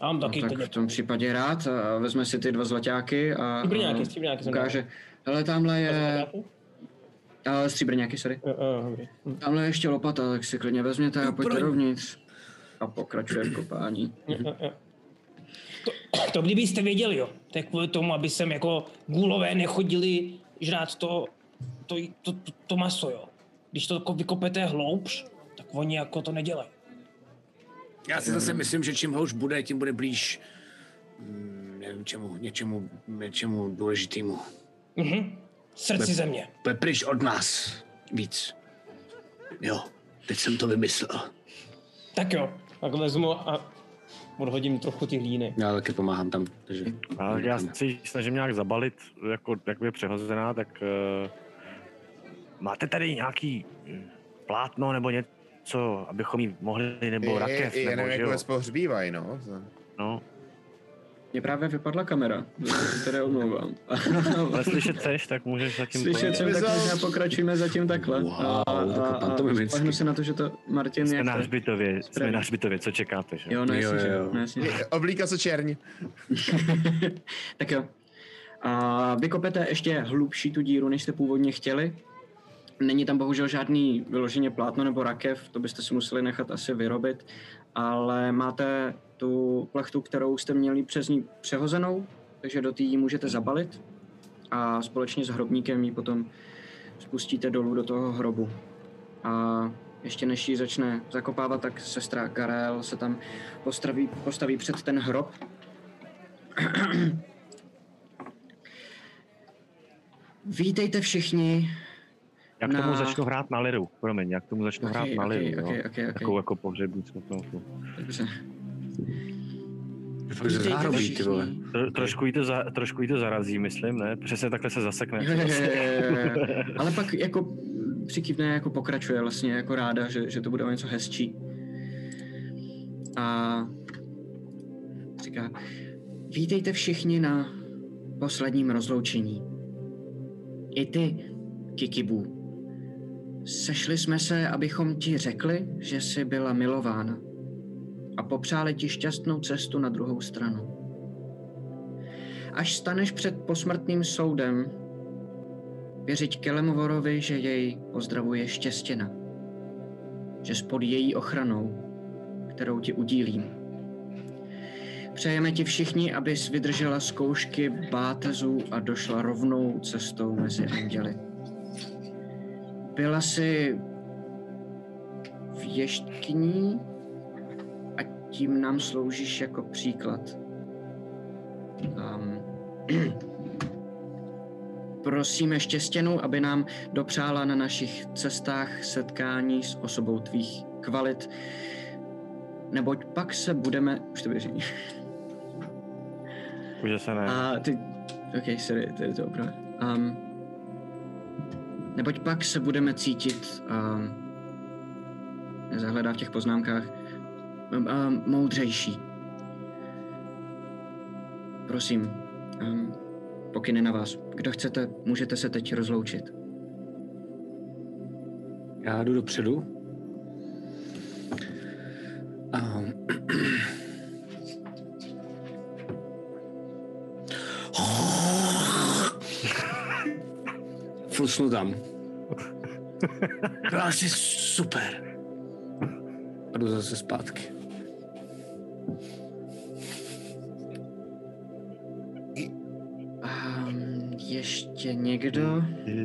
Já mám No, taky tak ty v tom případě rád a vezme si ty dva zlaťáky a, Stříbrňáky, a stříbrňáky jsem ukáže. Hele, tamhle je... A stříbrňáky, sorry. Dobrý. Hm. Tamhle je ještě lopata, tak si klidně vezměte a pojďte dovnitř. A pokračuje v kopání. To, to kdybyste věděli, jo. To je kvůli tomu, aby sem jako gůlové nechodili žrát to, to, to, to, to maso, jo. Když to jako vykopete hloubš, tak oni jako to nedělají. Já si zase myslím, že čím houš bude, tím bude blíž mm, nevím čemu, něčemu, něčemu důležitému. Mhm. Srdci země. Bude pryč od nás víc. Jo, teď jsem to vymyslel. Tak jo. Tak vezmu a odhodím trochu ty hlíny. Já taky pomáhám tam, takže... A já se ji snažím nějak zabalit, jako, jak je přehozená, tak uh, máte tady nějaký hm, plátno nebo něco, abychom jí mohli, nebo rakev, je, je, nebo nevím, že jak pohřbívají, no. No, Mně právě vypadla kamera, tedy omlouvám. ale slyšet chceš, tak můžeš zatím Slyšet jsem, tak možná pokračujeme zatím takhle. Wow, a, a, a, se na to, že to Martin Jsme na to- hřbitově, jsme na hřbitově, co čekáte, že? Jo, no Jo, jasně, že jo. No, jasně. Oblíka se čerň. tak jo. A vykopete ještě hlubší tu díru, než jste původně chtěli. Není tam bohužel žádný vyloženě plátno nebo rakev, to byste si museli nechat asi vyrobit, ale máte tu plechtu, kterou jste měli přes ní přehozenou, takže do té ji můžete zabalit a společně s hrobníkem ji potom spustíte dolů do toho hrobu. A ještě než ji začne zakopávat, tak sestra Garel se tam postaví, postaví před ten hrob Vítejte všichni. Jak tomu na- začnu hrát na liru, promiň, jak tomu začnu hrát na liru, jo? okay, okay, Takovou jako pohřební smutnou. Dobře. Fakt, že záhrobí, ty vole. Tro, trošku, jí to za, trošku jí to zarazí, myslím, ne? Přesně takhle se zasekne. Jo, jo, jo. Ale pak jako přikývne, jako pokračuje vlastně jako ráda, že, že to bude o něco hezčí. A říká, vítejte všichni na posledním rozloučení. I ty, Kikibu. Sešli jsme se, abychom ti řekli, že jsi byla milována a popřáli ti šťastnou cestu na druhou stranu. Až staneš před posmrtným soudem, věřiť Kelemvorovi, že jej pozdravuje štěstěna. Že spod její ochranou, kterou ti udílím. Přejeme ti všichni, abys vydržela zkoušky bátezů a došla rovnou cestou mezi anděli. Byla jsi v ješkyní a tím nám sloužíš jako příklad Prosíme štěstěnu, aby nám dopřála na našich cestách setkání s osobou tvých kvalit, neboť pak se budeme... Už to běží. Už se ne. A ty... Ok, sorry, to je to opravdu. Um, neboť pak se budeme cítit... Um, nezahledá v těch poznámkách. Um, um, moudřejší. Prosím, um, pokyny na vás. Kdo chcete, můžete se teď rozloučit. Já jdu dopředu. A... Flusnu tam. Byla jsi super. A jdu zase zpátky. Um, ještě někdo?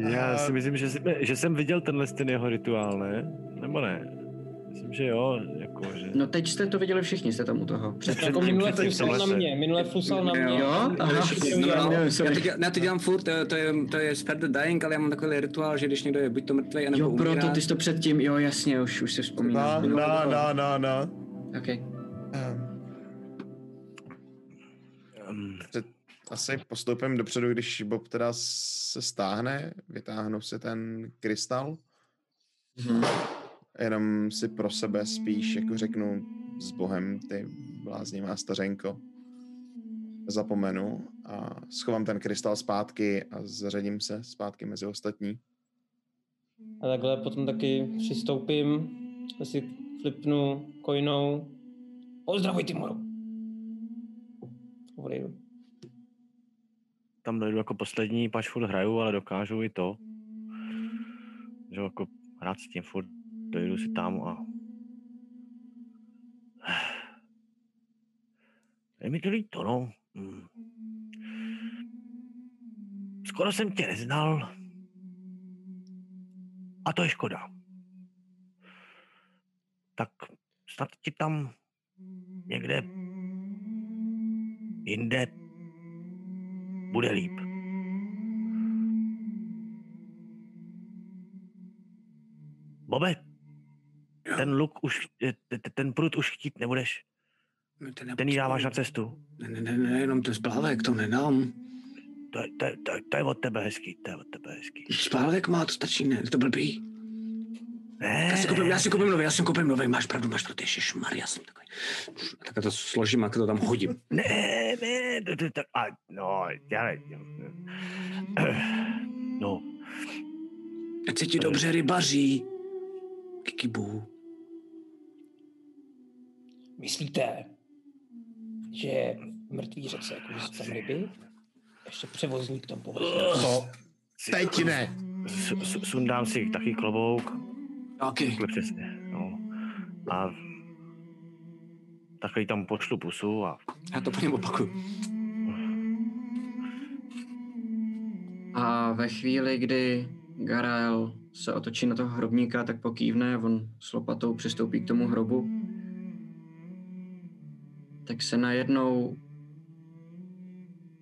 Já si myslím, že, jsem, že jsem viděl tenhle ten jeho rituál, ne? Nebo ne? Že jo, jako, že... No teď jste to viděli všichni, jste tam u toho. Před, Jako minule flusal na mě, minule flusal na mě. Jo? Aha. No, no, já, to dělám, já to dělám furt, to, to, je, to je Spare the Dying, ale já mám takový rituál, že když někdo je buď to mrtvý, anebo Jo, proto umírá, ty jsi to předtím, jo, jasně, už, už No, vzpomínám. no, no, no, no. Ok. Um, Um, před, asi postoupím dopředu, když Bob teda se stáhne, vytáhnu si ten krystal. Mhm. Jenom si pro sebe spíš jako řeknu s Bohem, ty bláznivá stařenko. Zapomenu a schovám ten krystal zpátky a zařadím se zpátky mezi ostatní. A takhle potom taky přistoupím, si flipnu kojnou. Pozdravuj Timoru. Odejdu. tam dojdu jako poslední, pač furt hraju, ale dokážu i to. Že jako hrát s tím furt, dojdu si tam a... Je mi to líto, no. Hmm. Skoro jsem tě neznal. A to je škoda. Tak snad ti tam někde jinde bude líp. Bobe, ten luk už, eh, te- te- ten prut už chtít nebudeš. Ten, Ten jí dáváš na cestu. Ne, ne, ne, ne, jenom ten splávek, to nedám. To, je- to, to, to je od tebe hezký, to je od tebe hezký. Splávek má, to stačí, ne, to blbý. Ne, Já si koupím, já si koupím nový, já si koupím nový, máš pravdu, máš pravdu, ježišmar, já jsem takový. Tak to složím a to tam hodím. ne, ne, to, to, to, a, no, já ne, no, Ať se ti dobře rybaří. Kikibu. Myslíte, že mrtvý řece, jako že tam ryby, ještě převozník tam povede? To teď ne. su- su- sundám si taky klobouk, Taky. takhle přesně, no, a takový tam pošlu pusu a Já to po něm opakuju. A ve chvíli, kdy Garael se otočí na toho hrobníka, tak pokývne, on s lopatou přistoupí k tomu hrobu. Tak se najednou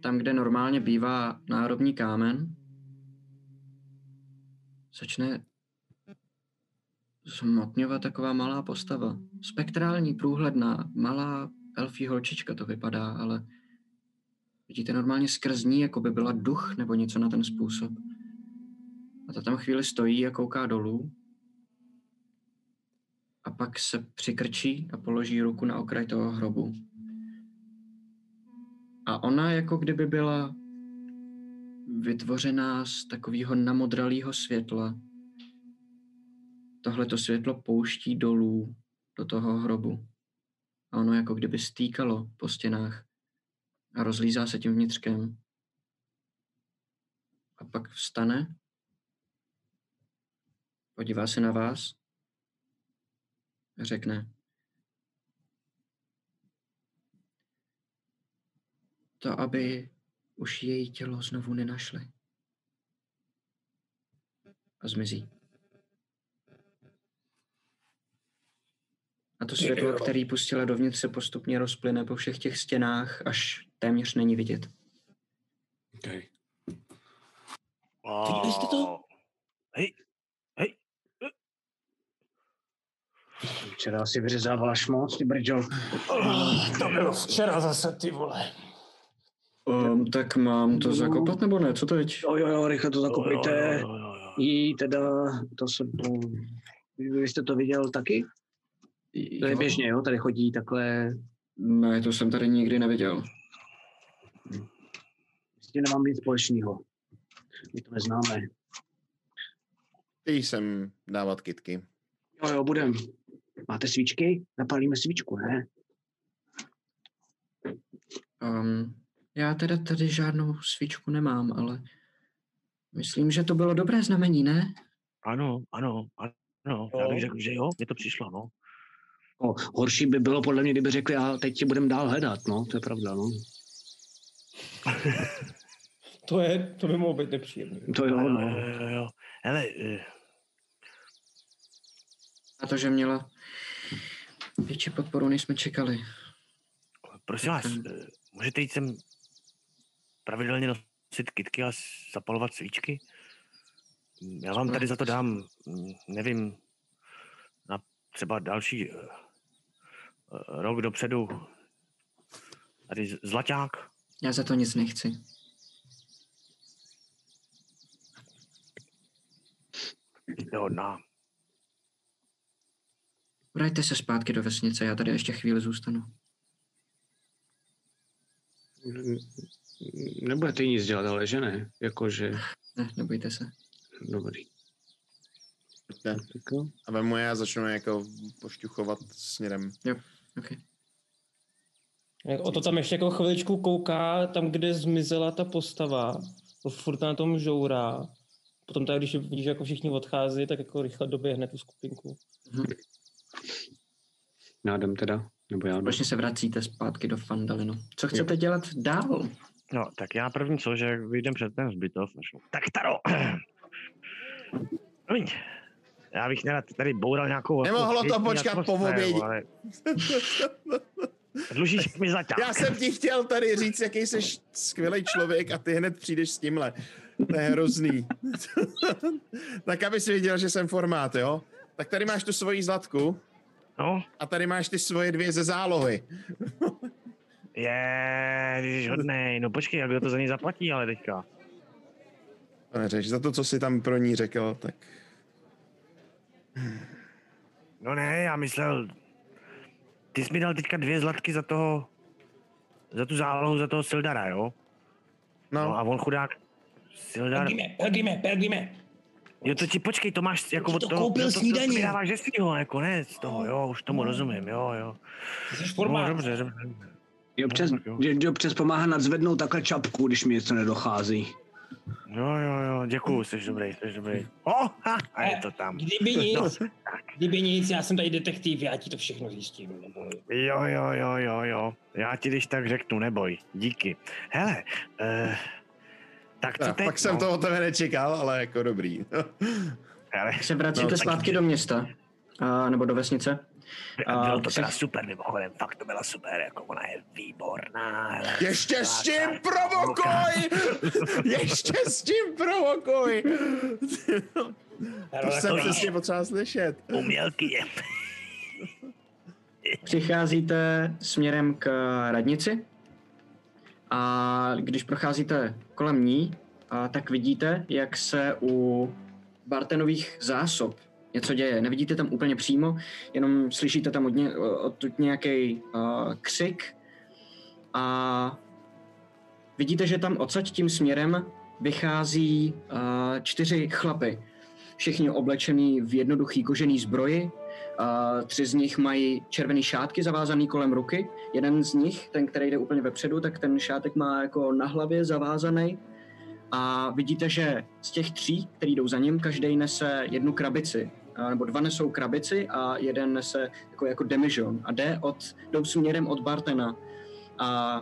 tam, kde normálně bývá náhrobní kámen, začne zmotňovat taková malá postava. Spektrální, průhledná, malá elfí holčička to vypadá, ale vidíte normálně skrz ní, jako by byla duch nebo něco na ten způsob. A ta tam chvíli stojí a kouká dolů. A pak se přikrčí a položí ruku na okraj toho hrobu. A ona jako kdyby byla vytvořená z takového namodralého světla. Tohle to světlo pouští dolů do toho hrobu. A ono jako kdyby stýkalo po stěnách a rozlízá se tím vnitřkem. A pak vstane, podívá se na vás a řekne, to, aby už její tělo znovu nenašli. A zmizí. A to světlo, který pustila dovnitř, se postupně rozplyne po všech těch stěnách, až téměř není vidět. Okay. Viděli jste to? Hej, hej, Včera si vyřezáváš moc, ty brďo. To bylo včera zase, ty vole. Um, tak mám to zakopat nebo ne? Co teď? Jo, jo, jo, rychle to zakopejte. Jí teda, to se, vy jste to viděl taky? To je běžně, jo, tady chodí takhle, Ne, to jsem tady nikdy neviděl. s tím nemám nic společného. My to neznáme. Chtějí sem dávat kitky. Jo, jo, budem. Máte svíčky? Napálíme svíčku, ne? Um, já teda tady žádnou svíčku nemám, ale myslím, že to bylo dobré znamení, ne? Ano, ano, ano. Já bych řekl, že jo, mě to přišlo, no. O, horší by bylo podle mě, kdyby řekli, a teď tě budeme dál hledat, no, to je pravda, no. To je, to by mohlo být nepříjemné. To jo, no. jo, jo, jo. Hele, eh, A to, že měla větší podporu, než jsme čekali. prosím vás, eh, můžete jít sem pravidelně nosit kitky a zapalovat svíčky? Já vám tady za to dám, nevím, na třeba další eh, eh, rok dopředu tady zlaťák. Já za to nic nechci. Jste hodná. Vraťte se zpátky do vesnice, já tady ještě chvíli zůstanu. Nebudete nic dělat, ale že ne? Jakože, Ne, nebojte se. dobrý. Jo. A vemu je a začnu jako pošťuchovat směrem. Okay. O to tam ještě jako chviličku kouká, tam, kde zmizela ta postava. To furt na tom žourá. Potom tak, když vidíš, jako všichni odchází, tak jako rychle doběhne tu skupinku. Já jdem teda, nebo já jdem. Společně se vracíte zpátky do Fandalinu. Co chcete dělat dál? No, tak já první co, že vyjdem před ten zbytov. Tak Taro! Promiň, já bych nerad tady boural nějakou... jako Nemohlo to pěkný počkat po obědě. ale- Dlužíš mi zaťák. Já jsem ti chtěl tady říct, jaký jsi skvělý člověk a ty hned přijdeš s tímhle. To je hrozný. tak aby si viděl, že jsem formát, jo? Tak tady máš tu svoji zlatku No, a tady máš ty svoje dvě ze zálohy. Je, jsi hodnej. No počkej, jak kdo to za ní zaplatí, ale teďka. To neřeš, za to, co jsi tam pro ní řekl, tak... No ne, já myslel, ty jsi mi dal teďka dvě zlatky za toho, za tu zálohu, za toho Sildara, jo? No, No, a on chudák, Sildar, Pelgrime, Pelgrime, Pelgrime. jo to ti počkej, to máš jako od to toho, koupil no, to, to, to snídaní. mi dáváš ze svýho, jako ne, z toho, jo, už tomu rozumím, jo, jo. Jsi No, formát. dobře, dobře. Občas, No, tak jo. že, že občas pomáhá nadzvednout takhle čapku, když mi něco nedochází. Jo, jo, jo, děkuju, jsi dobrý, jsi dobrý. O, ha, a je to tam. Kdyby nic, kdyby nic, já jsem tady detektiv, já ti to všechno zjistím. neboj. Jo, jo, jo, jo, jo. Já ti když tak řeknu, neboj. Díky. Hele, uh, tak co tak, teď? pak jsem no? to od tebe nečekal, ale jako dobrý. Hele, Se vracíte No, zpátky do města? A, nebo do vesnice? A bylo to se- teda super, mimochodem, fakt to byla super, jako ona je výborná. Ještě s tím provokuj! Ještě s tím provokuj! To jsem to víš. přesně potřeba slyšet. Umělky. Přicházíte směrem k radnici a když procházíte kolem ní, a tak vidíte, jak se u Bartenových zásob něco děje. Nevidíte tam úplně přímo, jenom slyšíte tam od ně, odtud nějaký uh, křik a vidíte, že tam odsaď tím směrem vychází uh, čtyři chlapy. Všichni oblečený v jednoduchý kožený zbroji, Uh, tři z nich mají červený šátky zavázaný kolem ruky. Jeden z nich, ten, který jde úplně vepředu, tak ten šátek má jako na hlavě zavázaný. A vidíte, že z těch tří, který jdou za ním, každý nese jednu krabici. Nebo dva nesou krabici a jeden nese jako, jako demižon. A jde od, jdou směrem od Bartena. A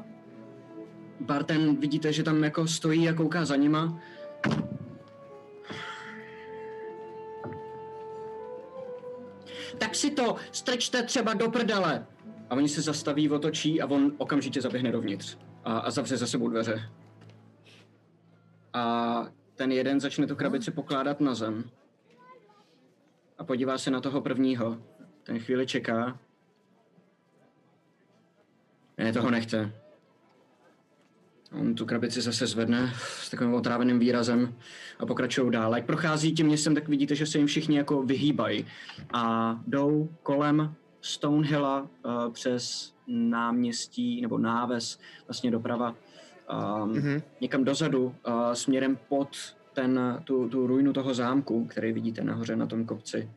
Barten vidíte, že tam jako stojí a kouká za nima. tak si to strčte třeba do prdele. A oni se zastaví, otočí a on okamžitě zaběhne dovnitř. A, a zavře za sebou dveře. a ten jeden začne tu krabici pokládat na zem. A podívá se na toho prvního. Ten chvíli čeká. Ne, toho nechce. On tu krabici zase zvedne s takovým otráveným výrazem a pokračují dál. Jak prochází tím městem, tak vidíte, že se jim všichni jako vyhýbají a jdou kolem Stonehilla uh, přes náměstí nebo náves vlastně doprava um, mm-hmm. někam dozadu uh, směrem pod ten, tu, tu ruinu toho zámku, který vidíte nahoře na tom kopci.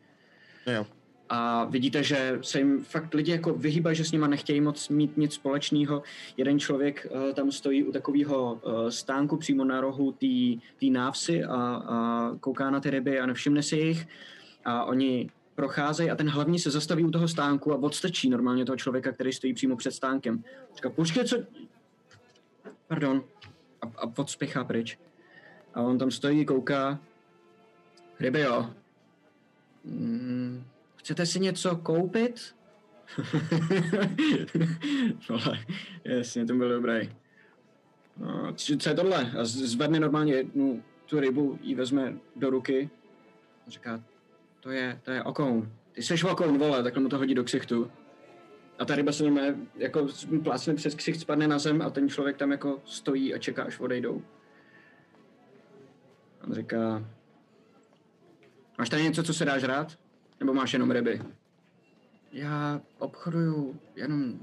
Jo. A vidíte, že se jim fakt lidi jako vyhýbají, že s nima nechtějí moc mít nic společného. Jeden člověk uh, tam stojí u takového uh, stánku přímo na rohu té návsi a, a kouká na ty ryby a nevšimne si jich. A oni procházejí a ten hlavní se zastaví u toho stánku a odstačí normálně toho člověka, který stojí přímo před stánkem. Říká, počkej, co... Pardon. A, a odspěchá pryč. A on tam stojí, kouká. Ryby, jo. Mm, chcete si něco koupit? Vole, jasně, to byl dobrý. No, co je tohle? A zvedne normálně jednu tu rybu, ji vezme do ruky. A říká, to je, to je okoun. Ty seš okoun, vole, takhle mu to hodí do ksichtu. A ta ryba se normálně jako plácne přes ksicht, spadne na zem a ten člověk tam jako stojí a čeká, až odejdou. On říká, máš tady něco, co se dá žrát? Nebo máš jenom ryby? Já obchoduju jenom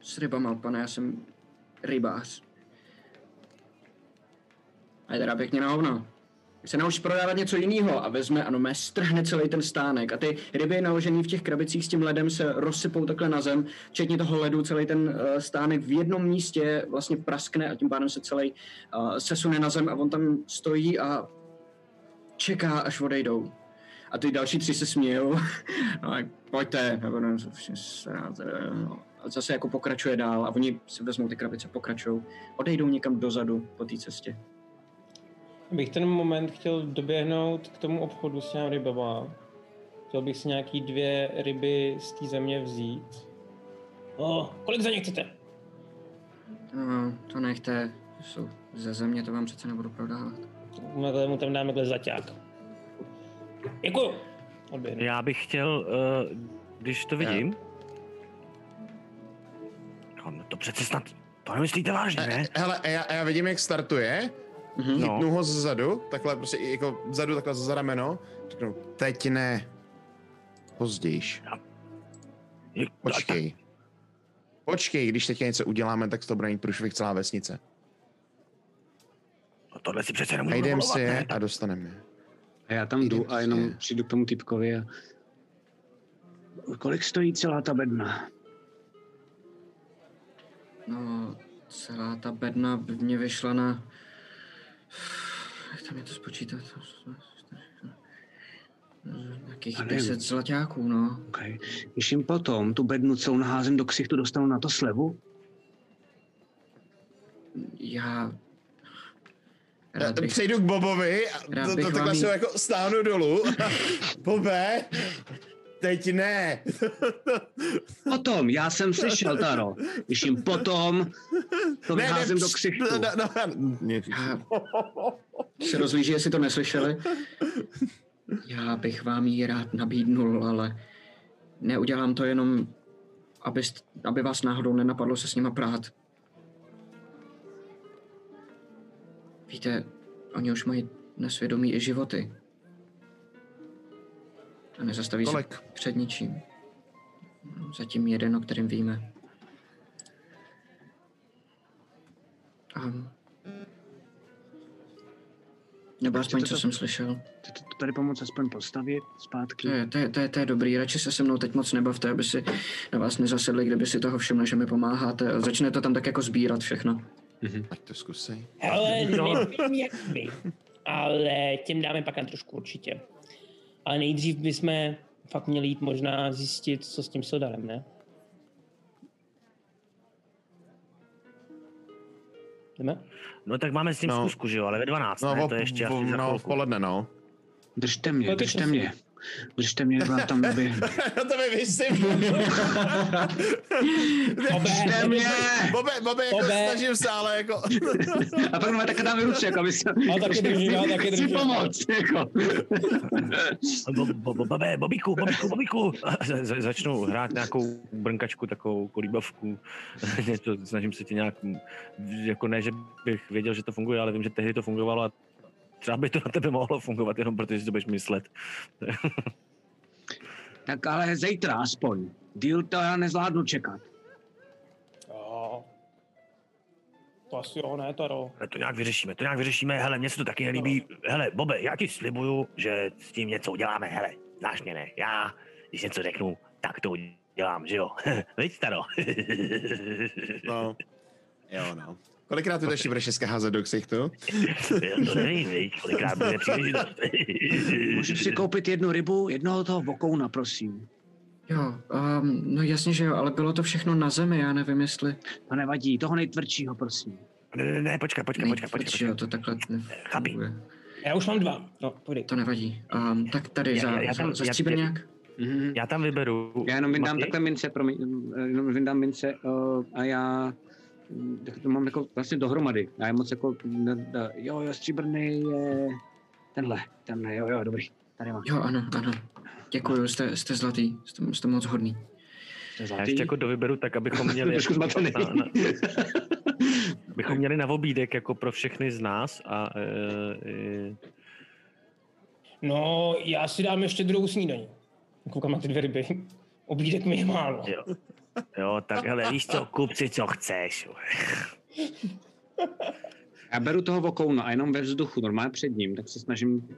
s rybama, pane, já jsem rybář. A je teda pěkně na hovno. Se nauč prodávat něco jiného a vezme, ano, mé strhne celý ten stánek a ty ryby naložený v těch krabicích s tím ledem se rozsypou takhle na zem, včetně toho ledu, celý ten uh, stánek v jednom místě vlastně praskne a tím pádem se celý uh, sesune na zem a on tam stojí a čeká, až odejdou. A ty další tři se smějou. no, pojďte, rád, eh, no. A zase jako pokračuje dál a oni si vezmou ty krabice, pokračují. Odejdou někam dozadu po té cestě. Bych ten moment chtěl doběhnout k tomu obchodu s těmi rybama. Chtěl bych si nějaký dvě ryby z té země vzít. O, kolik za ně chcete? No, to nechte, jsou ze země, to vám přece nebudu prodávat. Takhle mu tam dáme takhle zaťák. Děkuju. Odběhnu. Já bych chtěl, uh, když to vidím... No, to přece snad, to nemyslíte vážně, ne? Hele, a já, a já vidím, jak startuje, Mhm. No. ho zezadu, takhle prostě i jako vzadu, takhle za rameno, řeknu, teď ne, pozdějiš, Je- počkej. Počkej, když teď něco uděláme, tak to bude mít průšvih celá vesnice. No, tohle si přece nemůžu jdem dovolovat, si je ne? a dostaneme je. A já tam jdu a jenom si. přijdu k tomu typkovi a... Kolik stojí celá ta bedna? No, celá ta bedna by mě vyšla na... Jak tam je to spočítat? Nějakých. 10 zlaťáků, no. Okay. Když jim potom tu bednu celou naházím do ksichtu, dostanu na to slevu? Já... Rád bych... Přejdu k Bobovi a Rád to, to takhle jí- se jako stáhnu dolů. Bobe, teď ne. Potom, já jsem slyšel, Taro. Když jim potom to ne, ne, vyházím do pš- ksichtu. No, no, no, ne, Já se rozlíží, jestli to neslyšeli. Já bych vám ji rád nabídnul, ale neudělám to jenom, aby, aby vás náhodou nenapadlo se s nima prát. Víte, oni už mají na svědomí i životy. A nezastaví Kolik? se před ničím. Zatím jeden, o kterým víme. A... Nebo aspoň, Chcete co to- jsem slyšel. Chcete to tady pomoct aspoň postavit zpátky? To je, to, je, to, je, to je dobrý, radši se se mnou teď moc nebavte, aby si na vás nezasedli, kdyby si toho všimli, že mi pomáháte. A začne to tam tak jako sbírat všechno. Ať to zkusej. Hele, nevím jak vy, ale těm dáme pak trošku určitě. Ale nejdřív bychom fakt měli jít možná zjistit, co s tím Sildarem, ne? Jdeme? No tak máme s tím No. zkusku, že jo, ale ve 12, No, ne? To je ještě o, asi za no, v poledne, no. Držte mě, Kolik držte mě. Držte mě, já tam naběhnu. Na tebe vysím. Držte mě! Bobe, Bobe, jako Bobe. snažím se, ale jako... A pak má takhle dáme ruce, jako aby se... A taky držím, já taky Chci držím. pomoct, jako. Bo, bo, bo, bobe, bobíku, bobíku, bobíku. A za- za- Začnu hrát nějakou brnkačku, takovou kolíbavku. Něco, snažím se ti nějak, jako ne, že bych věděl, že to funguje, ale vím, že tehdy to fungovalo a třeba by to na tebe mohlo fungovat, jenom protože si to budeš myslet. Tak ale zítra aspoň. Díl to já nezvládnu čekat. Jo. To asi jo, ne, Taro. Ale to nějak vyřešíme, to nějak vyřešíme, hele, mně se to taky nelíbí. Hele, Bobe, já ti slibuju, že s tím něco uděláme, hele, znáš mě, ne? Já, když něco řeknu, tak to udělám, že jo? Veď, staro. No. Jo, no. Kolikrát to ještě budeš dneska házet do ksichtu? Já to nevím, viď, kolikrát bude příležitost. Můžu si koupit jednu rybu, jednoho toho vokouna, prosím. Jo, um, no jasně, že jo, ale bylo to všechno na zemi, já nevím, jestli... To nevadí, toho nejtvrdšího, prosím. Ne, ne, ne, počkej, počkej, počkej, počkej. Jo, to takhle nefunguje. Já už mám dva. No, půjde. To nevadí. Um, tak tady Já- za, já- já za, tam- za já- stříbrňák. Mhm. Já tam vyberu. Já jenom vyndám takhle mince, promiň, jenom vyndám mince uh, a já tak to mám jako vlastně dohromady. Já je moc jako, ne, ne, jo, jo, stříbrný je tenhle, tenhle, jo, jo, dobrý, tady mám. Jo, ano, ano. Děkuju, jste, jste zlatý, jste, jste moc hodný. Jste Já zlatý. ještě jako dovyberu tak, abychom měli, Trošku jako, zmatený. na, na, abychom měli na obídek jako pro všechny z nás a e, e, No, já si dám ještě druhou snídaní. Koukám na ty dvě ryby. Obídek mi je málo. jo. Jo, tak hele, víš co, kup si, co chceš. Já beru toho vokouna a jenom ve vzduchu, normálně před ním, tak se snažím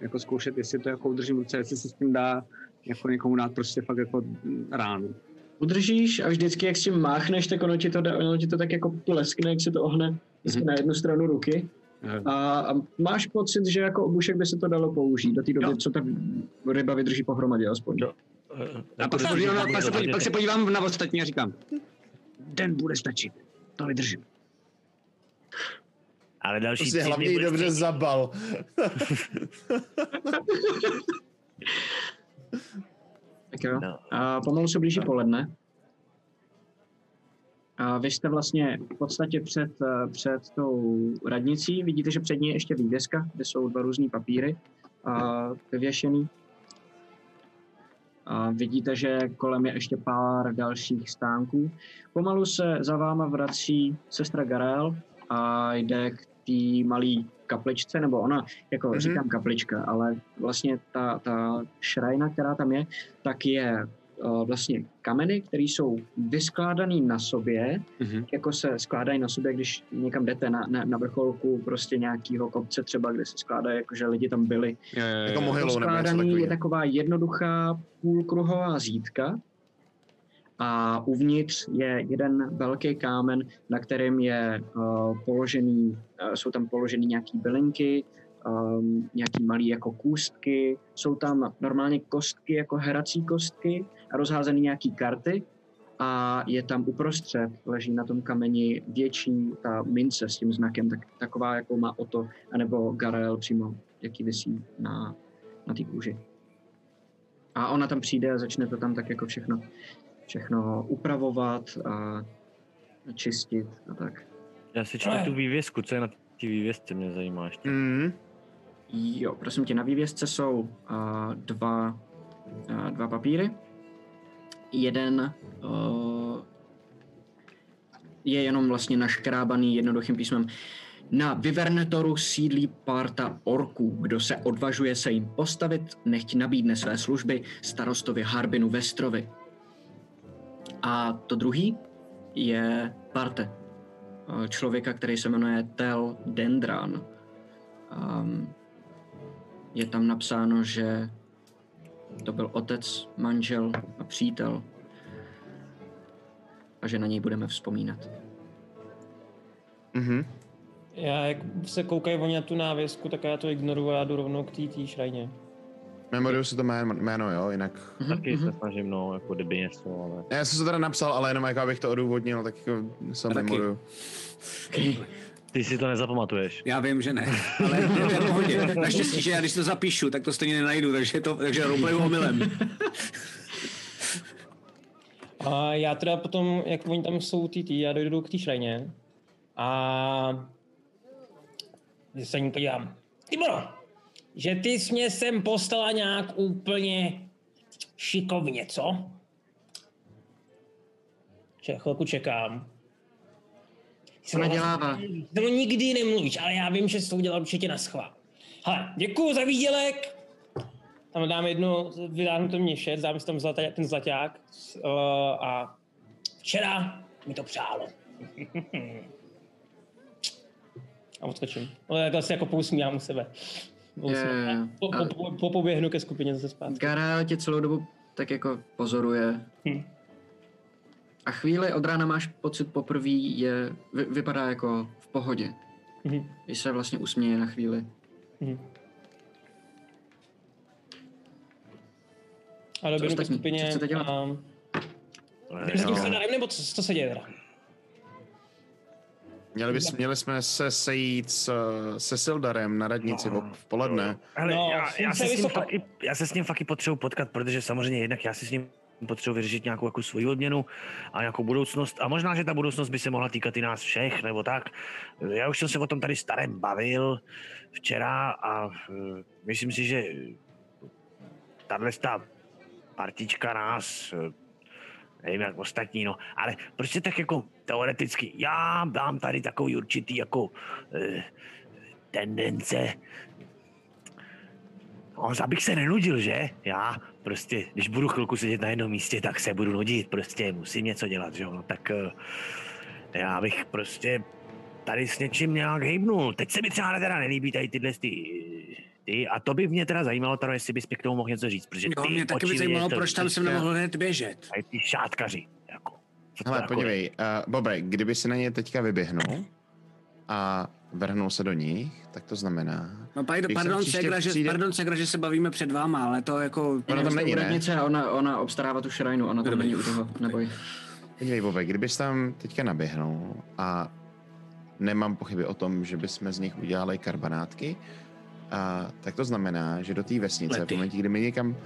jako zkoušet, jestli to jako udržím v ruce, jestli se s tím dá jako někomu dát prostě fakt jako ránu. Udržíš a vždycky, jak s tím máchneš, tak ono ti to, dá, ono ti to tak jako pleskne, jak se to ohne Mhm. na jednu stranu ruky. A, a máš pocit, že jako obušek by se to dalo použít do té doby, Jo. co ta ryba vydrží pohromadě aspoň. Jo. A pak se, podívám, na- pak, se podívám, pak se podívám na ostatní a říkám, den bude stačit, to vydržím. Ale další Prostě tři hlavně dobře stačit. zabal. Tak jo. No. A pomalu se blíží poledne. A vy jste vlastně v podstatě před, eh, před tou radnicí. Vidíte, že před ní je ještě vývězka, kde jsou dva různý papíry a vyvěšený. A vidíte, že kolem je ještě pár dalších stánků. Pomalu se za váma vrací sestra Garel a jde k té malé kapličce, nebo ona, jako Mhm. mm-hmm. říkám kaplička, ale vlastně ta, ta šrajna, která tam je, tak je vlastně kameny, které jsou vyskládané na sobě, Mhm. jako se skládají na sobě, když někam jdete na, na, na vrcholku prostě nějakého kopce třeba, kde se skládají, jakože lidi tam byli. Jo, jo, Jako jo. mohylou nebo něco Skládaný je taková jednoduchá půlkruhová zítka a uvnitř je jeden velký kámen, na kterém je uh, položený, uh, jsou tam položeny nějaký bylinky, um, nějaký malý jako kůstky, jsou tam normálně kostky jako herací kostky rozházený nějaký karty a je tam uprostřed, leží na tom kameni větší ta mince s tím znakem, tak, taková, jakou má Oto, anebo Garel přímo, jaký visí na, na té kůži. A ona tam přijde a začne to tam tak jako všechno, všechno upravovat a čistit a tak. Já si čtu tu vývězku, co je na té vývězce, mě zajímá ještě. Mm. Jo, prosím tě, na vývězce jsou uh, dva, uh, dva papíry. Jeden uh, je jenom vlastně naškrábaný jednoduchým písmem. Na Vivernetoru sídlí parta orků. Kdo se odvažuje se jim postavit, nechť nabídne své služby starostovi Harbinu Vestrovi. A to druhý je parte. uh, Člověka, který se jmenuje Tel Dendran. Um, je tam napsáno, že to byl otec, manžel a přítel a že na něj budeme vzpomínat. Mhm. Já, jak se koukají oni na tu návěsku, tak já to ignoruju a já jdu rovnou k té šrajně. Memoruju si to jméno, jméno, jo, jinak. Mhm, Taky mhm. se snažím, no, jako kdyby něco, ale... Já jsem to teda napsal, ale jenom jako abych to odůvodnil, tak jako se memoruju. Okay. Ty si to nezapamatuješ. Já vím, že ne, ale je to pohodě. Naštěstí, že já když to zapíšu, tak to stejně nenajdu, takže to, takže roleplayu omylem. A já teda potom, jak oni tam jsou ty, ty já dojdu k té šrajně a že se ní podívám. Tiboro, že ty jsi mě sem postala nějak úplně šikovně, co? Če, chvilku čekám. Co nadělává? To nikdy nemluvíš, ale já vím, že jsi to udělal určitě na schvál. Hele, děkuju za výdělek. Tam dám jednu, vydáhnu to mě šet, dám si tam zlatá, ten zlaťák. Uh, a včera mi to přálo. a odskočím. Ale takhle si jako pousmívám u sebe. Je, Po, po, po, po, poběhnu ke skupině zase zpátky. Gara tě celou dobu tak jako pozoruje. Hm. A chvíli od rána máš pocit poprvé je, vy, vypadá jako v pohodě. Mhm. Když se vlastně usměje na chvíli. Mhm. A ke ostatní? skupině. Co chcete dělat? A... Jdem s tím Sadarem, nebo co, co se děje teda? Měli, bys, měli jsme se sejít s, se Sildarem na radnici v, v poledne. Ale No, já, já, jsem se se s ním taky, já se s ním fakt i potřebuji potkat, protože samozřejmě jednak já si s ním potřebuji vyřešit nějakou jako svoji odměnu a nějakou budoucnost. A možná, že ta budoucnost by se mohla týkat i nás všech, nebo tak. Já už jsem se o tom tady starém bavil včera a eh, myslím si, že tahle ta partička nás, eh, nevím jak ostatní, no, ale prostě tak jako teoreticky, já dám tady takový určitý jako eh, tendence No, abych se nenudil, že? Já prostě, když budu chvilku sedět na jednom místě, tak se budu nudit, prostě musím něco dělat, že jo? No, tak eh, já bych prostě tady s něčím nějak hejbnul. Teď se mi třeba teda nelíbí tady tyhle ty, ty a to by mě teda zajímalo, teda, jestli bys mi k tomu mohl něco říct, protože Jo, ty mě taky by zajímalo, to proč tam jsem nemohl hned běžet. Tady ty šátkaři, jako. Hele, podívej, uh, Bobe, kdyby si na ně teďka vyběhnul a vrhnul se do nich, tak to znamená... No, pardon, pardon, příště Segra, že, přijde- pardon, Segra, že se bavíme před váma, ale to jako... Ona tam není, ne? Ona, ona obstarává tu šrajnu, ona tam není u toho, neboj. Podívej, Bobe, kdybys tam teďka naběhnul a nemám pochyby o tom, že bychom z nich udělali karbanátky, a, tak to znamená, že do té vesnice, Lety. v momentě, kdy my někam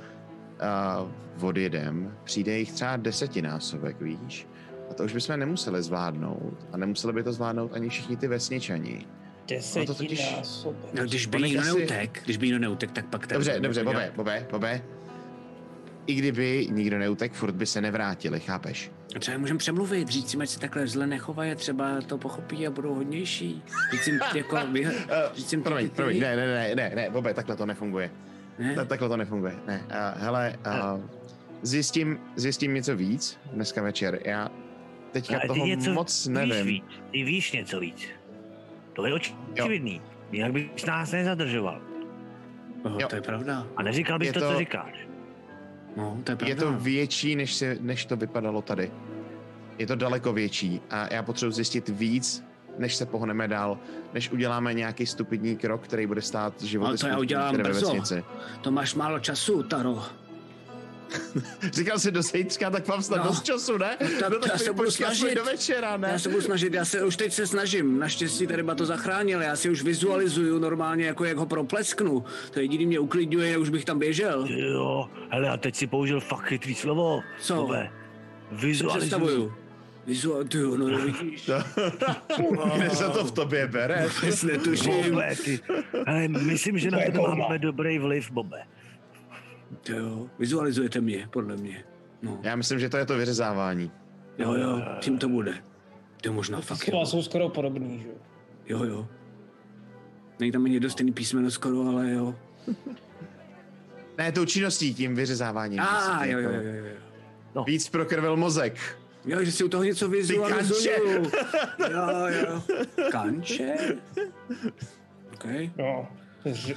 a, odjedem, přijde jich třeba desetinásobek, víš? A to už bychom nemuseli zvládnout. A nemuseli by to zvládnout ani všichni ty vesničani. No to totiž-. No, když by nikdo asi- neutek, když by nikdo neutek, tak pak... Dobře, dobře, Bobe, Bobe, Bobe. I kdyby nikdo neutek, furt by se nevrátili, chápeš? A Třeba je můžeme přemluvit, říct si, ať se takhle zle nechovají, a třeba to pochopí a budou hodnější. Říct jim jako... Vy, říct jim ty- Promiň, ty- promiň, ne, ne, ne, ne, ne, Bobe, takhle to nefunguje. Ne? Ta, takhle to nefunguje. Ne, uh, hele, uh, zjistím, zjistím něco víc dneska večer. Já teďka Ale ty toho něco moc Víš nevím. víc, ty víš něco víc. To je očividný. Jinak bys nás nezadržoval. Oh, Jo. to je pravda. A neříkal bys Je to, to- co říkáš. No, to je pravda. Je to větší, než, se, než to vypadalo tady. Je to daleko větší a já potřebuji zjistit víc, než se pohneme dál, než uděláme nějaký stupidní krok, který bude stát životy Ale to já udělám brzo. vesnici. To máš málo času, Taro. Říkal jsi do zítřka, tak mám snad No. dost času, ne? tak no, tak já se budu snažit. do večera, ne? Já se budu snažit, já se už teď se snažím. Naštěstí tady to zachránil, já si už vizualizuju normálně, jako jak ho proplesknu. To jediný mě uklidňuje, už bych tam běžel. Jo, hele, a teď si použil fakt chytrý slovo. Co? Bobe. Co Vizualizuj. představuju? Vizual, ty jo, no vidíš. Kde se to v tobě bere? Vůbec netuším. Bobe, ty. Hele, myslím, že na tebe máme dobrý vliv, Bobe. Ty jo, vizualizujete mě, podle mě. No, Já myslím, že to je to vyřezávání. jo, jo, tím to bude. To je možná fakt, Slova jo. jsou skoro podobný, že jo. Jo, jo. Není tam ani dost písmeno skoro, ale jo. Ne, tou činností, tím vyřezáváním. A, myslím, jo, jo, jo, jo, jo. Víc prokrvil mozek. Jo, že si u toho něco vizualizuju. Jo, jo. Kanče? Okay. No, že-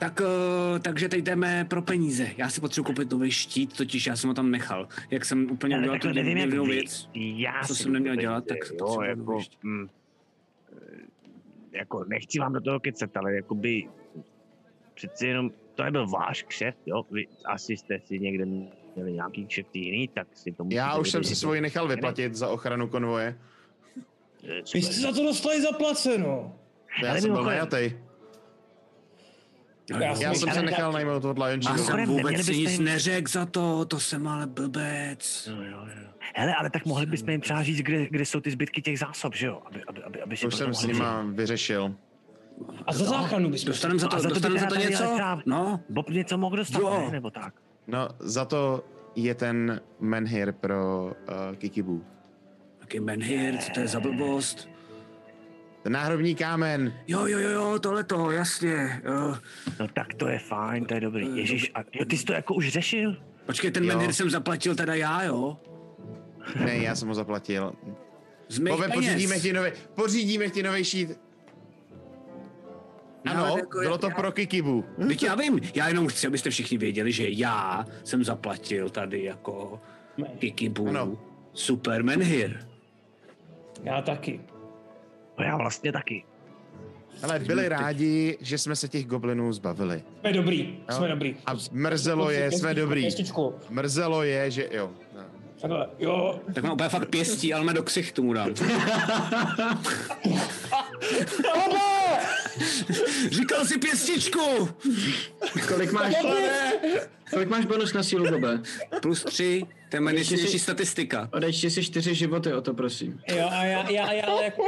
Tak, uh, takže teď jdeme pro peníze. Já si potřebuji koupit nový štít, totiž já jsem ho tam nechal. Jak jsem úplně udělal tu takhle nevím, jak divnou věc. Já Co jsem neměl dělat, tak jo, jako, mm, eh, jako, nechci vám do toho kecat, ale jakoby přeci jenom, to nebyl váš kšeft, jo, vy asi jste si někde měli nějaký kšeft jiný, tak si to Já už jsem si svoji nechal vyplatit za ochranu konvoje. Vy jste za to dostali zaplaceno. Já Ale jsem byl. Já, Já jsem se nechal najmout od Lion Já Shield. Jsem vůbec nic jim- neřekl za to, to jsem ale blbec. Jo, jo, jo. Hele, ale tak mohli bychom jim třeba říct, kde, kde jsou ty zbytky těch zásob, že jo? Aby, aby, aby, aby si To už jsem s nima vyřešil. A za záchranu bychom Dostaneme za No, to, a za to by dostaneme za to něco? No, Bob něco mohl dostat, Jo. ne? Nebo tak. No, za to je ten menhir pro uh, Kikibu. taky menhir, co to je za blbost? Ten náhrobní kámen. Jo, jo, jo, jo, tohle to, jasně. Jo. No tak to je fajn, to je dobrý. Eh, Ježíš, a jo, ty jsi to jako už řešil? Počkej, ten menhir jsem zaplatil teda já, jo? Ne, já jsem ho zaplatil. Z mých Bove, peněz. pořídíme ti nový, pořídíme ti nový šít. No, Ano, jako bylo to já- pro Kikibu. Teď já vím, já jenom chci, abyste všichni věděli, že já jsem zaplatil tady jako Kikibu Ano. super menhir. Já taky. No já vlastně taky. Ale byli rádi, že jsme se těch goblinů zbavili. Jsme dobrý, Jo? jsme dobrý. A mrzelo je, jsme dobrý. Pěstičku. Mrzelo je, že jo. No. Takhle, jo. Tak mám úplně fakt pěstí, ale mě do ksichtu mu dám. Říkal si pěstičku! Kolik máš, kolik máš bonus na sílu, Bobe? Plus tři, to je nejsilnější si- statistika. Odečti si čtyři životy o to, prosím. Jo, a já, já, já, ale jako,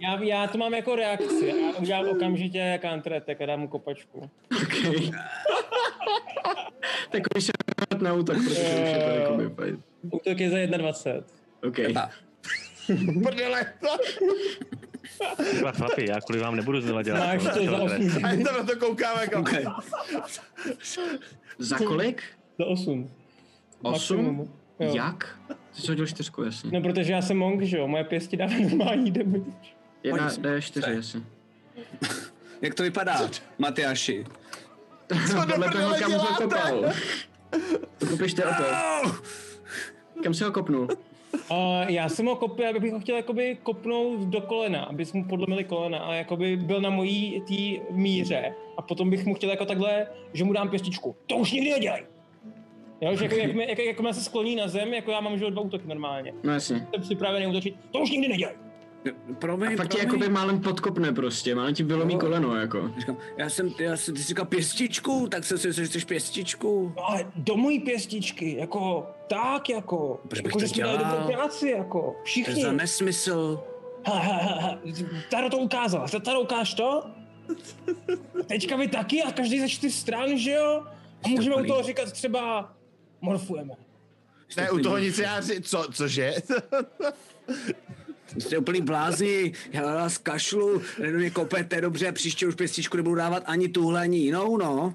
já, já to mám jako reakci. Já udělám okamžitě counter attack a dám mu kopačku. Okay. tak už se na útok, protože už je to jakoby fajn. Útok je za 21. OK. Prdele, Tyhle chlapi, já kvůli vám nebudu znova dělat. Máš to za tohle. 8. a jen to na to koukáme jako... Okay. Za kolik? Za 8. Osm? Maximum. Jo. Jak? Ty jsi hodil čtyřku, jasně. No, protože já jsem monk, že jo, moje pěsti dávají normální damage. Jedna Pojď. D4, jasně. Jak to vypadá, Matyáši? Podle toho, kam jsi ho děláte? kopal. Kopište o to. Kam jsi ho kopnul? Uh, já jsem ho kopil, abych ho chtěl jakoby kopnout do kolena, aby jsme mu podlomili kolena a jakoby byl na mojí té míře a potom bych mu chtěl jako takhle, že mu dám pěstičku. To už nikdy nedělej! Jo, že jako, jak, jak, jak, jak se skloní na zem, jako já mám že dva útoky normálně. No jasně. Jsem připravený útočit, to už nikdy nedělej! Promiň, A fakt tě promiň. jakoby málem podkopne prostě, málem ti vylomí koleno, jako. Říkám, já jsem, já jsem, ty jsi říkal pěstičku, tak jsem si myslel, že chceš pěstičku. No ale do mojí pěstičky, jako tak jako, Proč bych jako to že dělal? dobrou práci, jako To je všichni. za nesmysl. Ha, ha, ha, ha. Taro to ukázala. Taro ukáž to? Teďka vy taky a každý ze čtyř stran, že jo? A můžeme u toho říkat třeba morfujeme. Ne, u toho nic já si, co, cože? Jste úplný blázni, já vás kašlu, do mě kopete, dobře, příště už pěstičku nebudu dávat ani tuhle, ani jinou, no.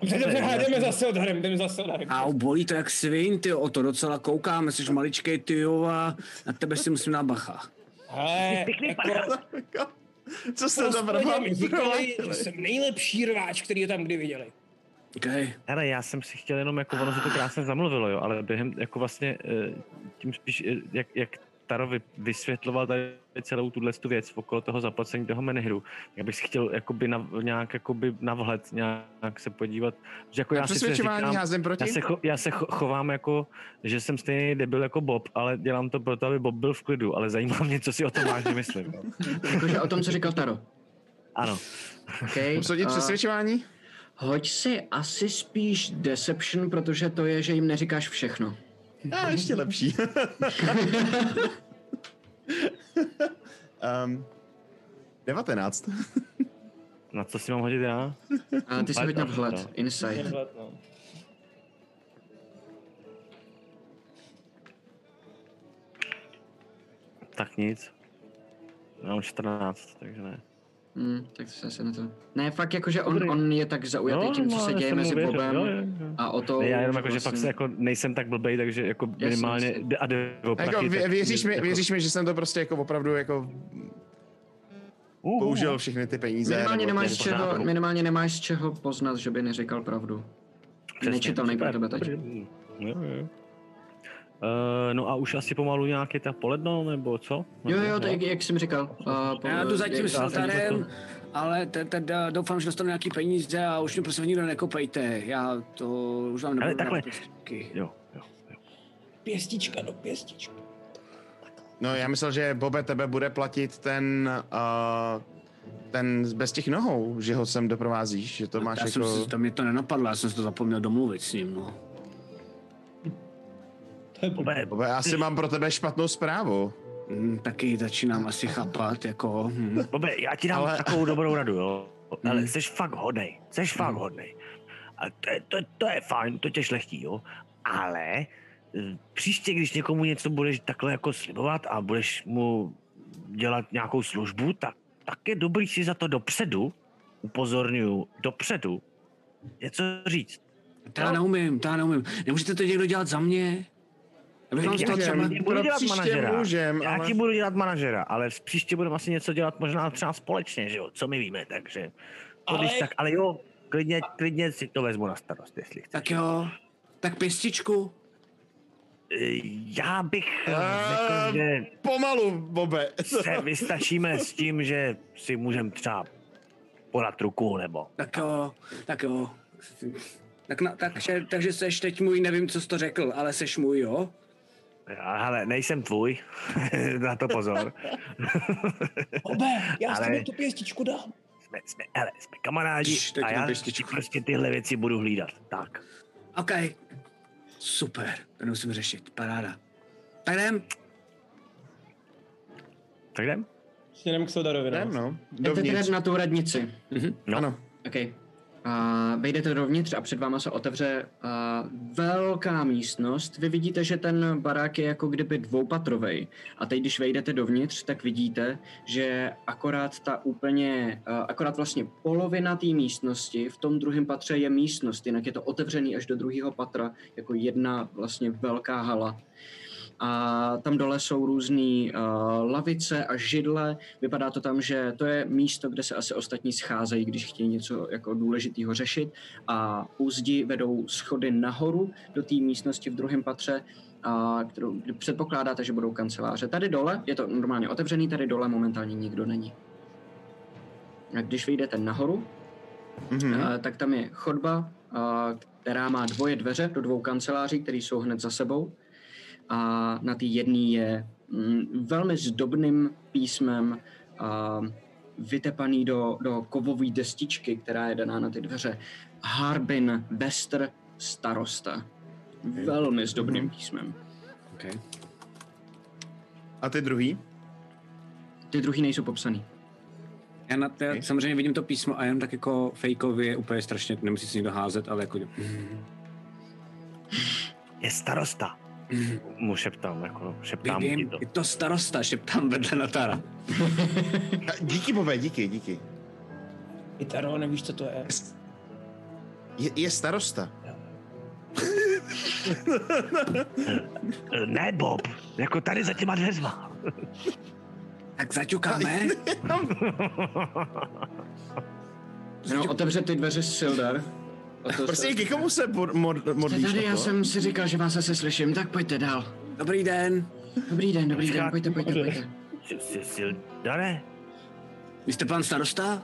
Dobře, dobře, hele, jdeme zase odharem, jdeme zase odharem. A bolí to jak svin, ty o to docela koukám, jsi maličkej, ty a na tebe si musím dát bacha. Hele, jako, Co za brba? mi říkali, že jsem nejlepší rváč, který je tam kdy viděli. Okay. Hele, já jsem si chtěl jenom, jako ono se to krásně zamluvilo, jo, ale během, jako vlastně, eh, tím spíš, eh, jak, jak Taro vy- vysvětloval tady celou tuhle tu věc okolo toho zaplacení toho menehru, já bych si chtěl jakoby na, nějak jakoby na vhled nějak se podívat, že jako já si říkám, proti? já se, cho, já se cho, chovám jako, že jsem stejný debil jako Bob, ale dělám to proto, aby Bob byl v klidu, ale zajímá mě, co si o tom vážně myslím. Jakože o tom, co říkal Taro. Ano. Okay. Obsadit přesvědčování? Hoď si asi spíš Deception, protože to je, že jim neříkáš všechno. A ještě lepší. um, 19. Na co si mám hodit já? A ty si hoď na vhled, No. insight. Tenhle, no. Tak nic. Já mám 14, takže ne. Hmm, tak se asi na to. Ne, fakt jakože on, on je tak zaujatý tím, co no, se děje mezi věřil, Bobem jo, jo, jo. a o to... Ne, já jenom jako, že vlastně- fakt se jako nejsem tak blbej, takže jako minimálně jasně. jde- a jde o prachy, Jako, vě, tak věříš, mi, jako- věříš mi, že jsem to prostě jako opravdu jako Uhu. použil všechny ty peníze. Minimálně nebo nemáš, to- z čeho, minimálně nemáš z čeho poznat, že by neříkal pravdu. Přesně, Nečitelný pro tebe teď. Jo, jo. Uh, no a už asi pomalu nějaký ta poledno, nebo co? Jo, jo, tak jak jsem říkal. Uh, po, Já tu zatím jak- s Altarem, ale te- te- te- doufám, že dostanu nějaký peníze a už mě prosím nikdo nekopejte. Já to už vám nebudu takhle. Jo, jo, jo. Pěstička do pěstičky. No já myslel, že Bobe tebe bude platit ten, uh, ten bez těch nohou, že ho sem doprovázíš, že to máš já jako... jsem si, to mě to nenapadlo, já jsem si to zapomněl domluvit s ním, no. Bobe, Bobe, asi mám pro tebe špatnou zprávu. Hm, taky začínám asi chápat, jako... Hm. Bobe, já ti dám Ale- takovou dobrou radu, jo. Ale jsi fakt hodnej, jsi fakt hodnej. A to je, to, to je fajn, to tě šlechtí, jo. Ale eh, příště, když někomu něco budeš takhle jako slibovat a budeš mu dělat nějakou službu, tak, tak je dobrý si za to dopředu, upozorňuju, dopředu, něco říct. To já neumím, to já neumím. Nemůžete to někdo dělat za mě? Já toho Já třeba... ti budu dělat manažera. můžem, Já ale- ti budu dělat manažera, ale příště budeme asi něco dělat možná třeba společně, že jo, co my víme, takže... To Ale- tak, ale jo, klidně, klidně si to vezmu na starost, jestli chceš. Tak jo, tak pěstičku. Eh, Já bych řekl, že Pomalu, Bobe. se vystačíme s tím, že si můžeme třeba podat ruku, nebo... Tak jo, tak jo. Tak na, takže, takže seš teď můj, nevím, co jsi to řekl, ale seš můj, jo? Já, hele, nejsem tvůj, na to pozor. Obe, já Ale- ale... tu pěstičku dám. Jsme, jsme, hele, jsme kamarádi tak a já prostě tyhle věci budu hlídat. Tak. OK. Super, to nemusím řešit, paráda. Tak jdem. Tak jdem? Směrem k Sodarovi. Jdem, no. no. Jdete Dovnitř. teda na tu radnici. No. Ano. OK. A vejdete dovnitř a před váma se otevře a, velká místnost. Vy vidíte, že ten barák je jako kdyby dvoupatrovej. A teď, když vejdete dovnitř, tak vidíte, že akorát ta úplně, akorát vlastně polovina té místnosti, v tom druhém patře je místnost, jinak je to otevřený až do druhého patra, jako jedna vlastně velká hala. A tam dole jsou různé uh, lavice a židle. Vypadá to tam, že to je místo, kde se asi ostatní scházejí, když chtějí něco jako důležitého řešit. A u zdi vedou schody nahoru do té místnosti v druhém patře, a kterou předpokládáte, že budou kanceláře. Tady dole je to normálně otevřený, tady dole momentálně nikdo není. A když vyjdete nahoru, Mhm. Eh, tak tam je chodba, eh, která má dvoje dveře do dvou kanceláří, které jsou hned za sebou. A na té jedné je mm, velmi zdobným písmem a vytepaný do, do kovové destičky, která je daná na ty dveře. Harbin Bester starosta. Velmi zdobným písmem. Okay. A ty druhý? Ty druhý nejsou popsaný. Já, na, já Okay. samozřejmě vidím to písmo a jenom tak jako fejkově, úplně strašně, nemusí si někdo házet, ale jako... Je starosta. Mu šeptám, jako šeptám ti to. je to starosta, šeptám vedle Natara. Díky, Bobe, díky, díky. Itaro, nevíš, co to je? Je, je starosta. Ne, Bob, jako tady za těma dveřma. Tak zaťukáme. No, otevře ty dveře Sildar. A to Prostě se- ke komu se Jste modlíš? tady, já jsem si říkal, že vás asi slyším, tak pojďte dál. Dobrý den. Dobrý den, dobrý den, pojďte, pojďte, pojďte. Sildare? Vy jste pan starosta?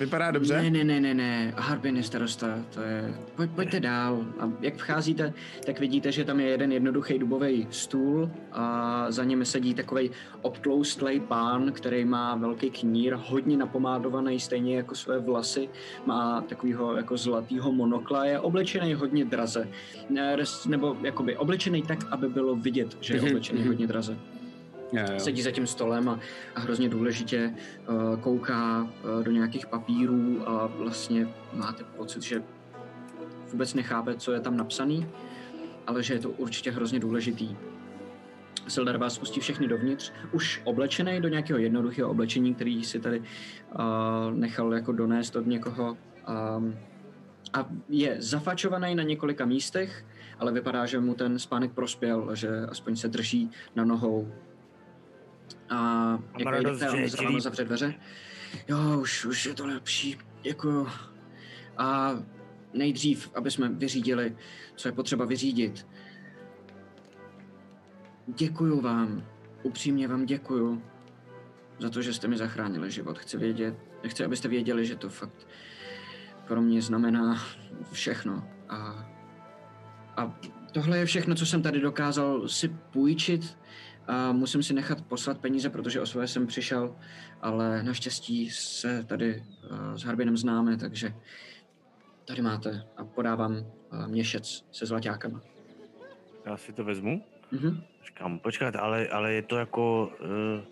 Vypadá dobře? Ne, ne, ne, ne, ne, Harbin je starosta, to je... Pojď, pojďte dál. A jak vcházíte, tak vidíte, že tam je jeden jednoduchý dubový stůl a za ním sedí takový obtloustlej pán, který má velký knír, hodně napomádovaný, stejně jako své vlasy, má takovýho jako zlatýho monokla, je oblečený hodně draze. Nebo jakoby oblečený tak, aby bylo vidět, že je Mhm, oblečený mhm. hodně draze. Jo, sedí za tím stolem a, a hrozně důležitě uh, kouká uh, do nějakých papírů a vlastně máte pocit, že vůbec nechápe, co je tam napsaný, ale že je to určitě hrozně důležitý. Sildar vás pustí všechny dovnitř, už oblečený do nějakého jednoduchého oblečení, který si tady uh, nechal jako donést od někoho. Um, a je zafačovaný na několika místech, ale vypadá, že mu ten spánek prospěl, že aspoň se drží na nohou. A jak radost, vejdete, že on zavře dveře. Jo, už, už je to lepší. Děkuju. A nejdřív, aby jsme vyřídili, co je potřeba vyřídit. Děkuju vám. Upřímně vám děkuju za to, že jste mi zachránili život. Chci vědět, chci, abyste věděli, že to fakt pro mě znamená všechno. A, a tohle je všechno, co jsem tady dokázal si půjčit a musím si nechat poslat peníze, protože o svoje jsem přišel, ale naštěstí se tady uh, s Harbinem známe, takže tady máte a podávám uh, měšec se zlaťákama. Já si to vezmu. Mhm. Říkám, počkat, ale, ale je to jako... Uh,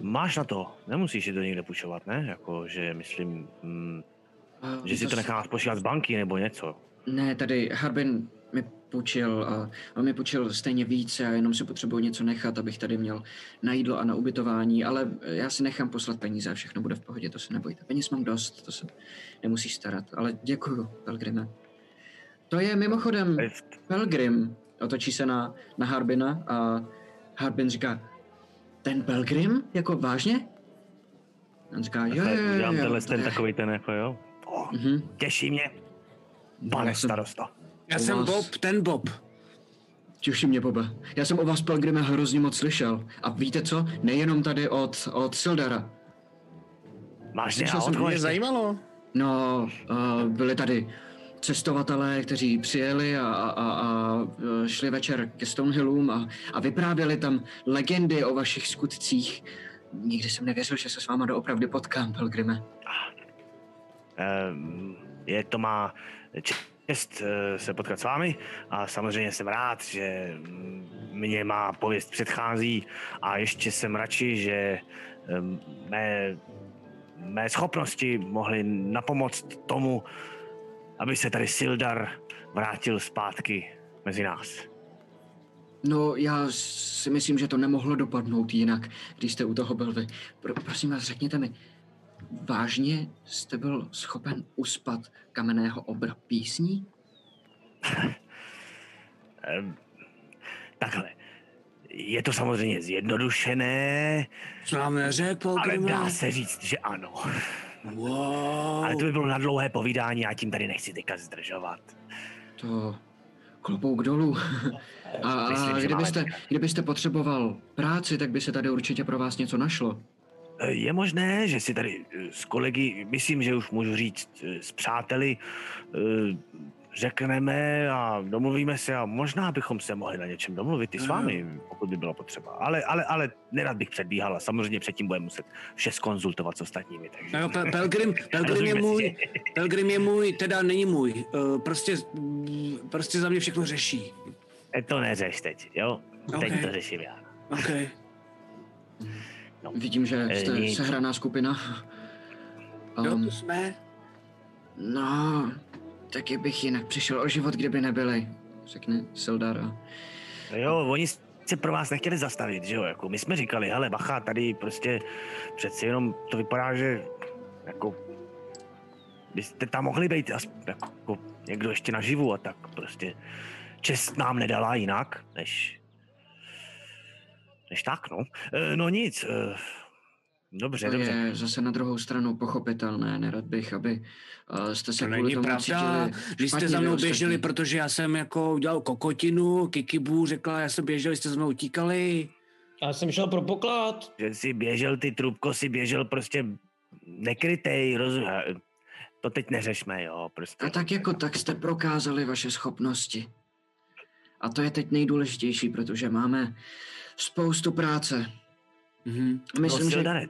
máš na to, nemusíš si to někde půjčovat, ne? Jako, že myslím, mm, Uh, že si to s- necháš posílat z banky nebo něco. Ne, tady Harbin mi půjčil a on mi půjčil stejně více a jenom si potřebuji něco nechat, abych tady měl na jídlo a na ubytování, ale já si nechám poslat peníze a všechno bude v pohodě, to se nebojte. Peněz mám dost, to se nemusíš starat, ale děkuju, Pelgrime. To je mimochodem Pelgrim, otočí se na, na Harbina a Harbin říká, ten Pelgrim? Jako vážně? On říká, jo, jo, jo, jo, tenhle to ten je- takový ten jako jo. Oh, Mhm. těší mě. Pane jsem- starosto. Já jsem vás- Bob, ten Bob. Těší mě, Bobe. Já jsem o vás, Pelgrime, hrozně moc slyšel. A víte co? Nejenom tady od, od Sildara. Máš Slyšel jsem, Mě zajímalo. No, uh, byli tady cestovatelé, kteří přijeli a, a, a, eh, šli večer ke Stonehillům a, a vyprávěli tam legendy o vašich skutcích. Nikdy jsem nevěřil, že se s váma doopravdy potkám, Pelgrime. Ehm, je to má čest eh, se potkat s vámi a samozřejmě jsem rád, že mě má pověst předchází a ještě jsem radši, že ehm, mé, mé schopnosti mohly napomoct tomu, aby se tady Sildar vrátil zpátky mezi nás. No, já si myslím, že to nemohlo dopadnout jinak, když jste u toho byl vy. Pro, prosím vás, řekněte mi, vážně jste byl schopen uspat kamenného obra písní? Takhle. Je to samozřejmě zjednodušené, Co nám neřekl, ale dá se říct, že ano. Wow. Ale to by bylo na dlouhé povídání a tím tady nechci teďka zdržovat. To klobouk dolů. A, a Myslím, že kdybyste, kdybyste potřeboval práci, tak by se tady určitě pro vás něco našlo. Je možné, že si tady e, s kolegy, myslím, že už můžu říct, e, s přáteli, e, řekneme a domluvíme se a možná bychom se mohli na něčem domluvit i s vámi, pokud by bylo potřeba. Ale, ale, ale nerad bych předbíhal a samozřejmě předtím budeme muset vše skonzultovat s ostatními. Takže... No Pelgrim, Pelgrim je můj, Pelgrim je můj, teda není můj. Prostě, prostě za mě všechno řeší. E, To neřeš teď, jo? Teď Ok. to řeším já. OK. Vidím, že Eh, jste nic. sehraná skupina. Jo, Um, to jsme. no, taky bych jinak přišel o život, kdyby nebyli, řekne Sildar. a- No jo, oni se pro vás nechtěli zastavit, že jo? Jako my jsme říkali, hele, bacha, tady prostě přeci jenom to vypadá, že jako byste tam mohli být aspoň jako někdo ještě naživu a tak prostě čest nám nedala jinak, než než tak, no. E, no nic, e, dobře, To dobře. je zase na druhou stranu pochopitelné. Nerad bych, aby uh, jste se To kvůli není tomu pravda. cítili Vy jste za mnou ostatní. běželi, protože já jsem jako udělal kokotinu, Kikibu řekla, já jsem běžel, jste za mnou utíkali. Já jsem šel pro poklad. Že si běžel, ty trubko si běžel prostě nekrytej, rozumím. To teď neřešme, jo, prostě. A tak jako tak jste prokázali vaše schopnosti. A to je teď nejdůležitější, protože máme spoustu práce. Mhm. Myslím, no, že... Sildare,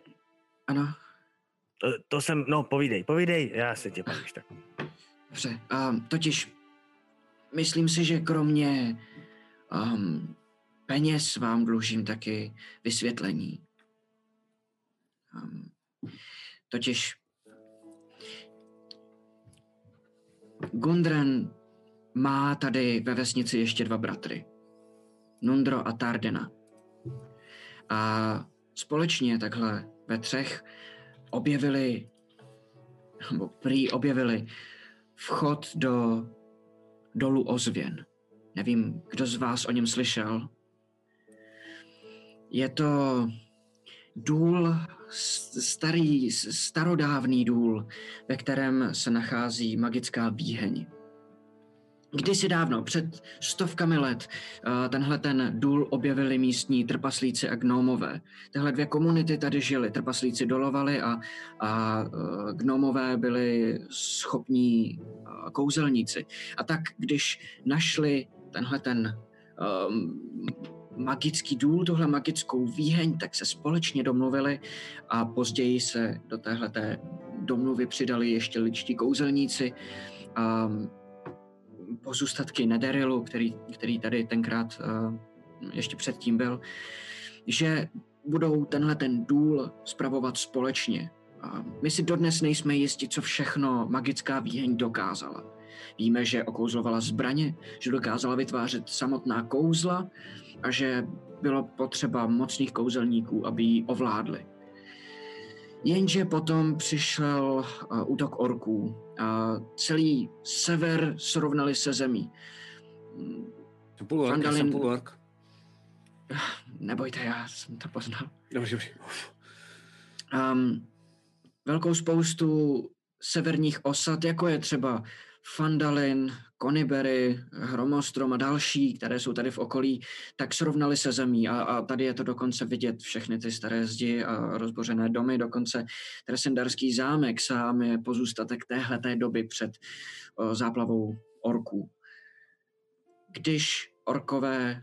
Ano, to, to jsem, no povídej, povídej, já se tě pak tak. dobře. Um, totiž, myslím si, že kromě um, peněz vám dlužím taky vysvětlení. Um, totiž Gundren má tady ve vesnici ještě dva bratry. Nundro a Tardena. A společně takhle ve třech objevili, nebo prý objevili vchod do dolu Ozvěn. Nevím, kdo z vás o něm slyšel. Je to důl, starý, starodávný důl, ve kterém se nachází magická výheň. Kdysi dávno, před stovkami let, eh, tenhle ten důl objevili místní trpaslíci a gnomové. Tyhle dvě komunity tady žily. Trpaslíci dolovali a, a eh, gnomové byli schopní eh, kouzelníci. A tak, když našli tenhle ten um, magický důl, tuhle magickou výheň, tak se společně domluvili a později se do téhleté domluvy přidali ještě ličtí kouzelníci. A pozůstatky Nederilu, který, který tady tenkrát uh, ještě předtím byl, že budou tenhle ten důl spravovat společně. My si dodnes nejsme jistí, co všechno magická výheň dokázala. Víme, že okouzlovala zbraně, že dokázala vytvářet samotná kouzla a že bylo potřeba mocných kouzelníků, aby ji ovládli. Jenže potom přišel uh, útok orků celý sever srovnali se zemí. Půl jsem půl ork. Nebojte, já jsem to poznal. Dobře, dobře. Um, velkou spoustu severních osad, jako je třeba Fandalin, Konibery, Hromostrom a další, které jsou tady v okolí, tak srovnali se zemí a, a tady je to dokonce vidět všechny ty staré zdi a rozbořené domy, dokonce Tresendarský zámek sám je pozůstatek téhleté doby před o, záplavou orků. Když orkové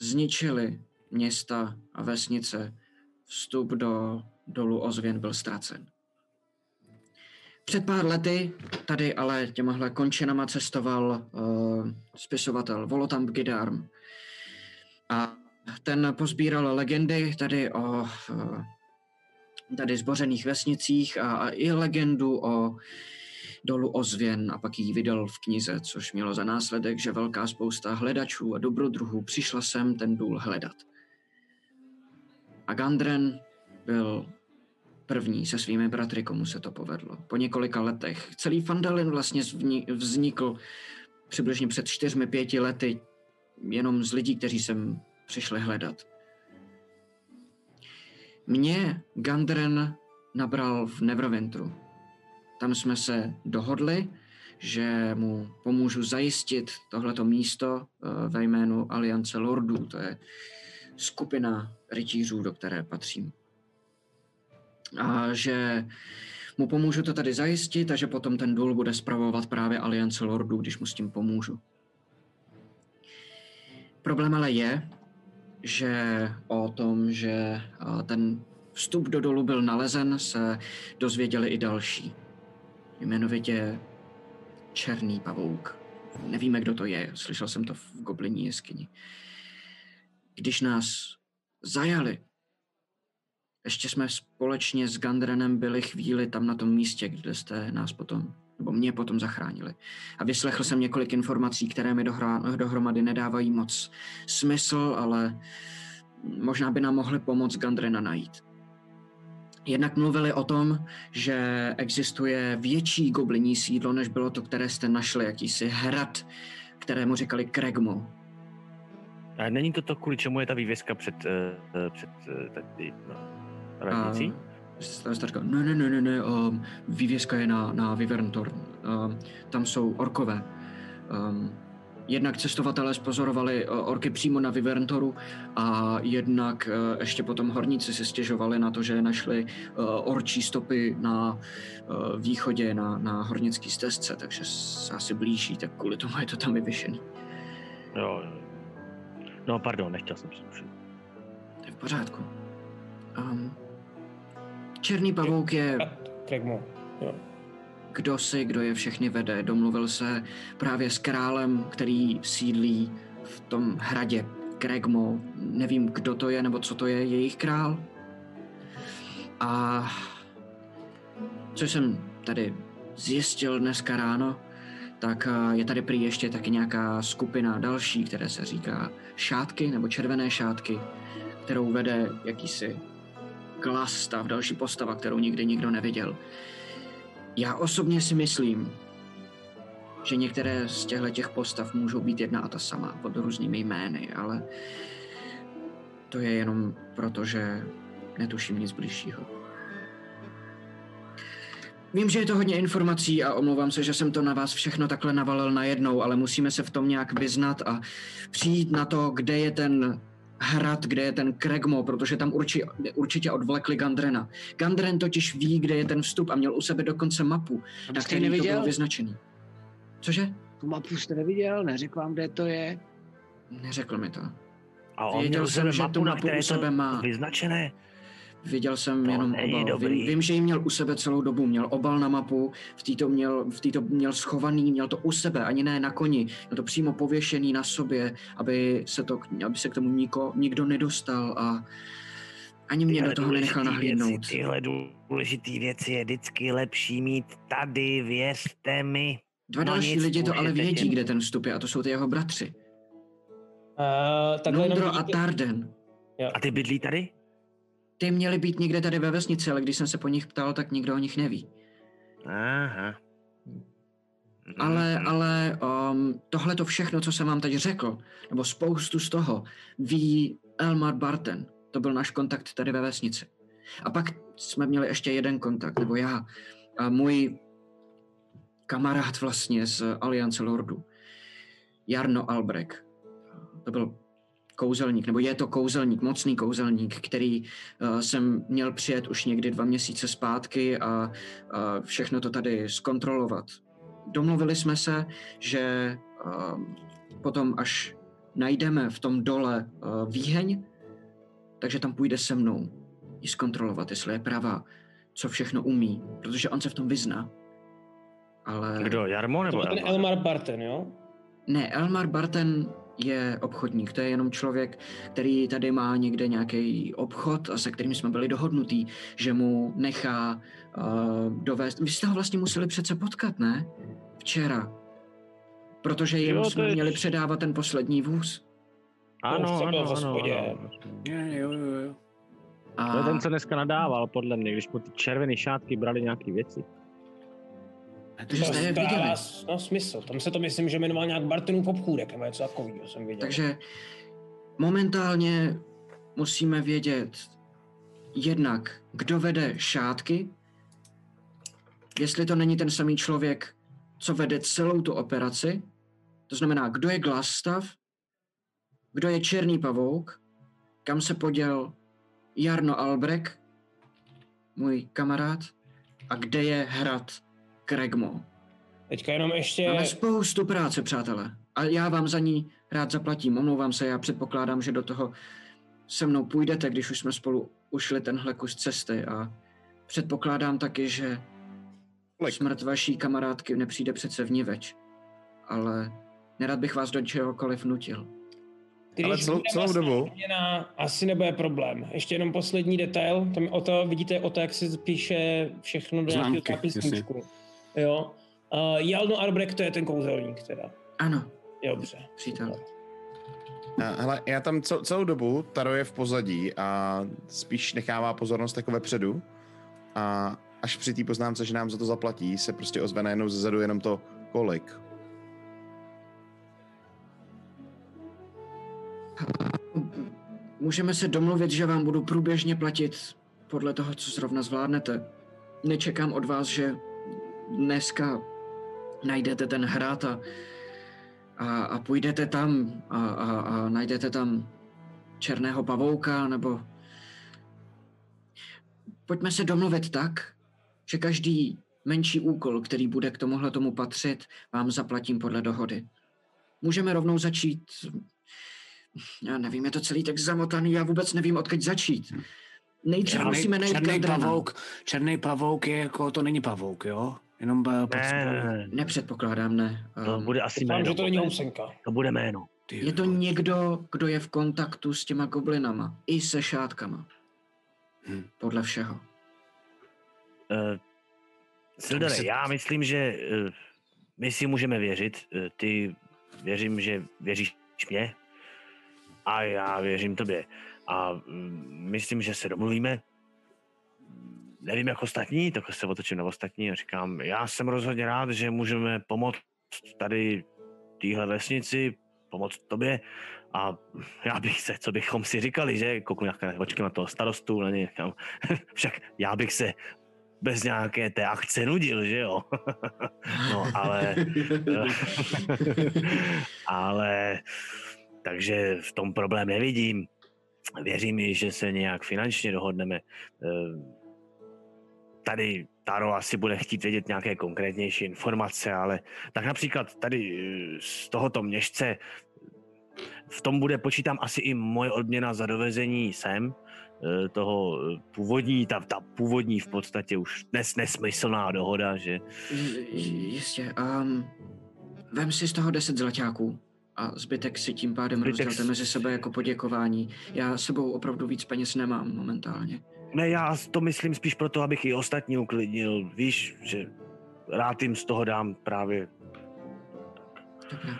zničili města a vesnice, vstup do dolu ozvěn byl ztracen. Před pár lety tady ale těmahle končinama cestoval uh, spisovatel Volotamp Gidarm. A ten pozbíral legendy tady o uh, tady zbořených vesnicích a, a i legendu o dolu ozvěn a pak ji vydal v knize, což mělo za následek, že velká spousta hledačů a dobrodruhů přišla sem ten důl hledat. A Gandren byl první se svými bratry, komu se to povedlo. Po několika letech. Celý Fandalin vlastně vznikl přibližně před čtyřmi, pěti lety jenom z lidí, kteří sem přišli hledat. Mě Gandren nabral v Neverwinteru. Tam jsme se dohodli, že mu pomůžu zajistit tohleto místo eh, ve jménu Aliance Lordů. To je skupina rytířů, do které patřím a že mu pomůžu to tady zajistit a že potom ten důl bude spravovat právě Aliance Lordů, když mu s tím pomůžu. Problém ale je, že o tom, že ten vstup do dolu byl nalezen, se dozvěděli i další. Jmenovitě Černý pavouk. Nevíme, kdo to je, slyšel jsem to v gobliní jeskyni. Když nás zajali, ještě jsme společně s Gandrenem byli chvíli tam na tom místě, kde jste nás potom, nebo mě potom zachránili. A vyslechl jsem několik informací, které mi dohromady nedávají moc smysl, ale možná by nám mohly pomoct Gandrena najít. Jednak mluvili o tom, že existuje větší gobliní sídlo, než bylo to, které jste našli, jakýsi hrad, kterému říkali Kregmo. A není to to, kvůli čemu je ta vývězka před, uh, před uh, tady, no, radnicí? Starka, ne, ne, ne, ne, ne, um, vývězka je na, na Vivernorn. Um, tam jsou orkové. Um, jednak cestovatelé spozorovali uh, orky přímo na Viverntoru a jednak uh, ještě potom horníci si stěžovali na to, že našli uh, orčí stopy na uh, východě, na, na hornické stezce, takže se asi blíží, tak kvůli tomu je to tam vyvěšený. Jo, jo. No, pardon, nechtěl jsem se To je v pořádku. Um, Černý pavouk je... Kregmo, jo. Kdo si, kdo je všechny vede. Domluvil se právě s králem, který sídlí v tom hradě Kregmo. Nevím, kdo to je, nebo co to je, jejich král. A co jsem tady zjistil dneska ráno, tak eh, je tady prý ještě taky nějaká skupina další, které se říká šátky nebo červené šátky, kterou vede jakýsi Glastav, další postava, kterou nikdy nikdo neviděl. Já osobně si myslím, že některé z těchto těch postav můžou být jedna a ta sama pod různými jmény, ale to je jenom proto, že netuším nic bližšího. Vím, že je to hodně informací a omlouvám se, že jsem to na vás všechno takhle navalil najednou, ale musíme se v tom nějak vyznat a přijít na to, kde je ten hrad, kde je ten Kregmo, protože tam urči, určitě odvlekli Gandrena. Gandren totiž ví, kde je ten vstup a měl u sebe dokonce mapu, A na který to neviděl? bylo vyznačený. Cože? Tu mapu jste neviděl, neřekl vám, kde to je. Neřekl mi to. A on Věděl měl jsem, že mapu, tu na mapu které u sebe to má. vyznačené. Viděl jsem To jenom obal. Vím, vím, že ji měl u sebe celou dobu. Měl obal na mapu, v této měl, v této měl schovaný, měl to u sebe, ani ne na koni. Měl to přímo pověšený na sobě, aby se, to, aby se k tomu niko, nikdo nedostal a ani mě Tyhle do toho nenechal důležitý nahlídnout. Věci, tyhle důležité věci je vždycky lepší mít tady, věřte mi. Dva No další lidi to ale vědí, těm- kde ten vstup je, a to jsou ty jeho bratři. Uh, takhle jenom Nondro a Tarden. A ty bydlí tady? Ty měli být někde tady ve vesnici, ale když jsem se po nich ptal, tak nikdo o nich neví. Aha. Ale, Mhm. ale um, tohle to všechno, co jsem vám teď řekl, nebo spoustu z toho, ví Elmar Barten. To byl náš kontakt tady ve vesnici. A pak jsme měli ještě jeden kontakt, nebo já. A můj kamarád vlastně z Aliance Lordu. Jarno Albrek. To byl kouzelník, nebo je to kouzelník, mocný kouzelník, který uh, jsem měl přijet už někdy dva měsíce zpátky a, a všechno to tady zkontrolovat. Domluvili jsme se, že uh, potom, až najdeme v tom dole uh, výheň, takže tam půjde se mnou ji zkontrolovat, jestli je pravá, co všechno umí, protože on se v tom vyzná. Ale... Kdo, Jarmo To nebo Elmar? Elmar Barten, jo? Ne, Elmar Barten je obchodník, to je jenom člověk, který tady má někde nějaký obchod a se kterým jsme byli dohodnutý, že mu nechá uh, dovést. Vy jste ho vlastně museli přece potkat, ne? Včera. Protože jemu Jo, jsme je- měli předávat ten poslední vůz. Ano, To ano, ano, ano. Je, jo, jo, jo. A To je ten, co dneska nadával, podle mě, když mu ty červené šátky brali nějaký věci. Takže jste je to viděli. no, smysl. Tam se to myslím, že jmenoval nějak Bartenův obchůdek, nebo něco takového jsem viděl. Takže momentálně musíme vědět jednak, kdo vede šátky, jestli to není ten samý člověk, co vede celou tu operaci, to znamená, kdo je Glastav, kdo je Černý pavouk, kam se poděl Jarno Albrek, můj kamarád, a kde je hrad Kregmo. Teďka jenom ještě... Máme spoustu práce, přátelé. A já vám za ní rád zaplatím. Omlouvám se, já předpokládám, že do toho se mnou půjdete, když už jsme spolu ušli tenhle kus cesty a předpokládám taky, že Kolik? smrt vaší kamarádky nepřijde přece vniveč. Ale nerad bych vás do čehokoliv nutil. Když Ale celou- celou vlastně dobu- Výměna, asi nebude problém. Ještě jenom poslední detail. Tam o to, vidíte o to, jak se píše všechno do nějakého Známky, zápisníčku. Jo. Uh, Jalno Arbrek, to je ten kouzelník teda. Ano, Dobře. přítel. A, Hele, já tam cel, celou dobu Taro je v pozadí a spíš nechává pozornost jako vepředu. A až při té poznámce, že nám za to zaplatí, se prostě ozve najednou zezadu jenom to kolik. Můžeme se domluvit, že vám budu průběžně platit podle toho, co zrovna zvládnete. Nečekám od vás, že dneska najdete ten hrad a, a, a půjdete tam a, a, a najdete tam černého pavouka, nebo... Pojďme se domluvit tak, že každý menší úkol, který bude k tomuhle tomu patřit, vám zaplatím podle dohody. Můžeme rovnou začít já nevím, je to celý tak zamotaný, já vůbec nevím, odkud začít. Nejdřív Černý, musíme najít černý pavouk, černý pavouk je jako, to není pavouk, jo? Jenom uh, Ne, ne, ne, Nepředpokládám, ne. to Um, bude asi jméno. že to není housenka. To bude jméno. je to někdo, kdo je v kontaktu s těma goblinama. I se šátkama. Hm. Podle všeho. Uh, se- Sildare, já myslím, že uh, my si můžeme věřit. Uh, ty věřím, že věříš mě a já věřím tobě. A mm, myslím, že se domluvíme. Nevím jak ostatní, tak se otočím na ostatní a říkám, já jsem rozhodně rád, že můžeme pomoct tady téhle vesnici, pomoct tobě a já bych se, co bychom si říkali, že kouknu nějaké očky na toho starostu, na něj, říkám, však já bych se bez nějaké té akce nudil, že jo? no, ale... ale... Takže v tom problém nevidím. Věřím že se nějak finančně dohodneme. Tady Taro asi bude chtít vědět nějaké konkrétnější informace, ale tak například tady eh, z tohoto měšce v tom bude, počítám, asi i moje odměna za dovezení sem, eh, toho eh, původní, ta, ta původní v podstatě už dnes nesmyslná dohoda, že Jistě. Um, vem si z toho 10 zlaťáků a zbytek si tím pádem Zbytek rozdělte mezi sebe jako poděkování. Já sebou opravdu víc peněz nemám momentálně. Ne, já to myslím spíš proto, abych i ostatní uklidnil. Víš, že rád jim z toho dám právě. Dobrá.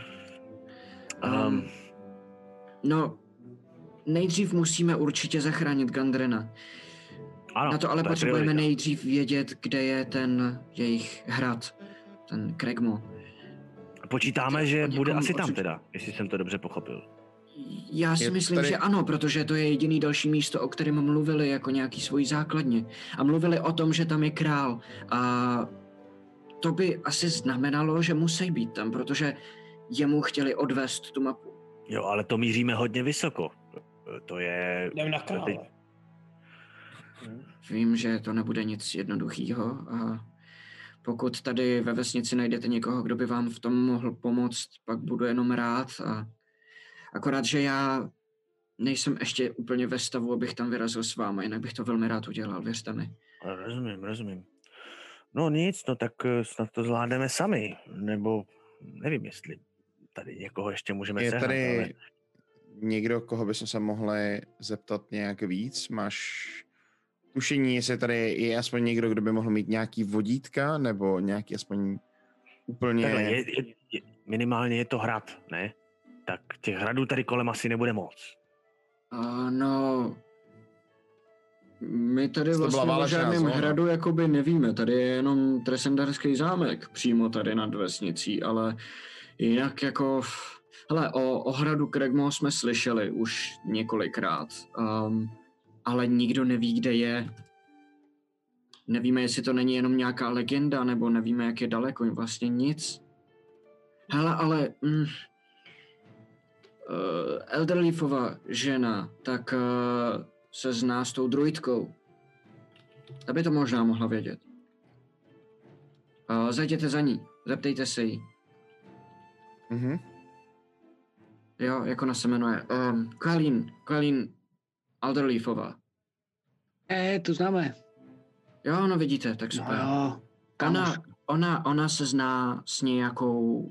Um, Um, no, nejdřív musíme určitě zachránit Gandrena. ano, Na to ale je potřebujeme priorita. nejdřív vědět, kde je ten jejich hrad, ten Kregmo. Počítáme, že bude asi tam teda, jestli jsem to dobře pochopil. Já si Je myslím, tady- že ano, protože to je jediný další místo, o kterém mluvili jako nějaký svojí základně. A mluvili o tom, že tam je král. A to by asi znamenalo, že musí být tam, protože jemu chtěli odvést tu mapu. Jo, ale to míříme hodně vysoko. To je... Jdem na krále. teď- Vím, že to nebude nic jednoduchého a pokud tady ve vesnici najdete někoho, kdo by vám v tom mohl pomoct, pak budu jenom rád a akorát, že já nejsem ještě úplně ve stavu, abych tam vyrazil s váma, jinak bych to velmi rád udělal, věřte mi. Rozumím, rozumím. No nic, no tak eh, snad to zvládneme sami, nebo nevím, jestli tady někoho ještě můžeme Je sehnat, tady ale... někdo, koho bychom se mohli zeptat nějak víc? Máš tušení, jestli tady je aspoň někdo, kdo by mohl mít nějaký vodítka, nebo nějaký aspoň úplně... Takhle, je, je, je, minimálně je to hrad, ne? Tak těch hradů tady kolem asi nebude moc. A no, my tady vlastně o žádném hradu jakoby nevíme, tady je jenom Tresendarský zámek přímo tady nad vesnicí, ale jinak jako, hele, o, o hradu Kregmo jsme slyšeli už několikrát, um, ale nikdo neví, kde je. Nevíme, jestli to není jenom nějaká legenda, nebo nevíme, jak je daleko, vlastně nic. Hele, ale mm, Elderleafova žena, tak uh, se zná s tou druidkou. Ta by to možná mohla vědět. Uh, zajděte za ní, zeptejte se jí. Mhm. Jo, jak ona se jmenuje? Um, Kalin, Kalin Alderleafová. Eh, to známe. Jo, no vidíte, tak No super. jo, Ona, ona, ona se zná s nějakou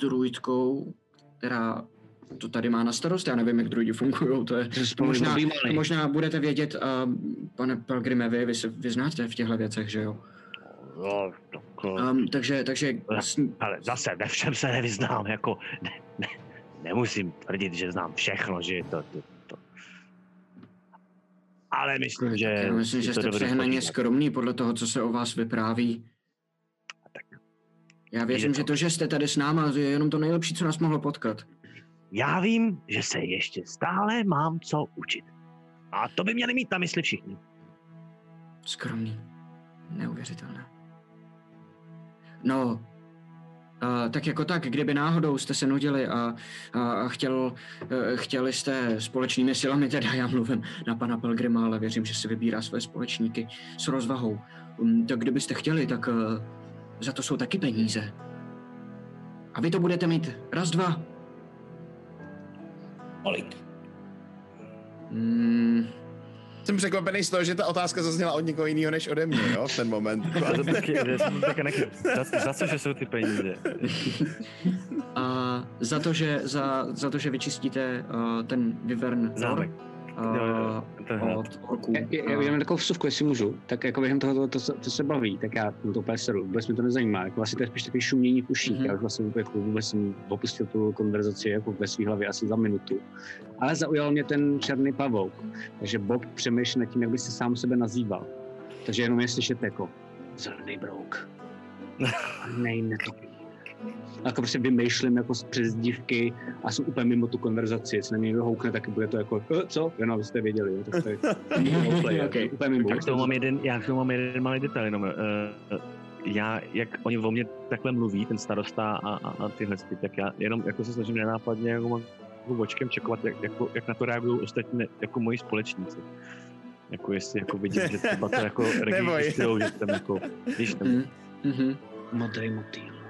druidkou, která to tady má na starost. Já nevím, jak druidi fungují. To je to možná, to možná budete vědět, uh, pane Pelgrime, vy, vy se vyznáte v těchto věcech, že jo? No, tak, eh, Um, takže, takže ale zase ve všem se nevyznám, jako ne, ne, nemusím tvrdit, že znám všechno, že to, to, to. Ale myslím, že... já myslím, si že to jste přehnaně skromný podle toho, co se o vás vypráví. Tak. Já věřím, že to, že jste tady s náma, je jenom to nejlepší, co nás mohlo potkat. Já vím, že se ještě stále mám co učit. A to by měli mít na mysli všichni. Skromný. Neuvěřitelné. No, a, tak jako tak, kdyby náhodou jste se nudili a, a, a chtěl, eh, chtěli jste společnými silami, teda já mluvím na pana Pelgrima, ale věřím, že si vybírá své společníky s rozvahou. Um, Tak kdybyste chtěli, tak eh, za to jsou taky peníze. A vy to budete mít raz, dva. Kolik? Mm, Jsem překvapený z toho, že ta otázka zazněla od někoho jiného než ode mě, jo, v ten moment. Za, za co, že jsou ty peníze? a za to, že, za, za to, že vyčistíte uh, ten Vivern Zámek. Jo, jo, hrad. od orků. Já, já, mám takovou vsuvku, jestli můžu, tak jako během toho, to, to, to, se baví, tak já to úplně sedu, vůbec mi to nezajímá, jako vlastně to je spíš takový šumění v uších, Mhm. já už vlastně jako vůbec jsem opustil tu konverzaci jako ve své hlavě asi za minutu. Ale zaujal mě ten černý pavouk, takže Bob přemýšlí nad tím, jak by se sám sebe nazýval. Takže jenom je slyšet jako zelený brouk. Nej, netopí. A jako prostě vymýšlím jako z přezdívky a jsem úplně mimo tu konverzaci. Jestli na mě někdo houkne, tak bude to jako, "Eh, co? Jenom abyste věděli. jo, Tak to je Okay. úplně mimo. Já k tomu mám jeden, já k tomu mám jeden malý detail, jenom, uh, já, jak oni o mě takhle mluví, ten starosta a, a, a tyhle, ty, tak já jenom jako se snažím nenápadně jako, jako očkem čekovat, jak, jako, jak na to reagují ostatní jako moji společníci. Jako jestli jako vidím, že třeba to jako registrují, že tam jako, víš tam, Mm, mhm. Modrý motýl.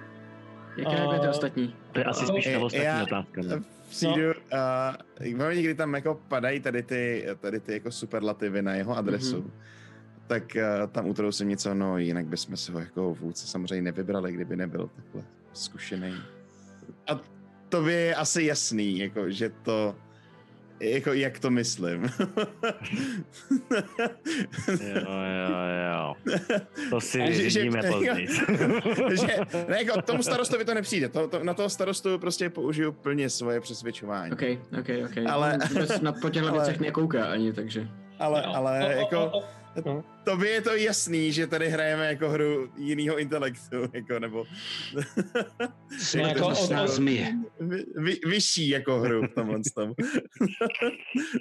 Jak reagujete A- ostatní? To je asi spíš Eh, na ostatní já- otázka. Ne? Přijdu a v momentě, kdy tam jako padají tady ty, tady ty jako superlativy na jeho adresu, Mhm. mm-hmm. tak uh, tam utrousím něco, no jinak bychom si ho jako vůdce samozřejmě nevybrali, kdyby nebyl takhle zkušený. A to by je asi jasný, jako, že to, jako jak to myslím. Jo, jo, jo. To si A že- že- vyřídíme později. že, ne, jako tomu starostovi to nepřijde, to, to, na toho starostu prostě použiju plně svoje přesvědčování. OK, OK, OK. Ale- na, po těchto ale- věcech nekouká ani, takže... Ale, Jo. ale O, o, jako... o, o. No. Tobě je to jasný, že tady hrajeme jako hru jiného intelektu, jako, nebo No, jako o, o, zmije. vy, vy, vyšší jako hru v tomhle tom.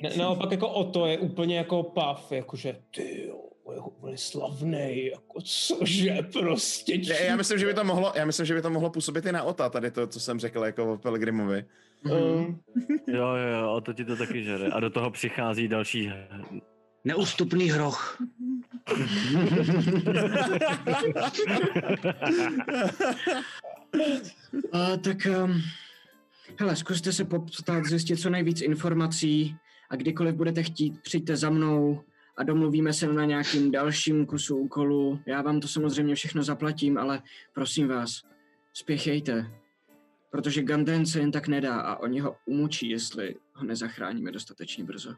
ne, naopak jako o to je úplně jako pav, jakože ty jo, je úplně slavnej, jako cože prostě. Já, já, myslím, že by to mohlo, já myslím, že by to mohlo působit i na Ota, tady to, co jsem řekl jako o Pelgrimovi. Jo, jo, jo, o to ti to taky žere. A do toho přichází další... Neústupný hroch. A, tak, um, hele, zkuste se poptat, zjistit co nejvíc informací a kdykoliv budete chtít, přijďte za mnou a domluvíme se na nějakým dalším kusu úkolu. Já vám to samozřejmě všechno zaplatím, ale prosím vás, spěchejte, protože Ganden se jen tak nedá a oni ho umučí, jestli ho nezachráníme dostatečně brzo.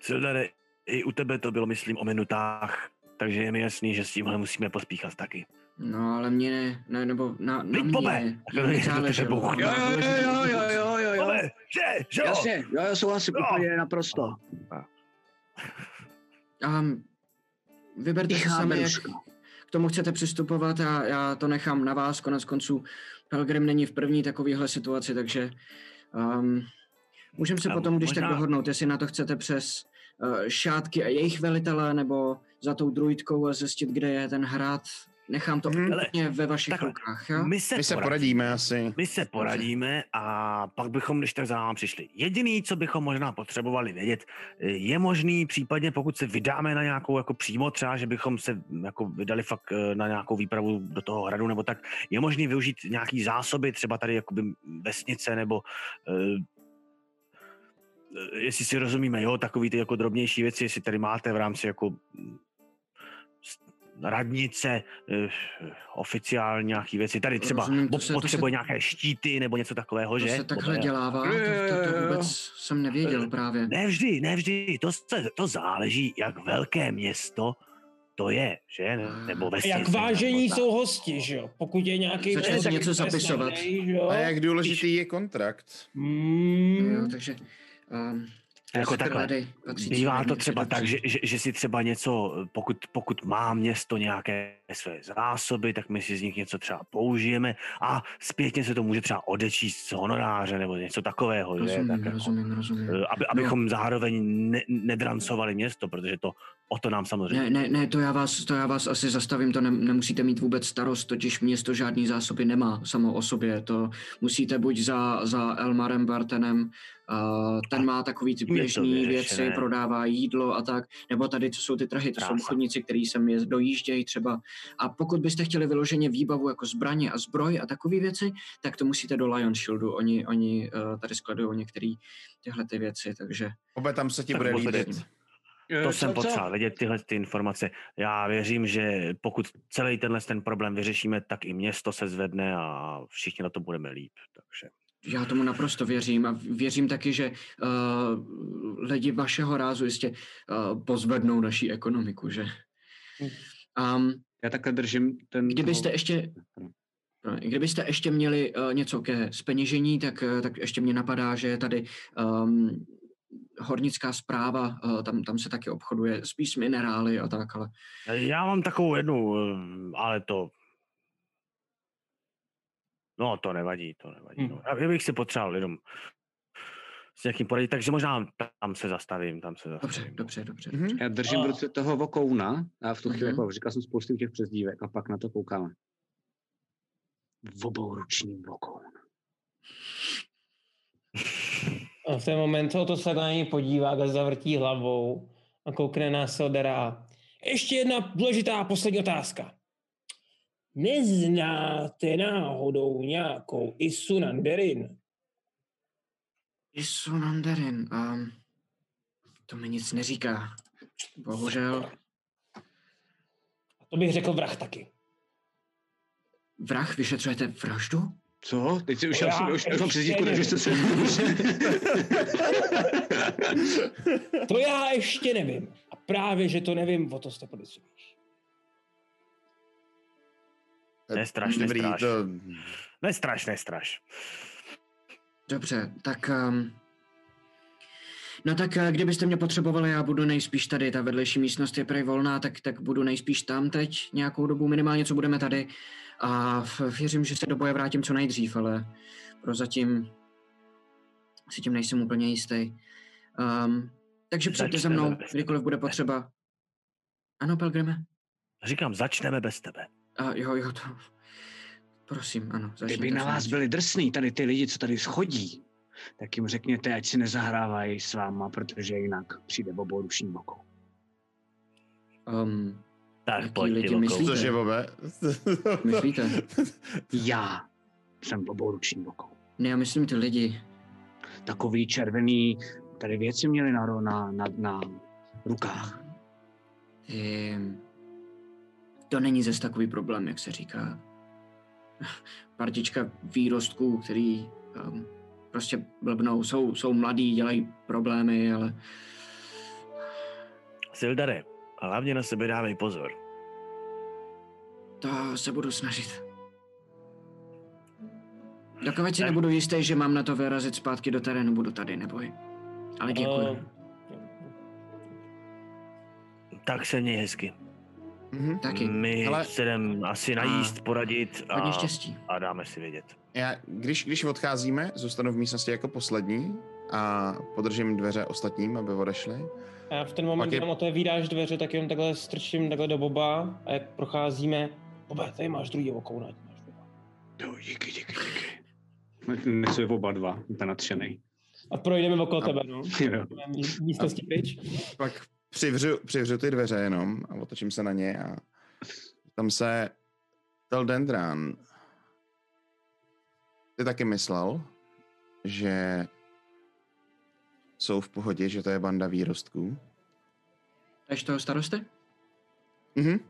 Sildare, i u tebe to bylo, myslím, o minutách, takže je mi jasný, že s tímhle musíme pospíchat taky. No, ale mě ne, ne nebo na, na mě mě to záleželo. Jo, jo, jo, jo, jo, jo, jo. Ale, že, že jo? Jasně, jo, jo, souhlasím Jo. úplně naprosto. Um, vyberte si sami, jak k tomu chcete přistupovat a já to nechám na vás. Konec konců Pelgrim není v první takovéhle situaci, takže um, můžeme se A potom, když možná- tak dohodnout, jestli na to chcete přes uh, šátky a jejich velitele, nebo za tou druidkou a zjistit, kde je ten hrad. Nechám to Mhm. úplně ve vašich Takhle, rukách, jo? My se, My se poradíme. poradíme asi. My se poradíme a pak bychom, když tak za náma přišli. Jediný, co bychom možná potřebovali vědět, je možný případně, pokud se vydáme na nějakou jako přímo třeba, že bychom se jako vydali fakt eh, na nějakou výpravu do toho hradu nebo tak, je možný využít nějaký zásoby, třeba tady jakoby vesnice nebo eh, eh, jestli si rozumíme, jo, takový ty jako drobnější věci, jestli tady máte v rámci jako mm, radnice, eh, oficiální nějaký věci. Tady třeba Rozumím, to se- to se- potřebuje nějaké štíty nebo něco takového, To že? se takhle Bobe? dělává, to, to, to vůbec jsem nevěděl právě. Ne vždy, ne vždy. To, se, to záleží, jak velké město to je, že? Nebo vesnice. jak vážení nebo jsou hosti, že jo? Pokud je nějaký... Začne se něco zapisovat. že jo? A jak důležitý je kontrakt? Mm, Jo, takže... Um, Jako takhle. Bývá to třeba tak, že, že, že si třeba něco, pokud, pokud má město nějaké své zásoby, tak my si z nich něco třeba použijeme a zpětně se to může třeba odečíst z honoráře nebo něco takového, že? Rozumím, Tak jako, rozumím, rozumím. eh, aby, abychom zároveň ne, nedrancovali město, protože to o to nám samozřejmě Ne, ne, ne, to já vás, to já vás asi zastavím, to ne, nemusíte mít vůbec starost, totiž město žádný zásoby nemá samo o sobě, to musíte buď za, za Elmarem Bartenem, uh, ten má takový ty běžný věci, prodává jídlo a tak, nebo tady to jsou ty trhy, to jsou Krása. obchodníci, kteří sem je dojíždějí třeba. A pokud byste chtěli vyloženě výbavu jako zbraně a zbroj a takové věci, tak to musíte do Lion Shieldu, oni, oni uh, tady skladují některé tyhle ty věci, takže Obe tam se ti Tak bude líbit. To jsem potřeboval vědět, tyhle ty informace. Já věřím, že pokud celý tenhle ten problém vyřešíme, tak i město se zvedne a všichni na to budeme líp. Takže Já tomu naprosto věřím a věřím taky, že uh, lidi vašeho rázu jistě uh, pozvednou naší ekonomiku, že? Um, Já takhle držím ten... kdybyste ještě, no, kdybyste ještě měli uh, něco ke speněžení, tak, uh, tak ještě mě napadá, že je tady um, hornická zpráva, uh, tam, tam se taky obchoduje spíš s minerály a tak, ale já mám takovou jednu, eh, ale to... No, to nevadí, to nevadí. Hmm. No. Já bych si potřeboval jenom s někým poradit, takže možná tam se zastavím, tam se dobře, zastavím. dobře, dobře. Mhm. Já držím v A- ruce toho vokouna a v tu chvíli, Mhm. jako říkal jsem spoustu těch přezdívek a pak na to koukáme. Obouruční vokoun. A v ten moment se o to se na něj podívá, a zavrtí hlavou a koukne na Sildera. Ještě jedna důležitá poslední otázka. Neznáte náhodou nějakou Isunanderin? Isunandarin, um, to mi nic neříká. Bohužel. A to bych řekl vrah taky. Vrah, vyšetřujete vraždu? Co? Teď si už, Já já, jsem, už, už mám přezdívku, takže jste se... To já ještě nevím. A právě, že to nevím, o to jste podezřívíš. Nestraš, Dobrý, nestraš. to... Nestraš, nestraš. Dobře, tak... Um, no tak eh, kdybyste mě potřebovali, já budu nejspíš tady, ta vedlejší místnost je prej volná, tak, tak budu nejspíš tam teď nějakou dobu, minimálně co budeme tady. A věřím, že se do boje vrátím co nejdřív, ale prozatím si tím nejsem úplně jistý. Um, takže přijďte za mnou, kdykoliv bude potřeba. Ano, Pelgrime? Říkám, začneme bez tebe. A jo, jo, to... Prosím, ano. Kdyby na vás byli drsný, tady ty lidi, co tady schodí, tak jim řekněte, ať si nezahrávají s váma, protože jinak přijde obou ruční bokou. Um, Tak pojď, lidi ty myslíš? Cože, Bobe? myslíte? Já jsem obou ruční bokou. Ne, já myslím ty lidi. Takový červený, tady věci měli na, na, na, na rukách. Ehm, to není zase takový problém, jak se říká. Partička výrostků, který um, prostě blbnou, jsou, jsou mladí, dělají problémy, ale Sildare, a hlavně na sebe dávej pozor. to se budu snažit. Dokud si nebudu jistý, že mám na to vyrazit zpátky do terénu, budu tady, neboj. Ale děkuji. Eh, Tak se měj hezky. Mhm. Taky. My Hele. se jdem asi najíst, poradit Hodně a, štěstí. a dáme si vědět. Já, když, když odcházíme, zůstanu v místnosti jako poslední a podržím dveře ostatním, aby odešli. A já v ten moment, je- kdy tam otevíráš dveře, tak jenom takhle strčím takhle do Boba a jak procházíme, Bobe, tady máš druhý okou, ať máš Boba. Jo, díky, díky, díky. Nesu je oba dva, ten nadšenej. A projdeme okolo A- tebe, no. Jo. Mí- Místnosti pryč. Pak přivřu, přivřu ty dveře jenom a otočím se na ně a tam se Teldendran ty taky myslel, že jsou v pohodě, že to je banda výrostků. Tež toho starosty? Mhm.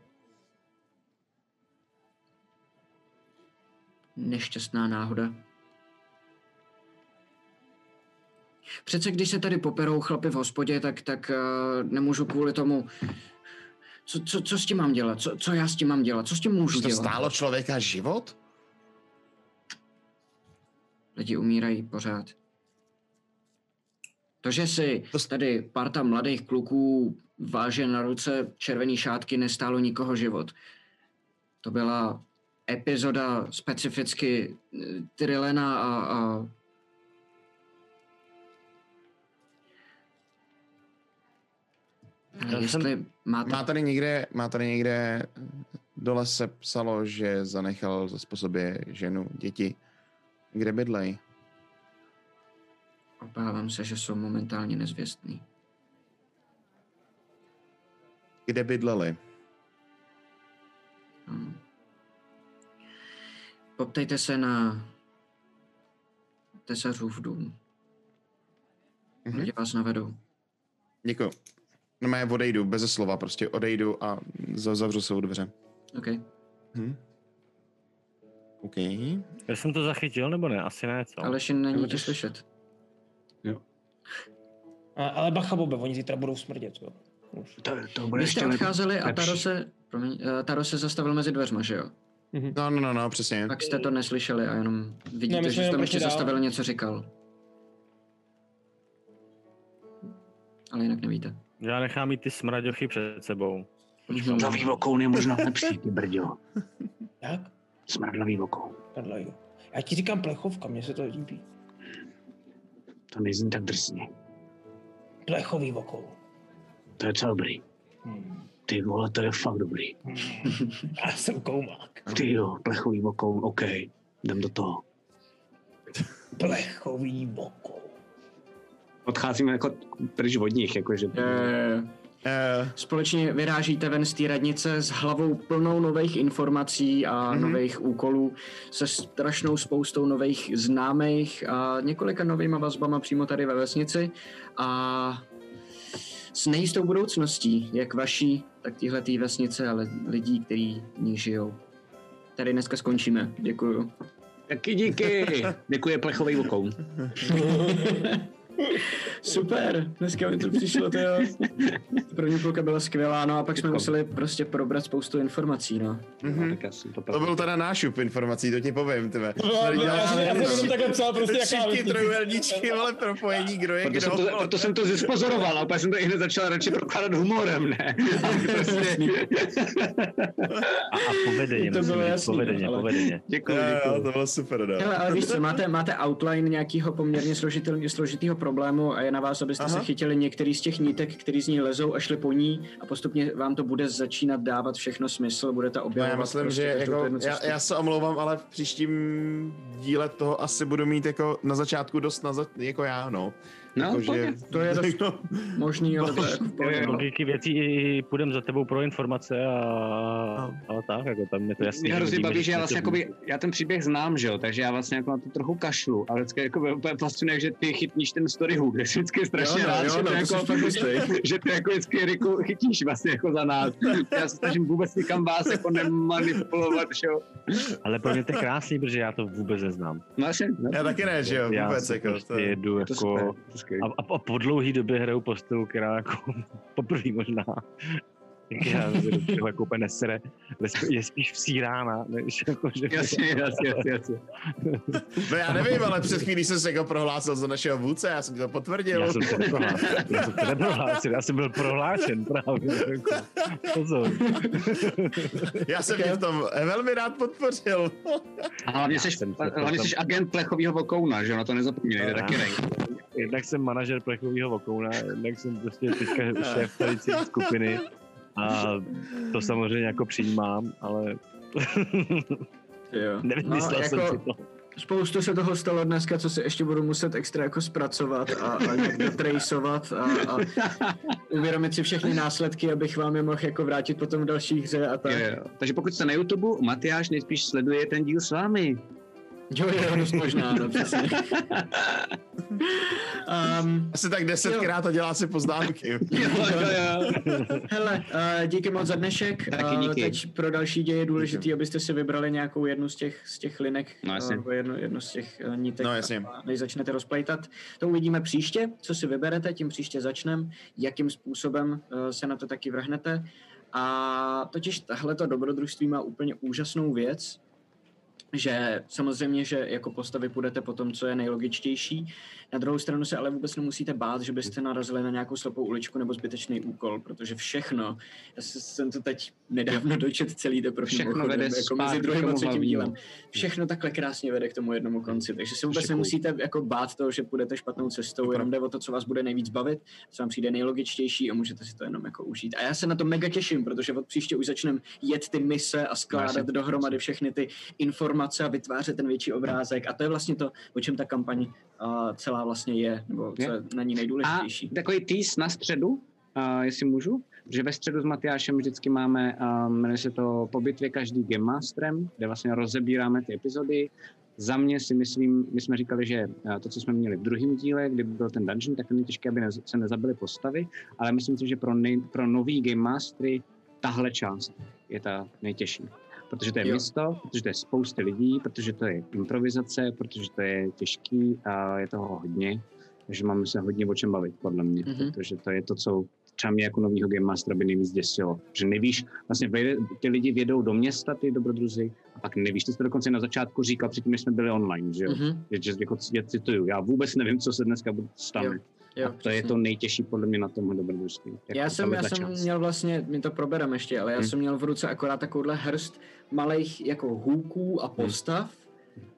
Nešťastná náhoda. Přece když se tady poperou chlapy v hospodě, tak, tak uh, nemůžu kvůli tomu... Co, co, co s tím mám dělat? Co, co já s tím mám dělat? Co s tím můžu to dělat? stálo člověka život? Lidi umírají pořád. To, že si To tady parta mladých kluků váže na ruce červený šátky, nestálo nikoho život. To byla epizoda specificky eh, Tyrelena a, a Já jestli máte... Má tady někde, má tady někde dole se psalo, že zanechal za způsobě ženu, děti. Kde bydlej? Obávám se, že jsou momentálně nezvěstný. Kde bydleli? Hmm. Poptejte se na tesařův dům. Mhm. Lidi vás navedou. Děkuju. No já odejdu, bez slova, prostě odejdu a za- zavřu svou dveře. OK. Hm? OK. Já jsem to zachytil, nebo ne? Asi ne, co? Aleši, není tě slyšet. A, ale bacha, Bobe, oni zítra budou smrdět, jo. Už. To, to bude Když jste ještě odcházeli a. Taro se, promiň, eh, Taro se zastavil mezi dveřma, že jo? No, no, no, no, přesně. Tak jste to neslyšeli a jenom vidíte, Ne, my že jste tam ještě dál. zastavil něco říkal. Ale jinak nevíte. Já nechám mít ty smraďochy před sebou. Nový vokoun je možná lepší, ty brďo. Jak? Smradlavý vokoun. Já ti říkám plechovka, mně se to líbí. To nezní tak drsně. Plechový okolo. To je co dobrý. Hmm. Ty vole, to je fakt dobrý. Já jsem koumák. Ty jo, plechový vokoun, OK. Jdem do toho. Plechový okolo. Odcházíme jako pryč od nich, jakože... Je, je, je. Uh, Společně vyrážíte ven z té radnice s hlavou plnou nových informací a Mhm. mm-hmm. nových úkolů, se strašnou spoustou nových známých a několika novýma vazbama přímo tady ve vesnici a s nejistou budoucností, jak vaší, tak téhletý vesnice, ale lidí, kteří v ní žijou. Tady dneska skončíme. Děkuju. Taky díky. Děkuji plechový vokoun. Super, dneska mi to přišlo, to jo. První půlka byla skvělá, no a pak jsme museli prostě probrat spoustu informací, no. mhm. Jsem to To byl teda nášup informací, to ti povím, tyve. No, já, děláš jsem- já jsem jenom takhle psal prostě jaká vesnice. trojuhelníčky, ale propojení, kdo je proto, kdo. jsem to, proto jsem to zispozoroval a úplně jsem to i hned začal radši prokládat humorem, ne? Prostě, A, a povedeně, To bylo jasný, povedeně, ale- povedeně. děkuji, děkuji. to bylo super, no. Hele, ale víš co, máte, máte outline nějakého poměrně složitý, složitýho problému a je na vás, abyste Aha. se chytili některý z těch nítek, který z ní lezou a šli po ní a postupně vám to bude začínat dávat všechno smysl, budete No, objevovat já myslím, prostě že jako, já, já se omlouvám, ale v příštím díle toho asi budu mít jako na začátku dost na za, jako já, no. No, jako, pojďme. To je dost no, možný, ale to je jako. Logiky věcí i půjdem za tebou pro informace a, a tak, jako tam je to jasný. Mě že hrozně baví, že já vlastně jakoby, já ten příběh znám, že jo, takže já vlastně jako na to trochu kašlu, ale vždycky jako úplně fascinuje, že ty chytníš ten story hook, že jsem vždycky strašně Jo, no, rád, jo, že, no, to to jako, že ty jako vždycky Riku chytíš vlastně jako za nás. Já se snažím vůbec nikam vás jako nemanipulovat, že jo. Ale pro mě to je krásný, protože já to vůbec neznám. No no. já taky ne, že jo, já vůbec se jako. prostě To, jedu jako... a, a po dlouhý době hraju postavu, která jako poprvé možná já se do toho jako úplně nesere, je spíš vsírána, než jako, že... Jasně, jasně, jasně, jasně. no já nevím, ale před chvílí jsem se jako prohlásil za našeho vůdce, já jsem to potvrdil. Já jsem to neprohlásil, já jsem to neprohlásil, já jsem byl prohlášen právě. Jako. Pozor. Já jsem tě v tom velmi rád podpořil. A hlavně Já jsi, hlavně jsi agent plechovýho vokouna, že na to nezapomínej, to je taky nej. Jednak jsem manažer plechového vokouna, jednak jsem prostě teďka šéf tady celé skupiny a to samozřejmě jako přijímám, ale Jo. nevymyslel no, jsem jako, si to. Spoustu se toho stalo dneska, co si ještě budu muset extra jako zpracovat a, a nějak a, a uvědomit si všechny následky, abych vám je mohl jako vrátit potom v další hře a tak. Jo, jo. Takže pokud jste na YouTube, Matyáš nejspíš sleduje ten díl s vámi. Jo, jo, dost možná, no přesně. um, Asi tak desetkrát a dělá si poznámky. Jo, jo, jo. hele, uh, díky moc za dnešek. Taky Uh, díky. teď pro další děje je důležitý, abyste si vybrali nějakou jednu z těch, z těch linek, No, jasně. uh, nebo jednu, jednu z těch uh, nítek, No, jasně. a než začnete rozplejtat. To uvidíme příště, co si vyberete, tím příště začneme, jakým způsobem uh, se na to taky vrhnete. A totiž tahleto dobrodružství má úplně úžasnou věc, že samozřejmě, že jako postavy půjdete po tom, co je nejlogičtější. Na druhou stranu se ale vůbec nemusíte bát, že byste narazili na nějakou slepou uličku nebo zbytečný úkol, protože všechno, já se- jsem to teď nedávno dočet celý teprve Všechno vede jako mezi druhým a třetím dílem. Všechno takhle krásně vede k tomu jednomu konci, takže se vůbec nemusíte jako bát toho, že půjdete špatnou cestou, jenom jde o to, co vás bude nejvíc bavit, co vám přijde nejlogičtější a můžete si to jenom jako užít. A já se na to mega těším, protože od příště už začneme jet ty mise a skládat dohromady všechny ty informace a vytvářet ten větší obrázek. A to je vlastně to, o čem ta kampaň uh, celá vlastně je, nebo co Je. na ní A nejdůležitější. takový tease na středu, uh, jestli můžu, že ve středu s Matyášem vždycky máme, uh, jmenuje se to Po bitvě každý Game Masterem, kde vlastně rozebíráme ty epizody. Za mě si myslím, my jsme říkali, že to, co jsme měli v druhém díle, kdy byl ten dungeon, tak není těžké, aby se nezabily postavy, ale myslím si, že pro, nej, pro nový Game Mastery tahle část je ta nejtěžší. Protože to je Jo. město, protože to je spousty lidí, protože to je improvizace, protože to je těžký a je toho hodně. Takže máme se hodně o čem bavit, podle mě, Mhm. mm-hmm. protože to je to, co třeba mě jako novýho Game Mastera by nejvíc děsilo. Že nevíš, vlastně vejde, ty lidi vědou do města, ty dobrodruzi, a pak nevíš, ty jsi to dokonce na začátku říkal, předtím, než jsme byli online, že jo? Mm-hmm. Mhm. Že, že jako já cituju, já vůbec nevím, co se dneska bude stane. Jo, Jo, a to je přesně. to nejtěžší podle mě na tomhle dobrodružství. Já jsem, já jsem měl vlastně, my to probereme ještě, ale já Hmm. jsem měl v ruce akorát takovouhle hrst malých jako hůků a postav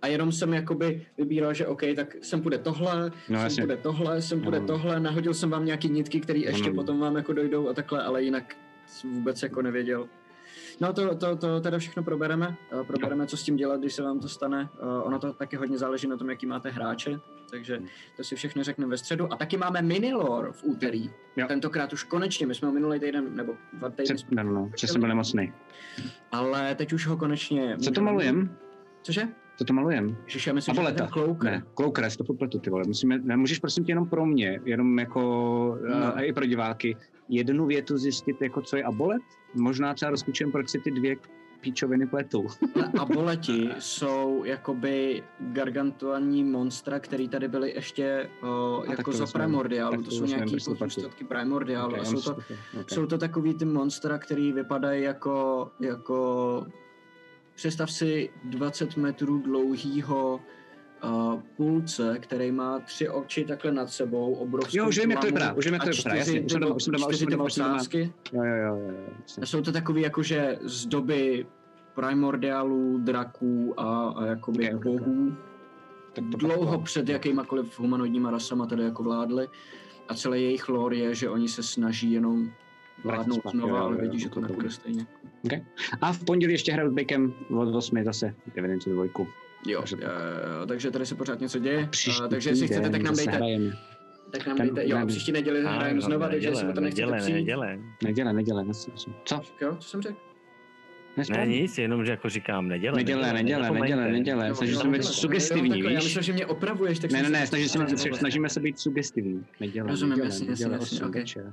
a jenom jsem jakoby vybíral, že OK, tak sem půjde tohle, No, sem půjde tohle, sem půjde No. tohle, nahodil jsem vám nějaký nitky, které ještě no. potom vám jako dojdou a takhle, ale jinak jsem vůbec jako nevěděl. No to, to, to teda všechno probereme. Eh, Probereme, co s tím dělat, když se vám to stane. Eh, Ono to taky hodně záleží na tom, jaký máte hráče, takže to si všechno řekneme ve středu. A taky máme minilor v úterý. Jo. Tentokrát už konečně, my jsme ho minulý týden, nebo dva týdny, Před, no, no, že jsem byl nemocný. ale teď už ho konečně... Co to malujem? Cože? Co to malujem? Ježiš, já myslím, A že Cloaker. Ne, já si to popletu, ty vole. Musíme, ne, můžeš prosím tě jenom pro mě, jenom jako No. no. a i pro diváky, jednu větu zjistit, jako co je abolet? Možná třeba rozklíčujeme, proč si ty dvě píčoviny pletou. Aboleti jsou jakoby gargantuanní monstra, který tady byly ještě o, tak jako za primordiálu. To to jsou nějaký pozůstatky primordiálu. Ok, a já jsou to, ok. jsou to takový ty monstra, který vypadají jako, jako představ si 20 metrů dlouhýho uh, půlce, který má tři oči takhle nad sebou, obrovskou Jo, už vím, jak to vypadá, už vím, jak to vypadá, jasně, už jsem doma, už jsem doma, už jsem doma, už jsem doma. Jo, jo, jo, jo. A jsou to takový jakože z doby primordiálů, draků a, a jakoby Ok, ok, ok. bohů. Tak to Dlouho pak- před jakýmakoliv humanoidníma rasama tady jako vládli. A celý jejich lore je, že oni se snaží jenom vládnout znova, ale vidí, že to nepůjde stejně. A v pondělí ještě hraju s Bakem od 8 zase evidenci dvojku. Jo, Takže jo, tak. jo, takže tady se pořád něco děje. Příští A, takže jestli chcete, tak nám dejte. hrajeme. Tak nám dejte. Jo, příští neděli hrajeme znova, takže jestli to nechcete neděle, přijít. neděle. Neděle, neděle. Co? Jo, co jsem řekl? Ne, nic, jenom, že jako říkám neděle. Neděle, neděle, neděle, neděle. Snažím se být sugestivní, takhle, Já víš? myslel, že mě opravuješ, tak Ne, jsem ne, ne, snažíme se být sugestivní. Neděle, Rozumím, neděle, jasně, jasně, neděle, jasně,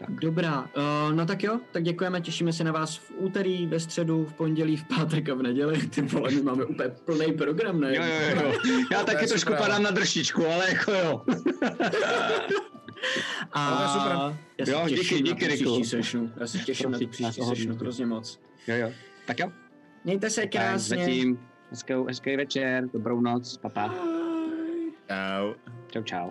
večer. Dobrá, uh, no tak jo, tak děkujeme, těšíme se na vás v úterý, ve středu, v pondělí, v pátek a v neděli. Ty vole, my máme úplně plný program, ne? Jo, jo, jo. Já taky trošku super. padám na drštičku, ale jako jo. A je super. Já se Jo, díky, těším na díky, tu Riku. příští sešnu. Já se těším na tu příští sešnu, hrozně moc. Jo, jo. Tak jo. Mějte se Tak krásně. zatím. Hezkou, hezký večer, dobrou noc, papa. Čau. Čau, čau.